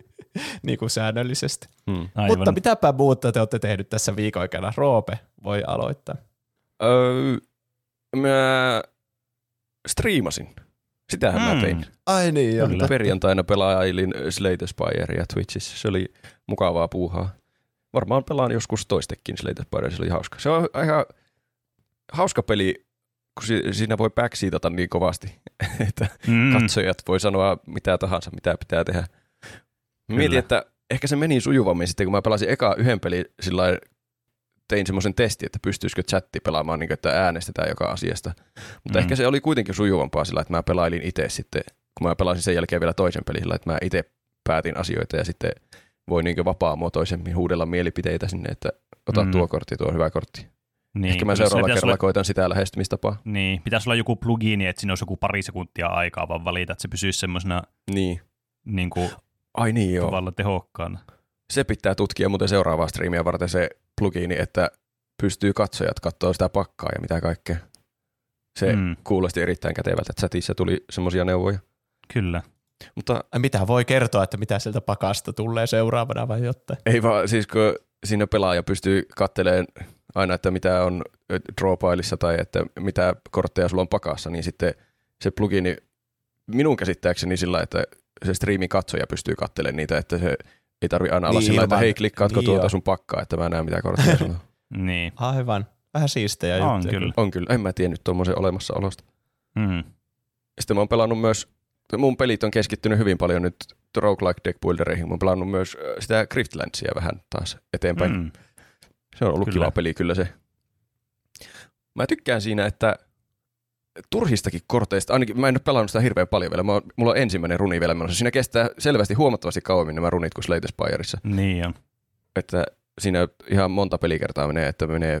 niin kuin säännöllisesti. Aivan. Mutta mitäpä muuta te olette tehnyt tässä viikon aikana? Roope voi aloittaa. Öö, mä striimasin. Sitähän Hmm. mä tein. Ai niin, joo. Kyllä. Perjantaina pelailin Slate Spirea Twitchissä. Se oli mukavaa puuhaa. Varmaan pelaan joskus toistekin Slate Spirea, se oli hauska. Se on ihan hauska peli, kun si- siinä voi backseatata niin kovasti, että Mm. katsojat voi sanoa mitä tahansa, mitä pitää tehdä. Mietin, Kyllä. että ehkä se meni sujuvammin sitten, kun mä pelasin eka yhden pelin sillä tein semmoisen testin, että pystyisikö chatti pelaamaan, niin kuin, että äänestetään joka asiasta. Mutta Mm. ehkä se oli kuitenkin sujuvampaa sillä, että mä pelailin itse sitten, kun mä pelasin sen jälkeen vielä toisen pelin sillä, että mä itse päätin asioita ja sitten voi niin vapaamuotoisemmin huudella mielipiteitä sinne, että ota Mm. tuo kortti, tuo hyvä kortti. Niin, Ehkä mä seuraavalla kerralla olla- koitan sitä lähestymistapaa. Niin, pitäisi olla joku plugini, että siinä olisi joku pari sekuntia aikaa vaan valita, että se pysyisi semmoisena Niin. niin kuin, Ai niin joo. tavallaan tehokkaana. Se pitää tutkia muuten seuraavaa striimiä varten se plugini, että pystyy katsojat katsoa sitä pakkaa ja mitä kaikkea. Se mm. Kuulosti erittäin kätevältä. Chatissa tuli semmoisia neuvoja. kyllä. Mutta mitä voi kertoa, että mitä sieltä pakasta tulee seuraavana vai jotain? ei vaan, siis kun siinä pelaaja pystyy katteleen aina, että mitä on drawpileissa tai että mitä kortteja sulla on pakassa, niin sitten se plugini minun käsittääkseni sillä, että se striimin katsoja pystyy kattelemaan niitä, että se ei tarvi aina olla Niin, sillä, että hei, klikkaatko niin tuota joo. sun pakkaa, että mä näen mitä kortteja sulla on. Niin, Aivan. Vähän siistejä on juttuja. kyllä. On kyllä, en mä tiennyt tuommoisen olemassaolosta. Mm. Sitten mä oon pelannut myös, mun pelit on keskittynyt hyvin paljon nyt roguelike deck buildereihin. Mä oon pelannut myös äh, sitä Griftlandsia vähän taas eteenpäin. Mm. Se on ollut kyllä. kiva peli kyllä se. Mä tykkään siinä, että turhistakin korteista, ainakin mä en ole pelannut sitä hirveän paljon vielä. Mä oon, mulla on ensimmäinen runi vielä menossa. Siinä kestää selvästi huomattavasti kauemmin nämä runit kuin Slate Spireissa. Niin on. Että siinä ihan monta pelikertaa menee, että menee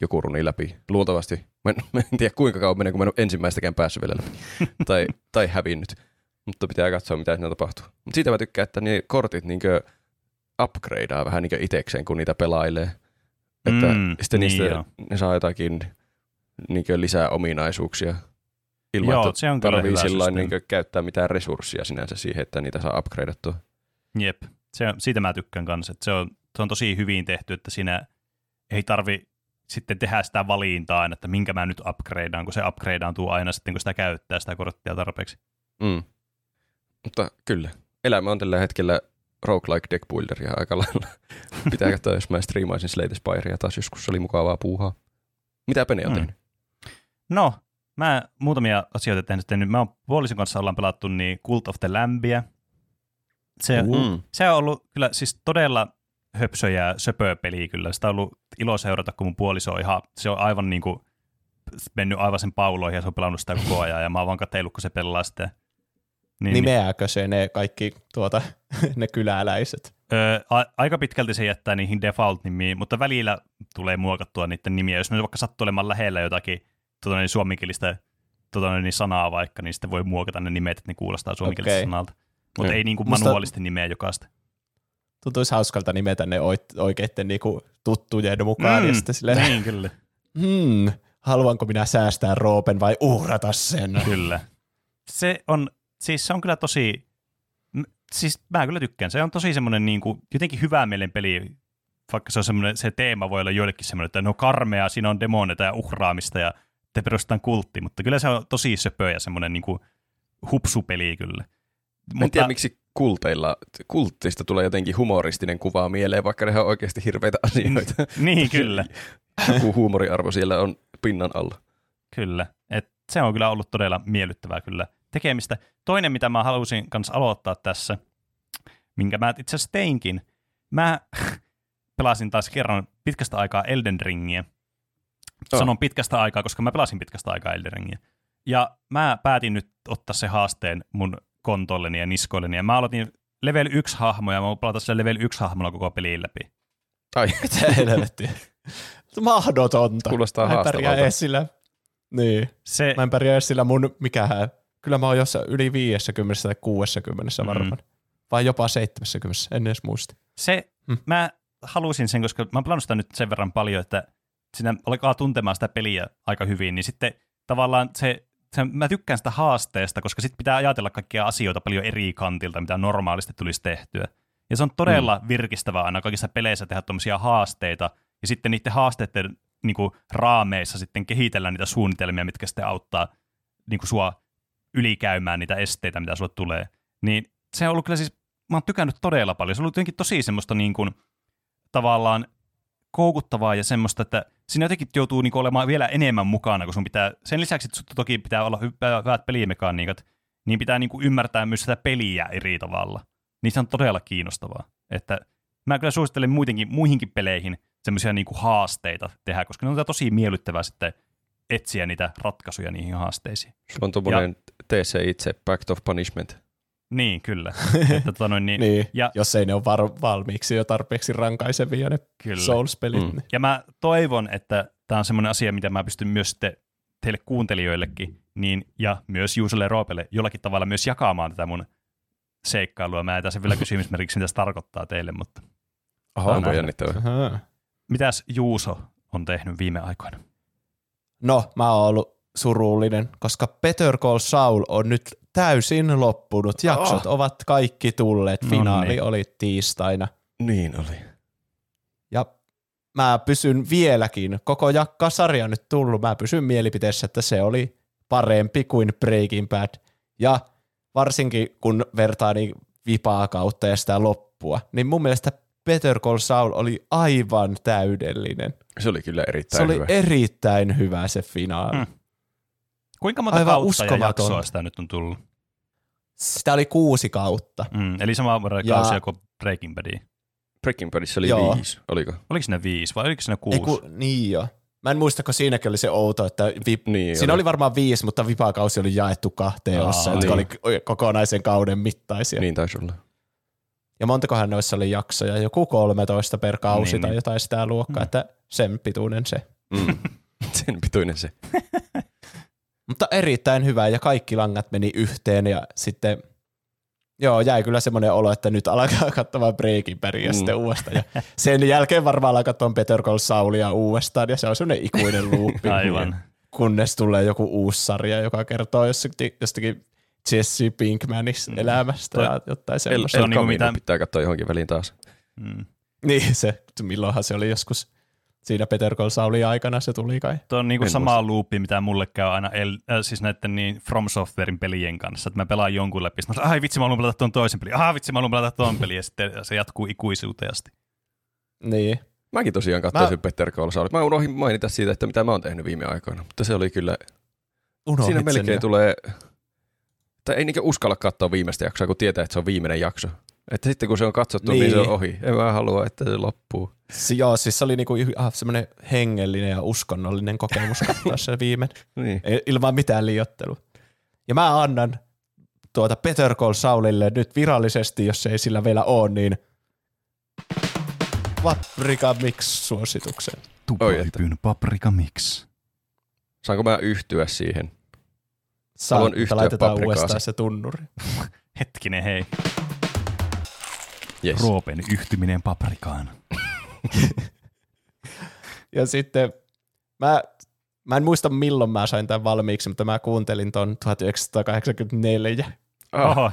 joku runi läpi. Luultavasti. Mä en, mä en tiedä kuinka kauan menee, kun mä en ole ensimmäistäkään päässyt vielä läpi. tai, tai hävinnyt. Mutta pitää katsoa, mitä siinä tapahtuu. Mutta siitä mä tykkään, että ne kortit niinkö upgradeaa vähän niinkö itekseen, kun niitä pelailee. Että Mm, sitten niin niistä joo. ne saa jotakin niinkö lisää ominaisuuksia. Ilman, Joo, että se on tarvii sillä niinkö käyttää mitään resurssia sinänsä siihen, että niitä saa upgradeattua. Jep, se, siitä mä tykkään kanssa, se on, se on tosi hyvin tehty, että siinä ei tarvi sitten tehdä sitä valintaa, aina, että minkä mä nyt upgradeaan, kun se upgradeantuu aina sitten, kun sitä käyttää sitä korttia tarpeeksi. Mm. Mutta kyllä, elämä on tällä hetkellä roguelike deck builderia aika lailla. Pitää katsoa, jos mä striimaisin Slate Spirea taas joskus, se oli mukavaa puuhaa. Mitä Pene on Mm. tehnyt? No, mä muutamia asioita tehnyt. tehnyt. Mä oon puolison kanssa ollaan pelattu niin Cult of the Lambia. Se, Mm. se on ollut kyllä siis todella höpsö ja söpö peli kyllä. Sitä on ollut ilo seurata, kun mun puoliso on ihan, se on aivan niin kuin mennyt aivan sen pauloihin ja se on pelannut sitä koko ajan ja mä oon vaan katsellut, kun se pelaa sitä. Niin, Nimeääkö se ne kaikki tuota, ne kyläläiset? Öö, a- aika pitkälti se jättää niihin default-nimiin, mutta välillä tulee muokattua niiden nimiä. Jos ne vaikka sattuu olemaan lähellä jotakin tuota, niin suomenkielistä tuota, niin sanaa vaikka, niin sitten voi muokata ne nimet, että ne kuulostaa suomenkieliseltä Okei. sanalta. Mutta Mm. ei niin kuin Musta- manuaalisesti nimeä jokaista. Tuntuisi hauskalta nimetä ne oikeitten niinku tuttujen mukaan. Mm, ja sitten silleen, niin, kyllä. hmm, haluanko minä säästää Roopen vai uhrata sen? kyllä. Se on, siis se on kyllä tosi, siis mä kyllä tykkään. Se on tosi semmoinen niin kuin, jotenkin hyvää mielen peli, vaikka se on semmoinen, se teema voi olla joillekin semmoinen, että no karmea, siinä on demoneita ja uhraamista ja te perustetaan kultti, mutta kyllä se on tosi söpö ja semmoinen niin hupsupeli kyllä. En tiedä, miksi kulteilla, kulttista tulee jotenkin humoristinen kuva mieleen, vaikka ne on oikeasti hirveitä asioita. Niin, kyllä. Joku huumoriarvo siellä on pinnan alla. Kyllä. Et se on kyllä ollut todella miellyttävää kyllä tekemistä. Toinen, mitä mä halusin kanssa aloittaa tässä, minkä mä itse asiassa teinkin, mä pelasin taas kerran pitkästä aikaa Elden Ringiä. Oh. Sanon pitkästä aikaa, koska mä pelasin pitkästä aikaa Elden Ringiä. Ja mä päätin nyt ottaa se haasteen mun kontolleni ja niskoilleni. Ja mä aloitin level 1 hahmoja, mä pelata sillä level 1 hahmolla koko peliin läpi. Ai, Mitä helvettiä? Mahdotonta. Kuulostaa mä en pärjää edes sillä, niin, Se, mä en pärjää edes sillä mun, mikähän, kyllä mä oon jossain yli 50 tai 60 Mm. varmaan. Vai jopa 70, en edes muista. se, Hmm. mä halusin sen, koska mä oon pelannut sitä nyt sen verran paljon, että siinä alkaa tuntemaan sitä peliä aika hyvin, niin sitten tavallaan se, se mä tykkään sitä haasteesta, koska sitten pitää ajatella kaikkia asioita paljon eri kantilta, mitä normaalisti tulisi tehtyä. Ja se on todella mm. virkistävää aina kaikissa peleissä tehdä tuommoisia haasteita, ja sitten niiden haasteiden niin kuin, raameissa sitten kehitellä niitä suunnitelmia, mitkä sitten auttaa niin kuin, sua ylikäymään niitä esteitä, mitä sulle tulee. Niin se on ollut kyllä siis, mä oon tykännyt todella paljon. Se on ollut jotenkin tosi semmoista niin kuin, tavallaan koukuttavaa ja semmoista, että siinä jotenkin joutuu niin olemaan vielä enemmän mukana, kun sun pitää, sen lisäksi, että toki pitää olla hyvät pelimekaniikat, niin pitää niin kuin ymmärtää myös sitä peliä eri tavalla. Niin se on todella kiinnostavaa. Että mä kyllä suosittelen muidenkin, muihinkin peleihin semmoisia niin haasteita tehdä, koska ne on tosi miellyttävää sitten etsiä niitä ratkaisuja niihin haasteisiin. Se on tuommoinen tee se itse, Pact of Punishment. Niin, kyllä. että, tota noin, niin, niin, ja, jos ei ne ole var- valmiiksi jo tarpeeksi rankaisevia ne kyllä. Souls-pelit. Mm. Niin. Ja mä toivon, että tämä on semmoinen asia, mitä mä pystyn myös sitten teille kuuntelijoillekin niin, ja myös Juuselle Roopelle jollakin tavalla myös jakamaan tätä mun seikkailua. Mä en tässä vielä kysymysmerkiksi, mitä se tarkoittaa teille, mutta... Aha, onpa jännittävää. Mitäs Juuso on tehnyt viime aikoina? No, mä oon ollut surullinen, koska Peter Call Saul on nyt täysin loppunut. Jaksot oh. ovat kaikki tulleet. Finaali no niin. oli tiistaina. Niin oli. Ja mä pysyn vieläkin, koko jakka-sarja nyt tullut, mä pysyn mielipiteessä, että se oli parempi kuin Breaking Bad. Ja varsinkin kun vertaa niin vipaa kautta ja sitä loppua, niin mun mielestä Better Call Saul oli aivan täydellinen. Se oli kyllä erittäin hyvä. Se oli hyvä. erittäin hyvä se finaali. Hmm. Kuinka monta aivan kautta ja jaksoa sitä nyt on tullut? Sitä oli kuusi kautta. Mm, eli sama verran ja... kausia kuin Breaking Bad. Breaking Badissa oli Joo. viisi, oliko? Oliko ne viisi vai oliko ne kuusi? Eiku, niin jo. Mä en muista, kun siinäkin oli se outo, että vip, niin siinä oli. oli varmaan viisi, mutta vipakausi oli jaettu kahteen osaan, niin. jotka oli kokonaisen kauden mittaisia. Niin taisi olla. Ja montakohan noissa oli jaksoja, joku 13 per kausi niin, tai niin. jotain sitä luokkaa, mm. että sen pituinen se. Mm. sen pituinen se. Mutta erittäin hyvä ja kaikki langat meni yhteen ja sitten Joo, jäi kyllä semmoinen olo, että nyt alkaa katsomaan Breaking Badia mm. sitten uudestaan. Ja sen jälkeen varmaan alkaa katsomaan Peter Call Saulia uudestaan ja se on semmoinen ikuinen luuppi. Aivan. Kunnes tulee joku uusi sarja, joka kertoo jostakin, jostakin Jesse Pinkmanin mm. elämästä Toi, ja jotain semmoista. El, El, niin mitä... pitää katsoa johonkin väliin taas. Mm. Niin, se, milloinhan se oli joskus siinä Peter Call Saulin aikana se tuli kai. Tuo on niinku sama loopi, mitä mulle käy aina el, äh, siis näiden niin From Softwarein pelien kanssa, että mä pelaan jonkun läpi, sitten ai vitsi mä haluan pelata tuon toisen pelin, ah vitsi mä haluan pelata tuon pelin, ja sitten se jatkuu ikuisuuteen asti. Niin. Mäkin tosiaan katsoisin mä... Peter Call Saul. Mä unohdin mainita siitä, että mitä mä oon tehnyt viime aikoina, mutta se oli kyllä... Unohdit Siinä melkein tulee... Tai ei niinkö uskalla katsoa viimeistä jaksoa, kun tietää, että se on viimeinen jakso. Että sitten kun se on katsottu, niin, niin se on ohi. En mä halua, että se loppuu. Si- joo, siis se oli niinku ah, semmoinen hengellinen ja uskonnollinen kokemus katsoa se viimeinen. niin. Ilman mitään liiottelua. Ja mä annan tuota Peter Call Saulille nyt virallisesti, jos se ei sillä vielä ole, niin Paprika Mix-suosituksen. Tupahypyn Paprika Mix. Saanko mä yhtyä siihen? Saan, Haluan yhtyä laitetaan uudestaan se tunnuri. Hetkinen, hei. Yes. Roopen yhtyminen paprikaan. ja sitten mä, mä en muista milloin mä sain tämän valmiiksi, mutta mä kuuntelin ton 1984. Oho.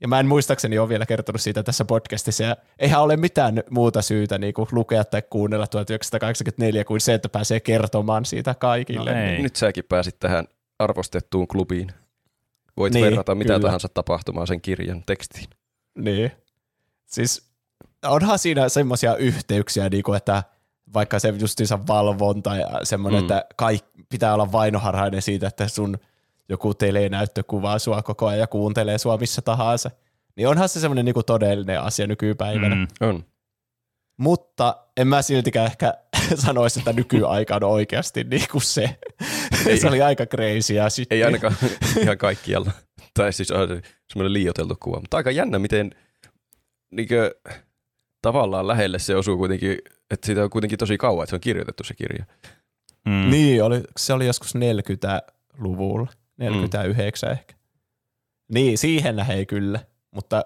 Ja mä en muistaakseni ole vielä kertonut siitä tässä podcastissa. Ja eihän ole mitään muuta syytä niin kuin lukea tai kuunnella 1984 kuin se, että pääsee kertomaan siitä kaikille. No Nyt säkin pääsit tähän arvostettuun klubiin. Voit niin, verrata mitä kyllä. tahansa tapahtumaa sen kirjan tekstiin. Niin. Siis onhan siinä semmoisia yhteyksiä, niin kuin, että vaikka se justiinsa valvonta ja semmoinen, mm. että kaik, pitää olla vainoharhainen siitä, että sun joku telenäyttö kuvaa sua koko ajan ja kuuntelee sua missä tahansa. Niin onhan se semmoinen niin todellinen asia nykypäivänä. Mm. On. Mutta en mä siltikään ehkä sanoisi, että nykyaika on oikeasti niin kuin se. Ei. se oli aika crazy. Ei ainakaan ihan kaikkialla. tai siis on semmoinen liioteltu kuva. Mutta aika jännä, miten – niinkö, tavallaan lähelle se osuu kuitenkin, että siitä on kuitenkin tosi kauan, että se on kirjoitettu se kirja. Mm. Niin, oli, se oli joskus 40-luvulla, 49 mm. ehkä. Niin, siihen hei kyllä, mutta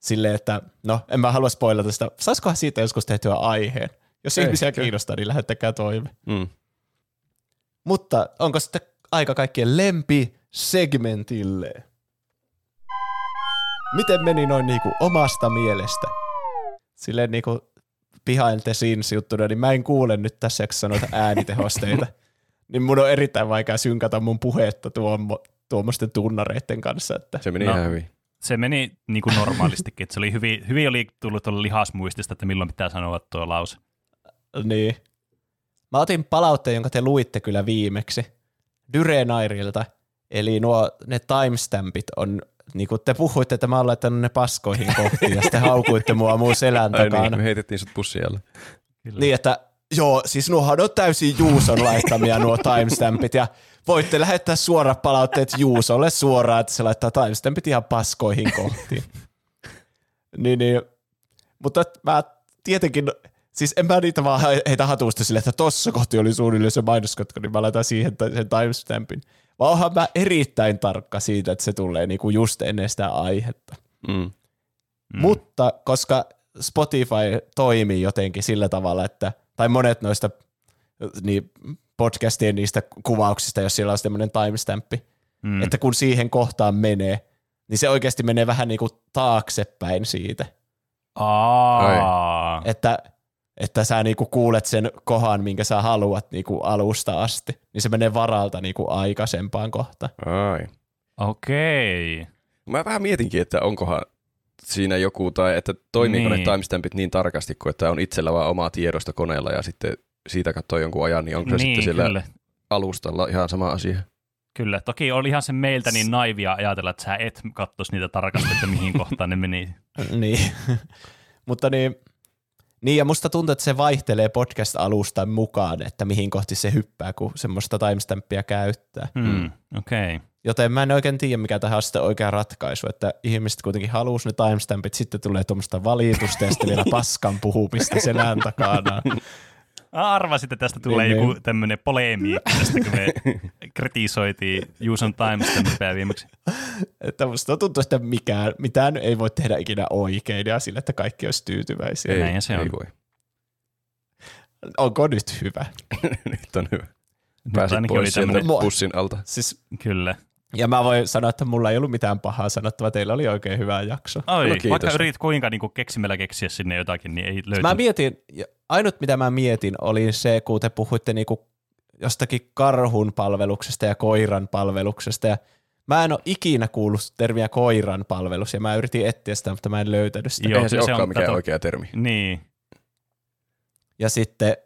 silleen, että no, en mä halua spoilata sitä. Saisikohan siitä joskus tehtyä aiheen? Jos Ehkä. ihmisiä kiinnostaa, niin lähettäkää toive. Mm. Mutta onko sitten aika kaikkien lempi segmentille? Miten meni noin niinku omasta mielestä? silleen niinku behind the scenes juttuna, niin mä en kuule nyt tässä, kun sanoit äänitehosteita. niin mun on erittäin vaikea synkata mun puhetta tuommo, tuommoisten tunnareiden kanssa. Että. Se meni No. ihan hyvin. Se meni niin kuin normaalistikin, että se oli hyvin, hyvin oli tullut tuolla lihasmuistista, että milloin pitää sanoa tuo lause. Niin. Mä otin palautteen, jonka te luitte kyllä viimeksi Dyrenairilta, eli nuo ne timestampit on, niin kuin te puhuitte, että mä oon laittanut ne paskoihin kohtiin, ja sitten haukuitte mua muun selän Ai takana. niin, me heitettiin sut pussi alle. Kyllä. Niin, että joo, siis nuohan on täysin Juuson laittamia nuo timestampit, ja voitte lähettää suorat palautteet Juusolle suoraan, että se laittaa timestampit ihan paskoihin kohtiin. niin, niin. Mutta mä tietenkin, siis en mä niitä vaan heitä hatusta sille, että tossa kohti oli suunnilleen se mainoskatko, niin mä laitan siihen sen timestampin. Vaan onhan mä erittäin tarkka siitä, että se tulee niinku just ennen sitä aihetta. Mm. Mm. Mutta koska Spotify toimii jotenkin sillä tavalla, että, tai monet noista niin podcastien niistä kuvauksista, jos siellä on tämmöinen timestampi, Mm. mm. että kun siihen kohtaan menee, niin se oikeasti menee vähän niin kuin taaksepäin siitä. Aa. Että, että sä niinku kuulet sen kohan, minkä sä haluat niinku alusta asti, niin se menee varalta niinku aikaisempaan kohtaan. Ai. Okei. Mä vähän mietinkin, että onkohan siinä joku, tai että toimiiko Niin. ne timestampit niin tarkasti, kun että on itsellä vaan omaa tiedosta koneella ja sitten siitä katsoo jonkun ajan, niin onko se Niin, sitten sillä kyllä. alustalla ihan sama asia? Kyllä, toki oli ihan se meiltä niin naivia ajatella, että sä et katsoisi niitä tarkasti, että mihin kohtaan ne meni. niin. Mutta niin, niin, ja musta tuntuu, että se vaihtelee podcast-alustan mukaan, että mihin kohti se hyppää, kun semmoista timestampia käyttää. Hmm. Okei. Okay. Joten mä en oikein tiedä, mikä tähän on sitten oikea ratkaisu, että ihmiset kuitenkin halusi ne timestampit, sitten tulee tuommoista valitusta ja sitten vielä paskan puhumista selän takana. Arvasin, että tästä tulee Niin, joku niin. tämmöinen polemiikki, tästä kun me kritisoitiin Juuson timestampia viimeksi. Että musta tuntuu, että mikään, mitään ei voi tehdä ikinä oikein ja sillä, että kaikki olisi tyytyväisiä. Ei. Näinhän se on. ei voi. Onko nyt hyvä? Nyt on hyvä. Pääsit pois sieltä bussin alta. Siis, kyllä. Ja mä voin sanoa, että mulla ei ollut mitään pahaa sanottavaa, teillä oli oikein hyvä jakso. Oi, No kiitos. vaikka yritit kuinka niin keksimällä keksiä sinne jotakin, niin ei löytynyt. Mä mietin, ja ainut mitä mä mietin oli se, kun te puhuitte niinku jostakin karhun palveluksesta ja koiran palveluksesta ja mä en ole ikinä kuullut termiä koiran palvelus ja mä yritin etsiä sitä, mutta mä en löytänyt sitä. Joo, Eihän se, se olekaan on- mikään kato- oikea termi. Niin, Ja sitten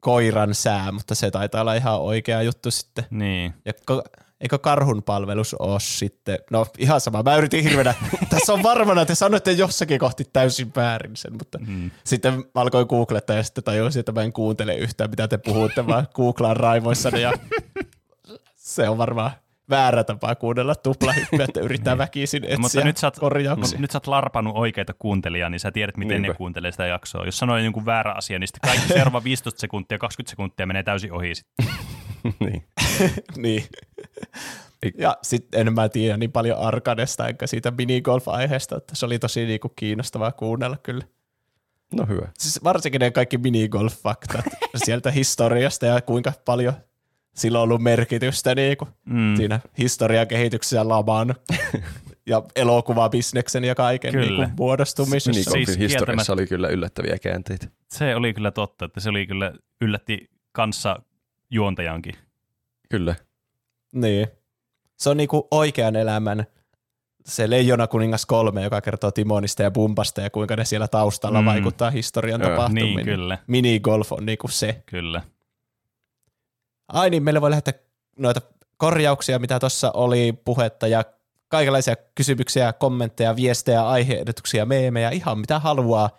koiran sää, mutta se taitaa olla ihan oikea juttu sitten. niin. Ja ko- eikö karhun palvelus ole sitten, no ihan sama, mä yritin hirveänä, tässä on varmana, että sanoitte jossakin kohti täysin väärin sen, mutta Mm. sitten mä alkoin googlettaa ja sitten tajusin, että mä en kuuntele yhtään, mitä te puhutte, vaan googlaan raivoissani ja se on varmaan väärä tapa kuunnella tuplahyppyä, että yrittää väkisin etsiä Mutta nyt sä, oot, korjauksia. nyt sä oot larpannut oikeita kuuntelijaa, niin sä tiedät, miten Niinpä. ne kuuntelee sitä jaksoa. Jos sanoo jonkun väärä asia, niin sitten kaikki seuraava 15 sekuntia, 20 sekuntia menee täysin ohi. Sitten. niin. niin. Ja sitten en mä tiedä niin paljon Arkadesta enkä siitä minigolf-aiheesta, että se oli tosi niinku kiinnostavaa kuunnella kyllä. No hyvä. Siis varsinkin ne kaikki minigolf-faktat sieltä historiasta ja kuinka paljon sillä on ollut merkitystä niinku Mm. siinä historian kehityksessä laman ja elokuvabisneksen ja kaiken Kyllä. niinku muodostumisessa. Minigolfin Siis historiassa oli kyllä yllättäviä käänteitä. Se oli kyllä totta, että se oli kyllä yllätti kanssa juontajankin. Kyllä. Niin. Se on niinku oikean elämän se Leijona kuningas 3, joka kertoo Timonista ja Bumpasta ja kuinka ne siellä taustalla Mm. vaikuttaa historian Joo. tapahtumiin. Niin, kyllä, Minigolf on niinku se. kyllä. Ai niin, meille voi lähettää noita korjauksia, mitä tuossa oli puhetta ja kaikenlaisia kysymyksiä, kommentteja, viestejä, aiheehdotuksia, meemejä, ihan mitä haluaa.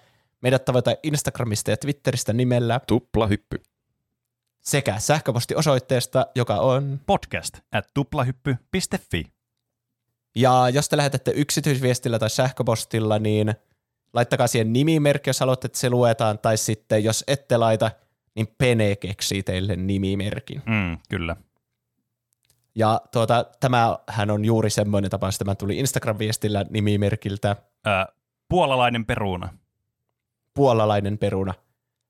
Meidät tavoittaa Instagramista ja Twitteristä nimellä Tuplahyppy. Sekä sähköpostiosoitteesta, joka on Podcast at tuplahyppy.fi. Ja jos te lähetätte yksityisviestillä tai sähköpostilla, niin laittakaa siihen nimimerkki, jos haluatte, että se luetaan, tai sitten jos ette laita, niin Pene keksii teille nimimerkin. Mm, kyllä. Ja tuota, tämähän on juuri semmoinen tapaus, että tämä tuli Instagram-viestillä nimimerkiltä Ö, puolalainen peruna. puolalainen peruna.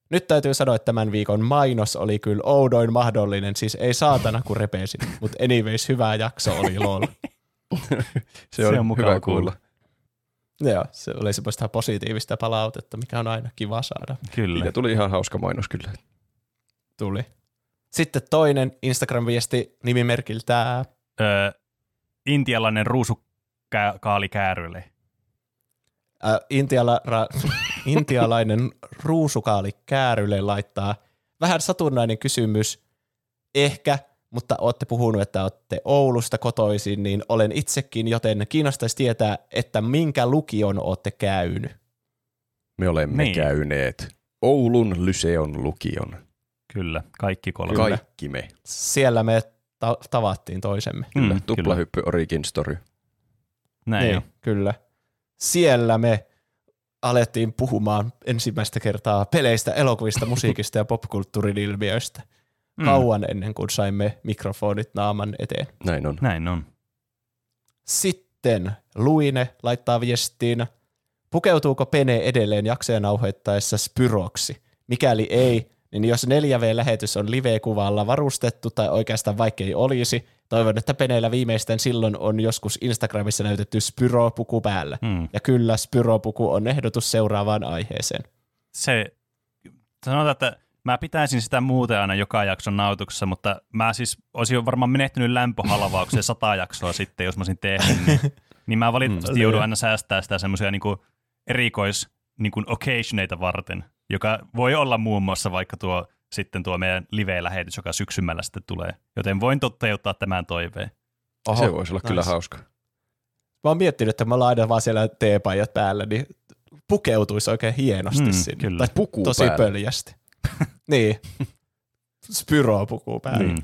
Nyt täytyy sanoa, että tämän viikon mainos oli kyllä oudoin mahdollinen, siis ei saatana kun repesin, mutta anyways hyvä jakso oli lol. Se, se on, on mukava hyvä kuulla. kuulla. Joo, se oli semmoista positiivista palautetta, mikä on aina kiva saada. Kyllä. Siitä tuli ihan hauska mainos kyllä. Tuli. Sitten toinen Instagram-viesti nimimerkiltä Öö, intialainen ruusukaali käärylle. Ä, intiala, ra, intialainen ruusukaali käärylle laittaa vähän satunnainen kysymys, ehkä, mutta olette puhunut, että olette Oulusta kotoisin, niin olen itsekin, joten kiinnostaisi tietää, että minkä lukion olette käynyt. Me olemme Niin. käyneet Oulun Lyseon lukion. Kyllä, kaikki kolme. Kyllä. Kaikki me. Siellä me ta- tavattiin toisemme. Kyllä. Mm, Tuplahyppy Origin Story. Näin niin, jo. kyllä. Siellä me alettiin puhumaan ensimmäistä kertaa peleistä, elokuvista, musiikista ja popkulttuurin ilmiöistä. Mm. Kauan ennen kuin saimme mikrofonit naaman eteen. Näin on. Näin on. Sitten Luine laittaa viestiin, pukeutuuko Pene edelleen jaksoja nauhoittaessa Spyroksi? Mikäli ei, niin jos 4V-lähetys on live-kuvalla varustettu tai oikeastaan vaikkei olisi, toivon, että Peneellä viimeisten silloin on joskus Instagramissa näytetty Spyro-puku päällä. Mm. Ja kyllä, Spyro-puku on ehdotus seuraavaan aiheeseen. Se, sanotaan, että mä pitäisin sitä muuten aina joka jakson nautuksessa, mutta mä siis olisin varmaan menehtynyt lämpöhalvaukseen sata jaksoa sitten, jos mä olisin tehnyt, niin, niin mä valitettavasti Mm. joudun aina säästää sitä semmoisia niinku erikois niinku occasioneita varten, joka voi olla muun muassa vaikka tuo sitten tuo meidän live-lähetys, joka syksymällä sitten tulee. Joten voin toteuttaa tämän toiveen. Oho, se voisi olla kyllä nice. hauska. Mä oon miettinyt, että mä aina vaan siellä teepajat päällä, niin pukeutuisi oikein hienosti Mm, sinne. kyllä. Tai Puku tosi päällä. pöljästi. niin. Spyro-puku päällä. Mm.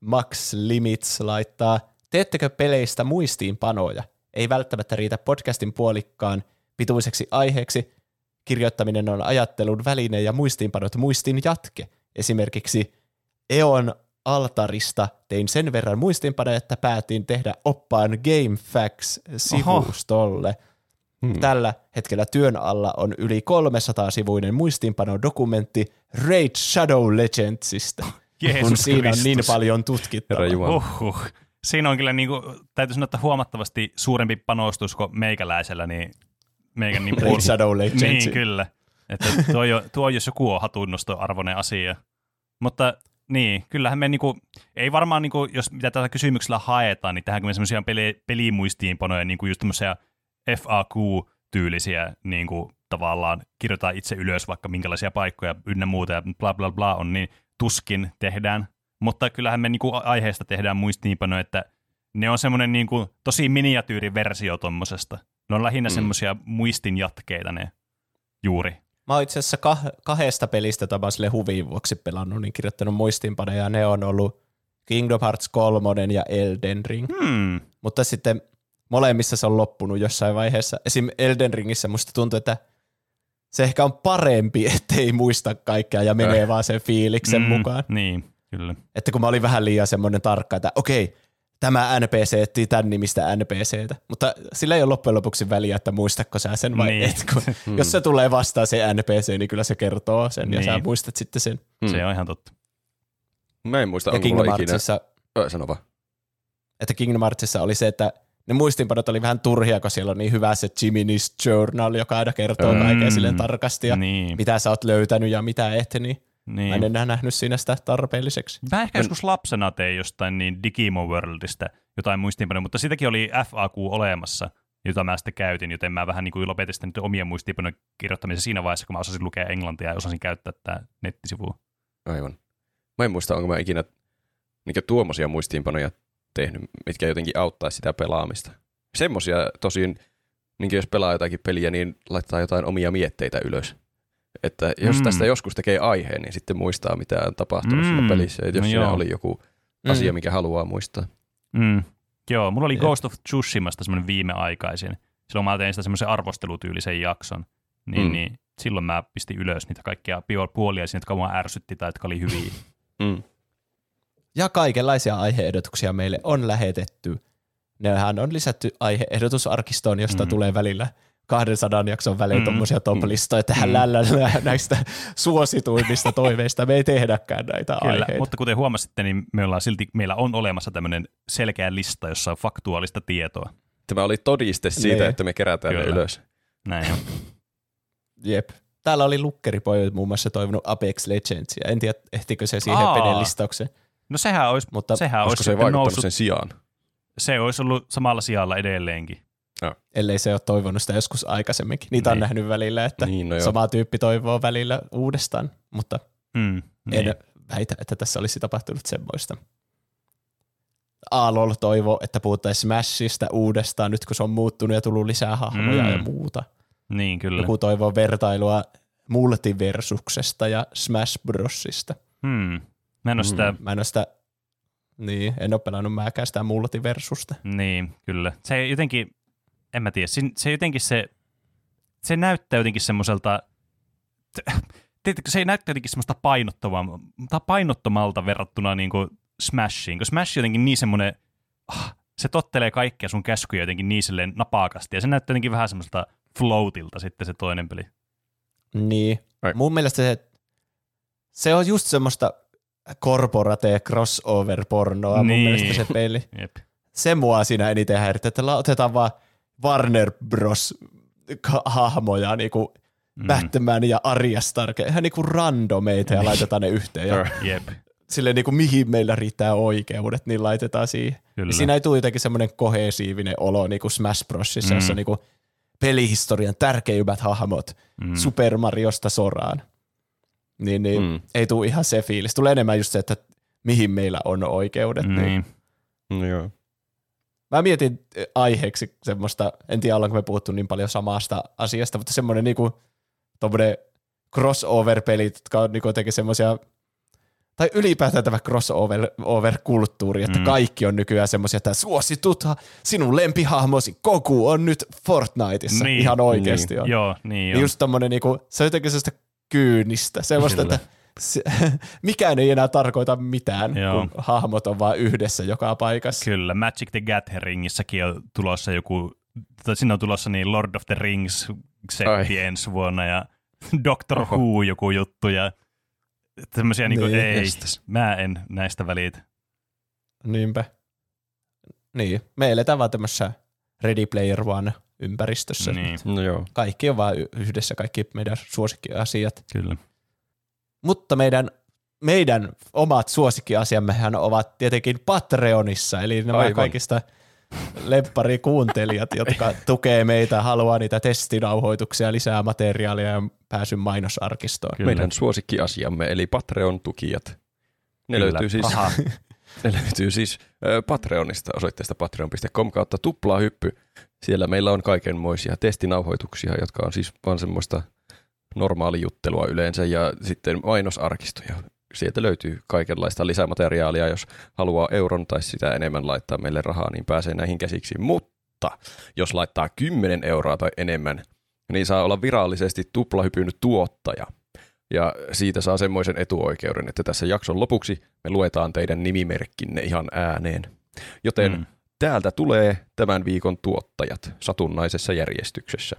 Max Limits laittaa, teettekö peleistä muistiinpanoja? Ei välttämättä riitä podcastin puolikkaan pituiseksi aiheeksi. Kirjoittaminen on ajattelun väline ja muistiinpanot muistin jatke. Esimerkiksi Eon altarista tein sen verran muistiinpanoja, että päätin tehdä oppaan GameFAQs-sivustolle. Hmm. Tällä hetkellä työn alla on yli 300-sivuinen muistiinpano-dokumentti Raid Shadow Legendsista, kun Jeesus siinä on niin Kristus. paljon tutkittavaa. Uhuh. Siinä on kyllä, niin kuin, täytyy sanoa, että huomattavasti suurempi panostus kuin meikäläisellä, niin meikän niin Raid Shadow Legends. Niin, kyllä. Että tuo, jo, tuo jos joku on hatunnostoarvoinen asia. Mutta niin, kyllähän me niinku, ei varmaan, niinku, jos mitä tällä kysymyksellä haetaan, niin tehdäänkö me semmoisia peli, pelimuistiinpanoja, niinku just tämmöisiä FAQ-tyylisiä, niinku, tavallaan kirjoitetaan itse ylös vaikka minkälaisia paikkoja ynnä muuta ja bla bla bla on, niin tuskin tehdään. Mutta kyllähän me niinku aiheesta tehdään muistiinpanoja, että ne on semmoinen niinku tosi miniatyyriversio tommosesta. Ne on lähinnä Mm. mm. semmoisia muistin jatkeita ne juuri. Mä oon itse asiassa kah- kahdesta pelistä, jota mä oon sille huvin vuoksi pelannut, niin kirjoittanut muistiinpanoja. Ne on ollut Kingdom Hearts 3 ja Elden Ring. Hmm. Mutta sitten molemmissa se on loppunut jossain vaiheessa. Esim. Elden Ringissä musta tuntuu, että se ehkä on parempi, ettei muista kaikkea ja menee Äh. vaan sen fiiliksen Mm, mukaan. Niin, kyllä. Että kun mä olin vähän liian semmoinen tarkka, että okei, tämä NPC etsii tämän nimistä NPCtä. Mutta sillä ei ole loppujen lopuksi väliä, että muistatko sä sen vai Niin. et. Kun, jos se tulee vastaan se NPC, niin kyllä se kertoo sen ja Niin. sä muistat sitten sen. Hmm. Se on ihan totta. Mä en muista, Ja onko Kingdom mulla ikinä... Heartsissa, Ö, sano vaan. että Kingdom Heartsissa oli se, että ne muistinpanot oli vähän turhia, kun siellä on niin hyvä se Jiminy's Journal, joka aina kertoo Mm. kaiken silleen tarkasti ja Niin, mitä sä oot löytänyt ja mitä et, niin mä en niin. enää nähnyt siinä sitä tarpeelliseksi. Mä ehkä joskus lapsena tein jostain niin Digimon Worldista jotain muistiinpanoja, mutta siitäkin oli FAQ olemassa, jota mä sitten käytin, joten mä vähän niin kuin lopetin sitten omien muistiinpanojen kirjoittamisen siinä vaiheessa, kun mä osasin lukea englantia ja osasin käyttää tätä nettisivua. Aivan. Mä en muista, onko mä ikinä niin tuommoisia muistiinpanoja tehnyt, mitkä jotenkin auttaa sitä pelaamista. Semmoisia tosin, niin jos pelaa jotakin peliä, niin laittaa jotain omia mietteitä ylös. Että jos Mm. tästä joskus tekee aiheen, niin sitten muistaa, mitä on tapahtunut mm. Siinä pelissä. Et jos No siinä joo. oli joku Mm. asia, mikä haluaa muistaa. Mm. Joo, mulla oli Jep. Ghost of Tsushimasta semmoinen viimeaikaisin. Silloin mä tein sitä semmoisen arvostelutyylisen jakson. Niin, Mm. niin silloin mä pistin ylös niitä kaikkia puolia siinä, jotka mua ärsytti tai jotka oli hyviä. Mm. Ja kaikenlaisia aiheehdotuksia meille on lähetetty. Nehän on lisätty aiheehdotusarkistoon, josta Mm. tulee välillä 200 jakson välein Mm. tuommoisia top-listoja. Tähän Mm. lällä näistä suosituimmista toiveista me ei tehdäkään näitä Kyllä, aiheita. mutta kuten huomasitte, niin me ollaan silti, meillä on olemassa tämmöinen selkeä lista, jossa on faktuaalista tietoa. Tämä oli todiste siitä, Niin. että me kerätään ne Kyllä. ylös. Näin on. Jep. Täällä oli Lukkeripojo muun muassa toivonut Apex Legendsia. En tiedä, ehtikö se siihen Aa. pelilistaukseen. No sehän olisi, Mutta sehän olisi se noussut, sen sijaan? se olisi ollut samalla sijalla edelleenkin. Ellei se ole toivonut sitä joskus aikaisemminkin. Niitä on Niin. nähnyt välillä, että Niin, no sama tyyppi toivoo välillä uudestaan, mutta Mm, en niin. väitä, että tässä olisi tapahtunut semmoista. Aalol toivo, että puhuttaisiin Smashista uudestaan, nyt kun se on muuttunut ja tullut lisää hahmoja Mm. ja muuta. niin, kyllä. Joku toivoo vertailua multiversuksesta ja Smash Brosista. Hmm. Mä en ole sitä, Mä en ole sitä, niin, en ole pelannut mäkään sitä multiversusta. niin, kyllä. Se jotenkin, en mä tiedä, se, se jotenkin se, se näyttää jotenkin semmoiselta, tiedätkö, se näyttää jotenkin semmoista painottomalta, painottomalta verrattuna niin kuin Smashiin, kun Smash on jotenkin niin semmoinen, ah, se tottelee kaikkia sun käskyjä jotenkin niin silleen napakasti, ja se näyttää jotenkin vähän semmoista floatilta sitten se toinen peli. Niin. Ai. Mun mielestä se, se on just semmoista corporate crossover-pornoa mun Niin. mielestä se peli. Jep. Se mua siinä eniten häiritä, että otetaan vaan Warner Bros. hahmoja, niinku Mm. Batman ja Arya Stark, ihan niinku randomeita ja laitetaan ne yhteen. Ja Jep, silleen niinku mihin meillä riittää oikeudet, niin laitetaan siihen. kyllä. Ja siinä ei tule jotenkin semmoinen kohesiivinen olo niin kuin Smash Brosissa, Mm. mm. jossa niin kuin pelihistorian tärkeimmät hahmot Mm. mm. Super Mariosta soraan. Niin, niin Mm. mm. ei tule ihan se fiilis. Tulee enemmän just se, että mihin meillä on oikeudet. Niin. niin. No joo. Mä mietin eh, aiheeksi semmoista, en tiedä ollaanko me puhuttu niin paljon samasta asiasta, mutta semmoinen niinku, crossover-pelit, jotka on niinku jotenkin semmoisia, tai ylipäätään tämä crossover-kulttuuri, että Mm. kaikki on nykyään semmoisia, että suositut sinun lempihahmosi Goku on nyt Fortniteissa. Niin. Ihan oikeasti Niin. on. Joo, niin Niin joo. just tommonen niinku, se on jotenkin sellaista kyynistä, semmoista, Kyllä. että se, mikään ei enää tarkoita mitään, Joo. kun hahmot on vaan yhdessä joka paikassa. Kyllä, Magic the Gatheringissäkin on tulossa joku, tai sinne on tulossa niin Lord of the Rings setti ensi vuonna ja Doctor Oho. Who joku juttu ja tämmöisiä niinku, Niin, ei, jestas. mä en näistä välitä. Niinpä. Niin, me eletään vaan tämmöisessä Ready Player One ympäristössä. Niin, No joo. Kaikki on vaan yhdessä, kaikki meidän suosikkiasiat. kyllä. Mutta meidän, meidän omat suosikkiasiammehän ovat tietenkin Patreonissa, eli nämä Aivan. kaikista lemparikuuntelijat, jotka tukee meitä, haluaa niitä testinauhoituksia, lisää materiaalia ja pääsyn mainosarkistoon. Kyllä. Meidän suosikkiasiamme, eli Patreon-tukijat. Ne Kyllä. löytyy siis, Raha. ne löytyy siis Patreonista osoitteesta patreon.com kautta tuplaa hyppy. Siellä meillä on kaikenmoisia testinauhoituksia, jotka on siis vaan semmoista normaalijuttelua yleensä ja sitten mainosarkistoja. Sieltä löytyy kaikenlaista lisämateriaalia, jos haluaa euron tai sitä enemmän laittaa meille rahaa, niin pääsee näihin käsiksi. Mutta jos laittaa 10 euroa tai enemmän, niin saa olla virallisesti tuplahypyn tuottaja. Ja siitä saa semmoisen etuoikeuden, että tässä jakson lopuksi me luetaan teidän nimimerkkinne ihan ääneen. Joten mm. täältä tulee tämän viikon tuottajat satunnaisessa järjestyksessä.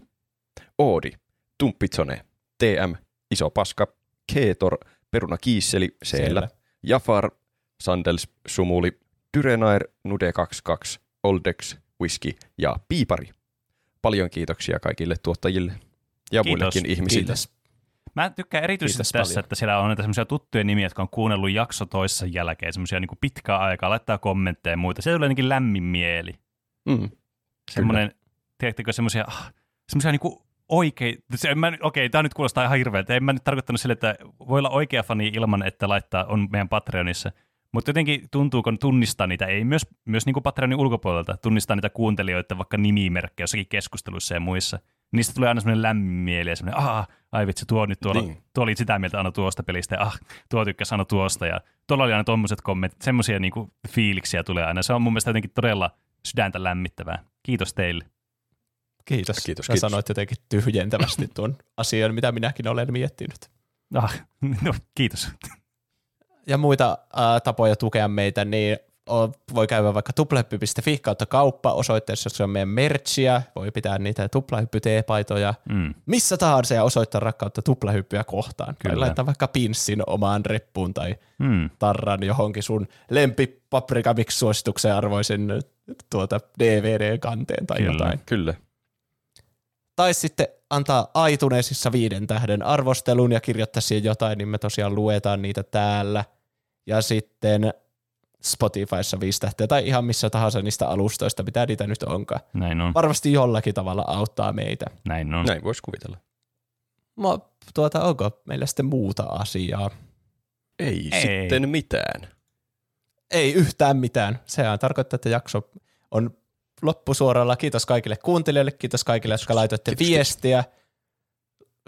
Oodi, Tumppitsone, TM, Iso Paska, Keetor, Peruna Kiisseli, Seellä, Siellä. Jafar, Sandels, Sumuli, Dyrenair, Nude22, Oldex, Whisky ja Piipari. Paljon kiitoksia kaikille tuottajille ja Kiitos. muillekin ihmisille. Kiitos. Mä tykkään erityisesti Kiitos tässä, paljon. että siellä on näitä semmoisia tuttuja nimiä, jotka on kuunnellut jakso toissa jälkeen, semmoisia niin pitkää aikaa, laittaa kommentteja ja muita. Se tulee jotenkin lämmin mieli. Mm. Semmoinen, tiedättekö, semmoisia, ah, semmoisia niinku oikein, se, en mä, okei, tämä nyt kuulostaa ihan hirveältä. En mä nyt tarkoittanut sille, että voi olla oikea fani ilman, että laittaa, on meidän Patreonissa. Mutta jotenkin tuntuu, kun tunnistaa niitä, ei myös, myös niinku Patreonin ulkopuolelta, tunnistaa niitä kuuntelijoita, vaikka nimimerkkejä jossakin keskusteluissa ja muissa. Niistä tulee aina semmoinen lämmin mieli ja semmoinen, ah, ai vitsi, tuo nyt tuolla, Niin. tuo oli sitä mieltä aina tuosta pelistä, ja ah, tuo tykkäsi aina tuosta, ja tuolla oli aina tommoset kommentit, semmoisia niinku fiiliksiä tulee aina. Se on mun mielestä jotenkin todella sydäntä lämmittävää. Kiitos teille. Kiitos. Kiitos, Sä kiitos. sanoit jotenkin tyhjentävästi tuon asian, mitä minäkin olen miettinyt. Ah, no, kiitos. Ja muita äh, tapoja tukea meitä, niin voi käydä vaikka tuplahyppy.fi kautta kauppa osoitteessa, jossa on meidän merchia, voi pitää niitä tuplahyppy-teepaitoja, mm. missä tahansa ja osoittaa rakkautta tuplahyppyä kohtaan. Kyllä. Tai laittaa vaikka pinssin omaan reppuun tai mm. tarran johonkin sun lempi suosituksen arvoisen tuota DVD-kanteen tai Kyllä. jotain. Kyllä. Tai sitten antaa aituneisissa viiden tähden arvostelun ja kirjoittaa siihen jotain, niin me tosiaan luetaan niitä täällä. Ja sitten Spotifyssa viisi tähteä tai ihan missä tahansa niistä alustoista, mitä niitä nyt onkaan. Näin on. Varmasti jollakin tavalla auttaa meitä. Näin on. Näin voisi kuvitella. Mä, tuota, onko meillä sitten muuta asiaa? Ei, Ei. sitten mitään. Ei yhtään mitään. Sehän tarkoittaa, että jakso on loppusuoralla. Kiitos kaikille kuuntelijoille, kiitos kaikille, jotka laitoitte kiitos, viestiä. Kiitos.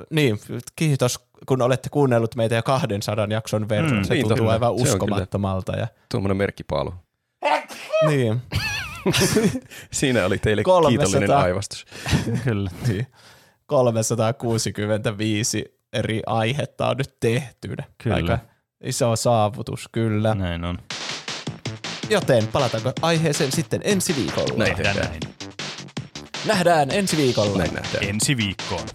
Niin, kiitos kun olette kuunnellut meitä jo 200 jakson verran. Mm, se niin, tuntuu totta. aivan uskomattomalta. Ja... Tuommoinen merkkipaalu. niin. Siinä oli teille 300... kiitollinen aivastus. kyllä. Niin. 365 eri aihetta on nyt tehtynä. Kyllä. Aika iso saavutus, kyllä. Näin on. Joten palataanko aiheeseen sitten ensi viikolla? Näin tehdään. Näin. Nähdään ensi viikolla. Näin nähdään. Ensi viikkoon.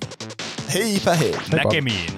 Heipä hei. Näkemiin.